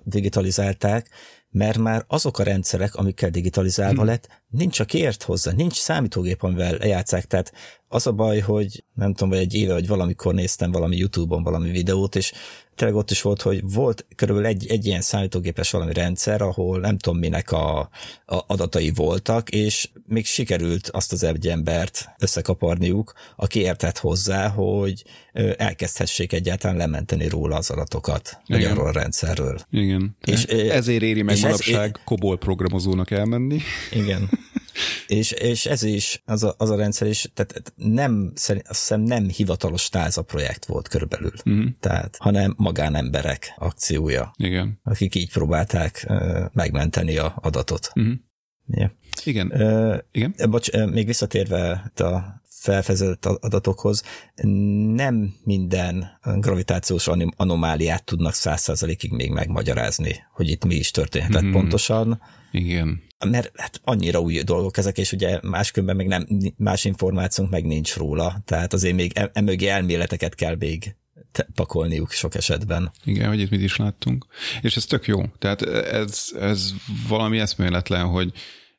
bedigitalizálták, mert már azok a rendszerek, amikkel digitalizálva hmm. lett, nincs, aki ért hozzá, nincs számítógép, amivel lejátszák, tehát az a baj, hogy nem tudom, vagy egy éve, vagy valamikor néztem valami YouTube-on valami videót, és tényleg ott is volt, hogy volt körülbelül egy, egy ilyen számítógépes valami rendszer, ahol nem tudom minek a, a adatai voltak, és még sikerült azt az egy embert összekaparniuk, aki értett hozzá, hogy elkezdhessék egyáltalán lementeni róla az adatokat, vagy arról a rendszerről. Igen. És, Ezért éri meg manapság ez, kobol programozónak elmenni. Igen. és, és ez is, az a, az a rendszer is, tehát nem, azt hiszem nem hivatalos táza projekt volt körülbelül, uh-huh. tehát, hanem magánemberek akciója. Igen. Akik így próbálták uh, megmenteni a adatot. Uh-huh. Yeah. Igen. Uh, Igen. Bocs, még visszatérve a felfedezett adatokhoz, nem minden gravitációs anomáliát tudnak száz százalékig még megmagyarázni, hogy itt mi is történhetett mm-hmm. pontosan. Igen. Mert hát annyira új dolgok ezek, és ugye máskülönben még nem, más információnk meg nincs róla, tehát azért még emögé elméleteket kell még pakolniuk sok esetben. Igen, hogy itt mit is láttunk. És ez tök jó. Tehát ez, ez valami eszméletlen, hogy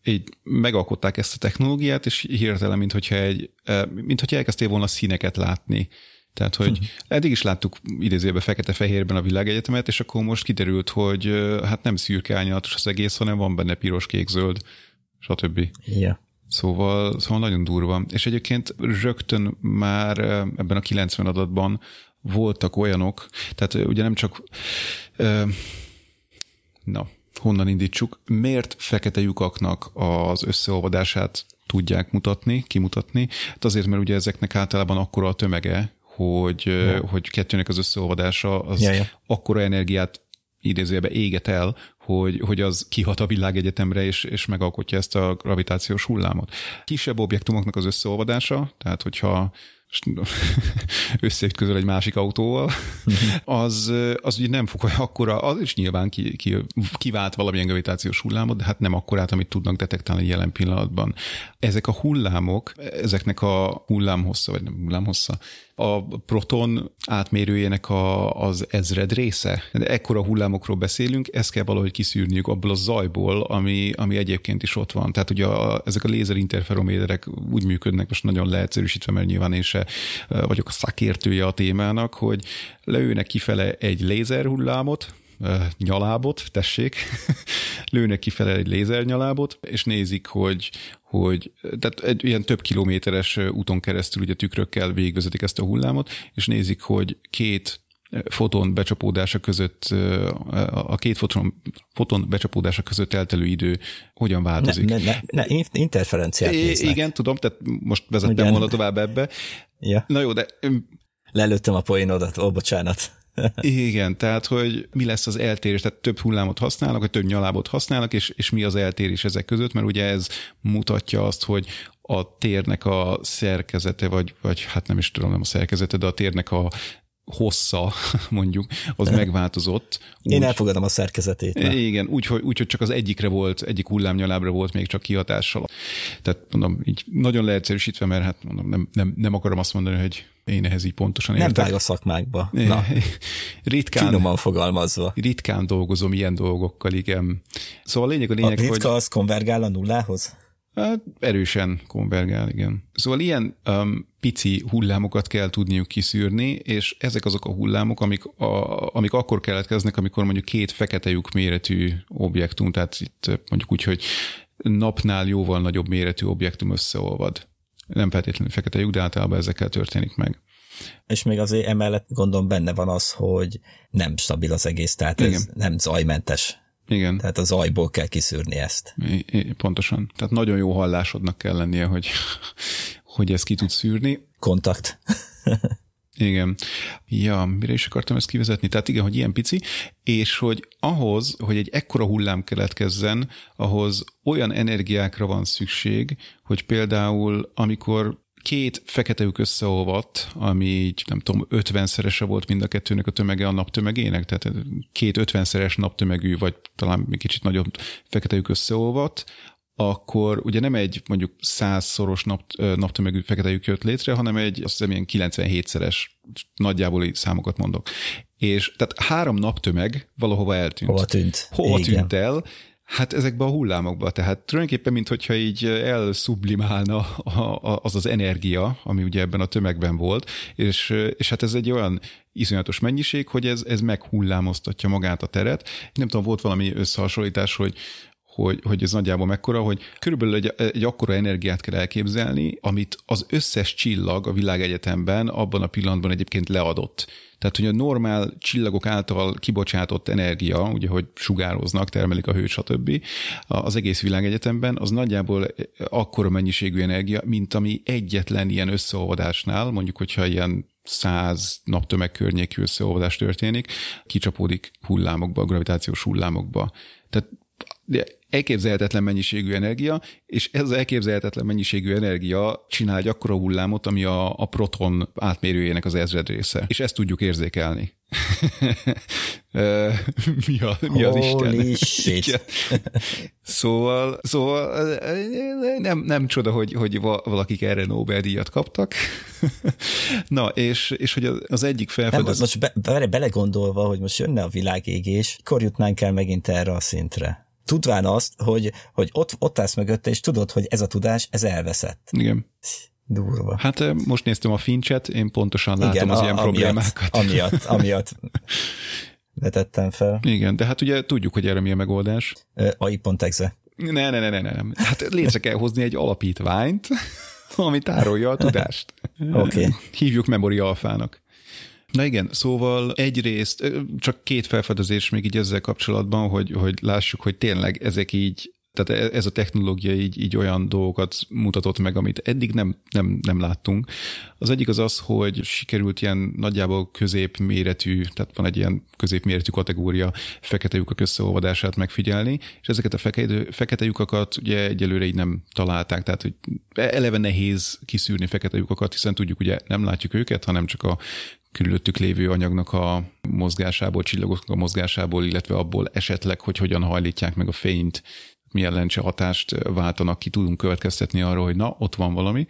így megalkották ezt a technológiát, és hirtelen, mint hogyha, egy, mint hogyha elkezdtél volna színeket látni. Tehát, hogy hm. eddig is láttuk idézőben fekete-fehérben a világegyetemet, és akkor most kiderült, hogy hát nem szürke árnyalatos az egész, hanem van benne piros, kék, zöld, stb. Yeah. Szóval, szóval nagyon durva. És egyébként rögtön már ebben a 90 adatban voltak olyanok, tehát ugye nem csak na, honnan indítsuk, miért fekete lyukaknak az összeolvadását tudják mutatni, kimutatni? Hát azért, mert ugye ezeknek általában akkora a tömege, hogy, ja. hogy kettőnek az összeolvadása az ja, ja. akkora energiát idézőjelbe éget el, hogy, hogy az kihat a világegyetemre, és, és megalkotja ezt a gravitációs hullámot. Kisebb objektumoknak az összeolvadása, tehát hogyha összeütközöl egy másik autóval, az, az ugye nem fog akkora, az is nyilván ki, ki, kivált valamilyen gravitációs hullámot, de hát nem akkorát, amit tudnak detektálni jelen pillanatban. Ezek a hullámok, ezeknek a hullámhossza, vagy nem hullámhossza, a proton átmérőjének a, az ezred része. De ekkora hullámokról beszélünk, ezt kell valahogy kiszűrniük abból a zajból, ami, ami egyébként is ott van. Tehát ugye a, ezek a lézerinterferométerek úgy működnek, most nagyon leegyszerűsítve, mert nyilván én se vagyok a szakértője a témának, hogy leülnek kifele egy lézerhullámot, nyalábot, tessék, lőnek kifele egy lézernyalábot, és nézik, hogy, hogy tehát egy ilyen több kilométeres úton keresztül ugye tükrökkel végigvezetik ezt a hullámot, és nézik, hogy két foton becsapódása között, a két foton, foton becsapódása között eltelő idő hogyan változik. Ne, ne, ne, ne interferenciát é, Igen, tudom, tehát most vezettem volna tovább ebbe. Ja. Na jó, de... Lelőttem a poénodat, ó, bocsánat. Igen, tehát hogy mi lesz az eltérés, tehát több hullámot használnak, vagy több nyalábot használnak, és, és mi az eltérés ezek között, mert ugye ez mutatja azt, hogy a térnek a szerkezete, vagy, vagy hát nem is tudom, nem a szerkezete, de a térnek a hossza, mondjuk, az megváltozott. Úgy, Én elfogadom a szerkezetét. Ne? Igen, úgyhogy úgy, hogy csak az egyikre volt, egyik hullámnyalábra volt még csak kihatással. Tehát mondom, így nagyon leegyszerűsítve, mert hát mondom, nem, nem, nem akarom azt mondani, hogy én ehhez így pontosan értek. Nem vág a szakmákba. Na, ritkán, finoman fogalmazva. Ritkán dolgozom ilyen dolgokkal, igen. Szóval a lényeg a lényeg, a ritka hogy... az konvergál a nullához? Hát erősen konvergál, igen. Szóval ilyen um, pici hullámokat kell tudniuk kiszűrni, és ezek azok a hullámok, amik, a, amik akkor keletkeznek, amikor mondjuk két fekete lyuk méretű objektum, tehát itt mondjuk úgy, hogy napnál jóval nagyobb méretű objektum összeolvad. Nem feltétlenül fekete lyuk, de általában ezekkel történik meg. És még azért emellett gondolom benne van az, hogy nem stabil az egész, tehát Igen. ez nem zajmentes igen. Tehát az ajból kell kiszűrni ezt. I, I, pontosan. Tehát nagyon jó hallásodnak kell lennie, hogy, hogy ezt ki tud szűrni. Kontakt. Igen. Ja, mire is akartam ezt kivezetni? Tehát igen, hogy ilyen pici, és hogy ahhoz, hogy egy ekkora hullám keletkezzen, ahhoz olyan energiákra van szükség, hogy például amikor két fekete lyuk összeolvadt, ami így nem tudom, 50-szerese volt mind a kettőnek a tömege a naptömegének, tehát két 50-szeres naptömegű, vagy talán még kicsit nagyobb fekete lyuk összeolvadt, akkor ugye nem egy mondjuk százszoros nap, naptömegű fekete lyuk jött létre, hanem egy azt hiszem ilyen 97-szeres nagyjából számokat mondok. És tehát három naptömeg valahova eltűnt. Hova tűnt? Hova Igen. tűnt el, Hát ezekbe a hullámokba, tehát tulajdonképpen, mintha így elszublimálna az az energia, ami ugye ebben a tömegben volt, és, és hát ez egy olyan iszonyatos mennyiség, hogy ez, ez meghullámoztatja magát a teret. Nem tudom, volt valami összehasonlítás, hogy hogy, hogy ez nagyjából mekkora, hogy körülbelül egy, egy akkora energiát kell elképzelni, amit az összes csillag a világegyetemben abban a pillanatban egyébként leadott. Tehát, hogy a normál csillagok által kibocsátott energia, ugye, hogy sugároznak, termelik a hőt, stb. az egész világegyetemben, az nagyjából akkora mennyiségű energia, mint ami egyetlen ilyen összeolvadásnál, mondjuk, hogyha ilyen száz naptömeg környékű összeolvadás történik, kicsapódik hullámokba, gravitációs hullámokba. Tehát elképzelhetetlen mennyiségű energia, és ez az elképzelhetetlen mennyiségű energia csinál egy akkora hullámot, ami a, a proton átmérőjének az ezred része. És ezt tudjuk érzékelni. mi, a, mi az Holy Isten? szóval, szóval nem, nem csoda, hogy, hogy valakik erre Nobel-díjat kaptak. Na, és, és hogy az egyik felfedez... most be, be, belegondolva, hogy most jönne a világégés, mikor jutnánk el megint erre a szintre? Tudván azt, hogy, hogy ott, ott állsz mögötte, és tudod, hogy ez a tudás, ez elveszett. Igen. Durva. Hát most néztem a fincset, én pontosan látom Igen, az a, ilyen amiatt, problémákat. Amiatt, amiatt vetettem fel. Igen, de hát ugye tudjuk, hogy erre mi a megoldás. AI.exe. Ne, ne, ne, ne, ne. Hát létre kell hozni egy alapítványt, ami tárolja a tudást. Oké. Okay. Hívjuk Memory Alfának. Na igen, szóval egyrészt csak két felfedezés még így ezzel kapcsolatban, hogy, hogy lássuk, hogy tényleg ezek így tehát e, ez a technológia így, így olyan dolgokat mutatott meg, amit eddig nem, nem, nem láttunk. Az egyik az az, hogy sikerült ilyen nagyjából középméretű, tehát van egy ilyen középméretű kategória fekete lyukak összeolvadását megfigyelni, és ezeket a fekete, fekete lyukakat ugye egyelőre így nem találták, tehát hogy eleve nehéz kiszűrni fekete lyukakat, hiszen tudjuk, ugye nem látjuk őket, hanem csak a körülöttük lévő anyagnak a mozgásából, csillagoknak a mozgásából, illetve abból esetleg, hogy hogyan hajlítják meg a fényt, milyen lencse hatást váltanak ki, tudunk következtetni arról, hogy na, ott van valami.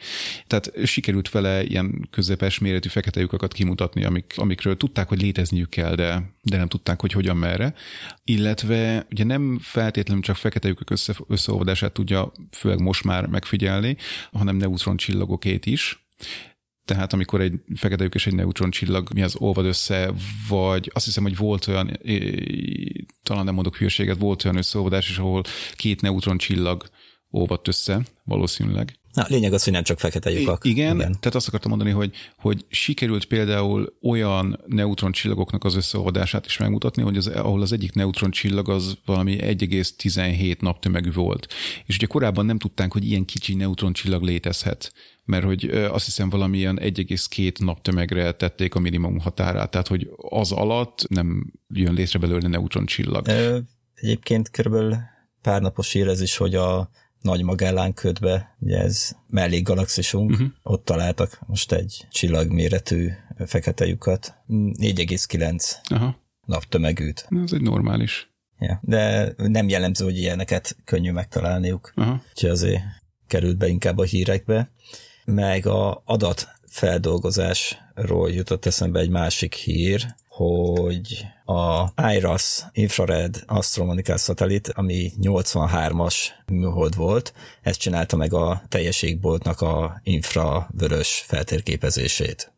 Tehát sikerült vele ilyen közepes méretű fekete lyukakat kimutatni, amik, amikről tudták, hogy létezniük kell, de, de nem tudták, hogy hogyan merre. Illetve ugye nem feltétlenül csak fekete lyukak össze, összeolvadását tudja főleg most már megfigyelni, hanem neutron csillagokét is tehát amikor egy fekete lyuk és egy neutron csillag mi az olvad össze, vagy azt hiszem, hogy volt olyan, talán nem mondok hülyeséget, volt olyan összeolvadás is, ahol két neutron csillag olvadt össze, valószínűleg. Na, lényeg az, hogy nem csak fekete lyukak. Igen, igen, tehát azt akartam mondani, hogy, hogy sikerült például olyan neutron csillagoknak az összeolvadását is megmutatni, hogy az, ahol az egyik neutron csillag az valami 1,17 naptömegű volt. És ugye korábban nem tudták, hogy ilyen kicsi neutron csillag létezhet mert hogy azt hiszem valamilyen 1,2 naptömegre tették a minimum határát, tehát hogy az alatt nem jön létre belőle neutron csillag. Egyébként körülbelül pár napos ír ez is, hogy a nagy Magellán ködbe, ugye ez melléggalaxisunk, uh-huh. ott találtak most egy csillagméretű fekete lyukat, 4,9 Aha. naptömegűt. Ez egy normális. Ja, de nem jellemző, hogy ilyeneket könnyű megtalálniuk. Aha. Úgyhogy azért került be inkább a hírekbe meg a adatfeldolgozásról jutott eszembe egy másik hír, hogy a IRAS Infrared Astronomical Satellite, ami 83-as műhold volt, ezt csinálta meg a teljességboltnak a infravörös feltérképezését.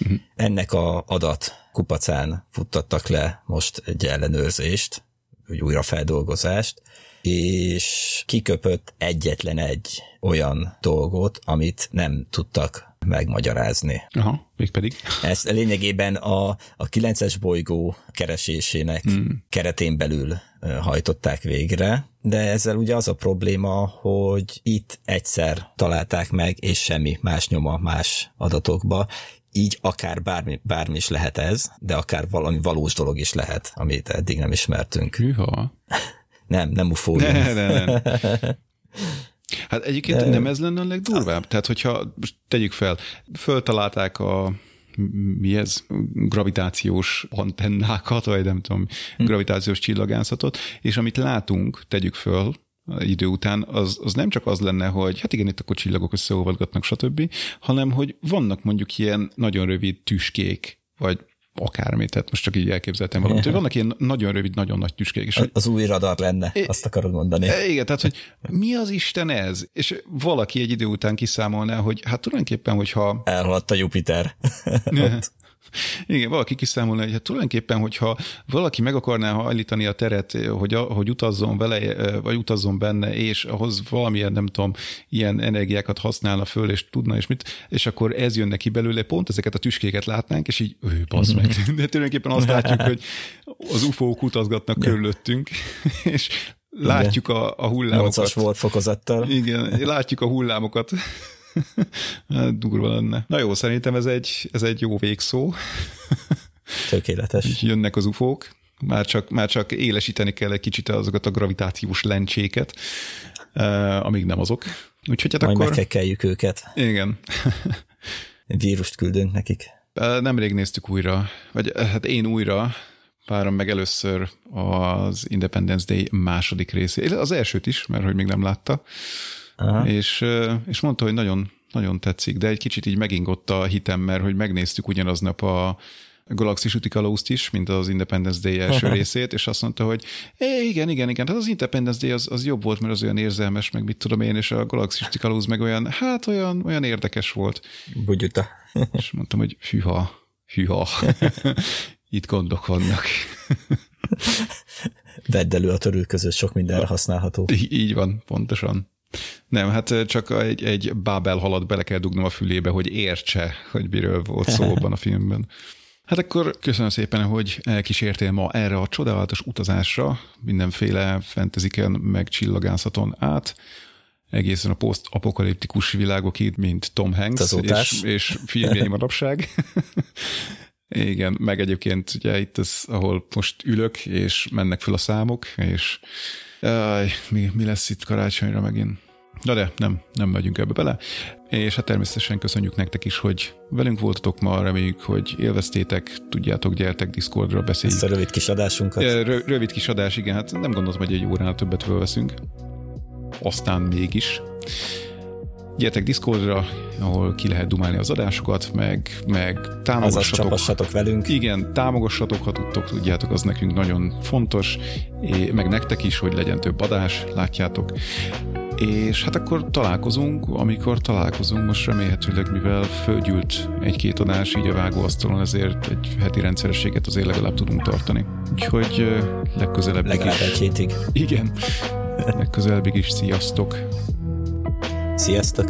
Uh-huh. Ennek a adat kupacán futtattak le most egy ellenőrzést, egy újrafeldolgozást, és kiköpött egyetlen egy olyan dolgot, amit nem tudtak megmagyarázni. Aha, mégpedig. Ezt lényegében a, a 9-es bolygó keresésének hmm. keretén belül hajtották végre, de ezzel ugye az a probléma, hogy itt egyszer találták meg, és semmi más nyoma más adatokba, így akár bármi, bármi is lehet ez, de akár valami valós dolog is lehet, amit eddig nem ismertünk. Hűha. Nem, nem ufórium. Ne, ne, ne. Hát egyébként nem ez lenne a legdurvább? Tehát, hogyha tegyük fel, föltalálták a mi ez, gravitációs antennákat, vagy nem tudom, hm. gravitációs csillagászatot, és amit látunk, tegyük föl, idő után, az, az nem csak az lenne, hogy hát igen, itt akkor csillagok összeolvadgatnak, stb., hanem hogy vannak mondjuk ilyen nagyon rövid tüskék, vagy akármi, tehát most csak így elképzeltem valamit, hogy vannak ilyen nagyon rövid, nagyon nagy tüskék. És az új radar lenne, é, azt akarod mondani. Igen, tehát, hogy mi az Isten ez? És valaki egy idő után kiszámolná, hogy hát tulajdonképpen, hogyha... Elhaladt a Jupiter. Igen, valaki kiszámolna, hogy hát tulajdonképpen, hogyha valaki meg akarná hajlítani a teret, hogy, hogy utazzon vele, vagy utazzon benne, és ahhoz valamilyen, nem tudom, ilyen energiákat használna föl, és tudna, és mit, és akkor ez jön neki belőle, pont ezeket a tüskéket látnánk, és így, ő, bazd meg. De tulajdonképpen azt látjuk, hogy az UFO-k utazgatnak körülöttünk, és látjuk a, a hullámokat. 8-as volt fokozattal. Igen, látjuk a hullámokat durva lenne. Na jó, szerintem ez egy, ez egy jó végszó. Tökéletes. Jönnek az ufók, már csak, már csak élesíteni kell egy kicsit azokat a gravitációs lencséket, uh, amíg nem azok. Úgyhogy hát Majd akkor... megkekkeljük őket. Igen. Vírust küldünk nekik. Uh, nemrég néztük újra, vagy hát én újra, párom meg először az Independence Day második részét, az elsőt is, mert hogy még nem látta, Aha. És, és mondta, hogy nagyon, nagyon tetszik, de egy kicsit így megingott a hitem, mert hogy megnéztük ugyanaznap a, Galaxis Ütikalauszt is, mint az Independence Day első részét, és azt mondta, hogy é, igen, igen, igen, tehát az Independence Day az, az jobb volt, mert az olyan érzelmes, meg mit tudom én, és a Galaxis Ütikalauz meg olyan, hát olyan, olyan érdekes volt. Bugyuta. és mondtam, hogy hűha, hűha, itt gondok vannak. Vedd elő a törő között, sok mindenre használható. Így van, pontosan. Nem, hát csak egy, egy bábel halat bele kell dugnom a fülébe, hogy értse, hogy miről volt szó abban a filmben. Hát akkor köszönöm szépen, hogy elkísértél ma erre a csodálatos utazásra, mindenféle fantasyken meg csillagászaton át, egészen a posztapokaliptikus világokig, mint Tom Hanks és, és filmjei manapság. Igen, meg egyébként ugye itt az, ahol most ülök, és mennek fel a számok, és Jaj, mi, mi lesz itt karácsonyra megint? Na de, nem, nem megyünk ebbe bele. És hát természetesen köszönjük nektek is, hogy velünk voltatok ma, reméljük, hogy élveztétek, tudjátok, gyertek Discordra, beszéljük. Ezt a rövid kis adásunkat. Rö- rövid kis adás, igen, hát nem gondolom, hogy egy óránál többet fölveszünk. Aztán mégis. Gyertek Discordra, ahol ki lehet dumálni az adásokat, meg, meg támogassatok. velünk. Igen, támogassatok, ha tudtok, tudjátok, az nekünk nagyon fontos, meg nektek is, hogy legyen több adás, látjátok. És hát akkor találkozunk, amikor találkozunk, most remélhetőleg, mivel földgyűlt egy-két adás így a vágóasztalon, ezért egy heti rendszerességet azért legalább tudunk tartani. Úgyhogy legközelebb Legalább is. egy hétig. Igen. Legközelebb is sziasztok! Sziasztok!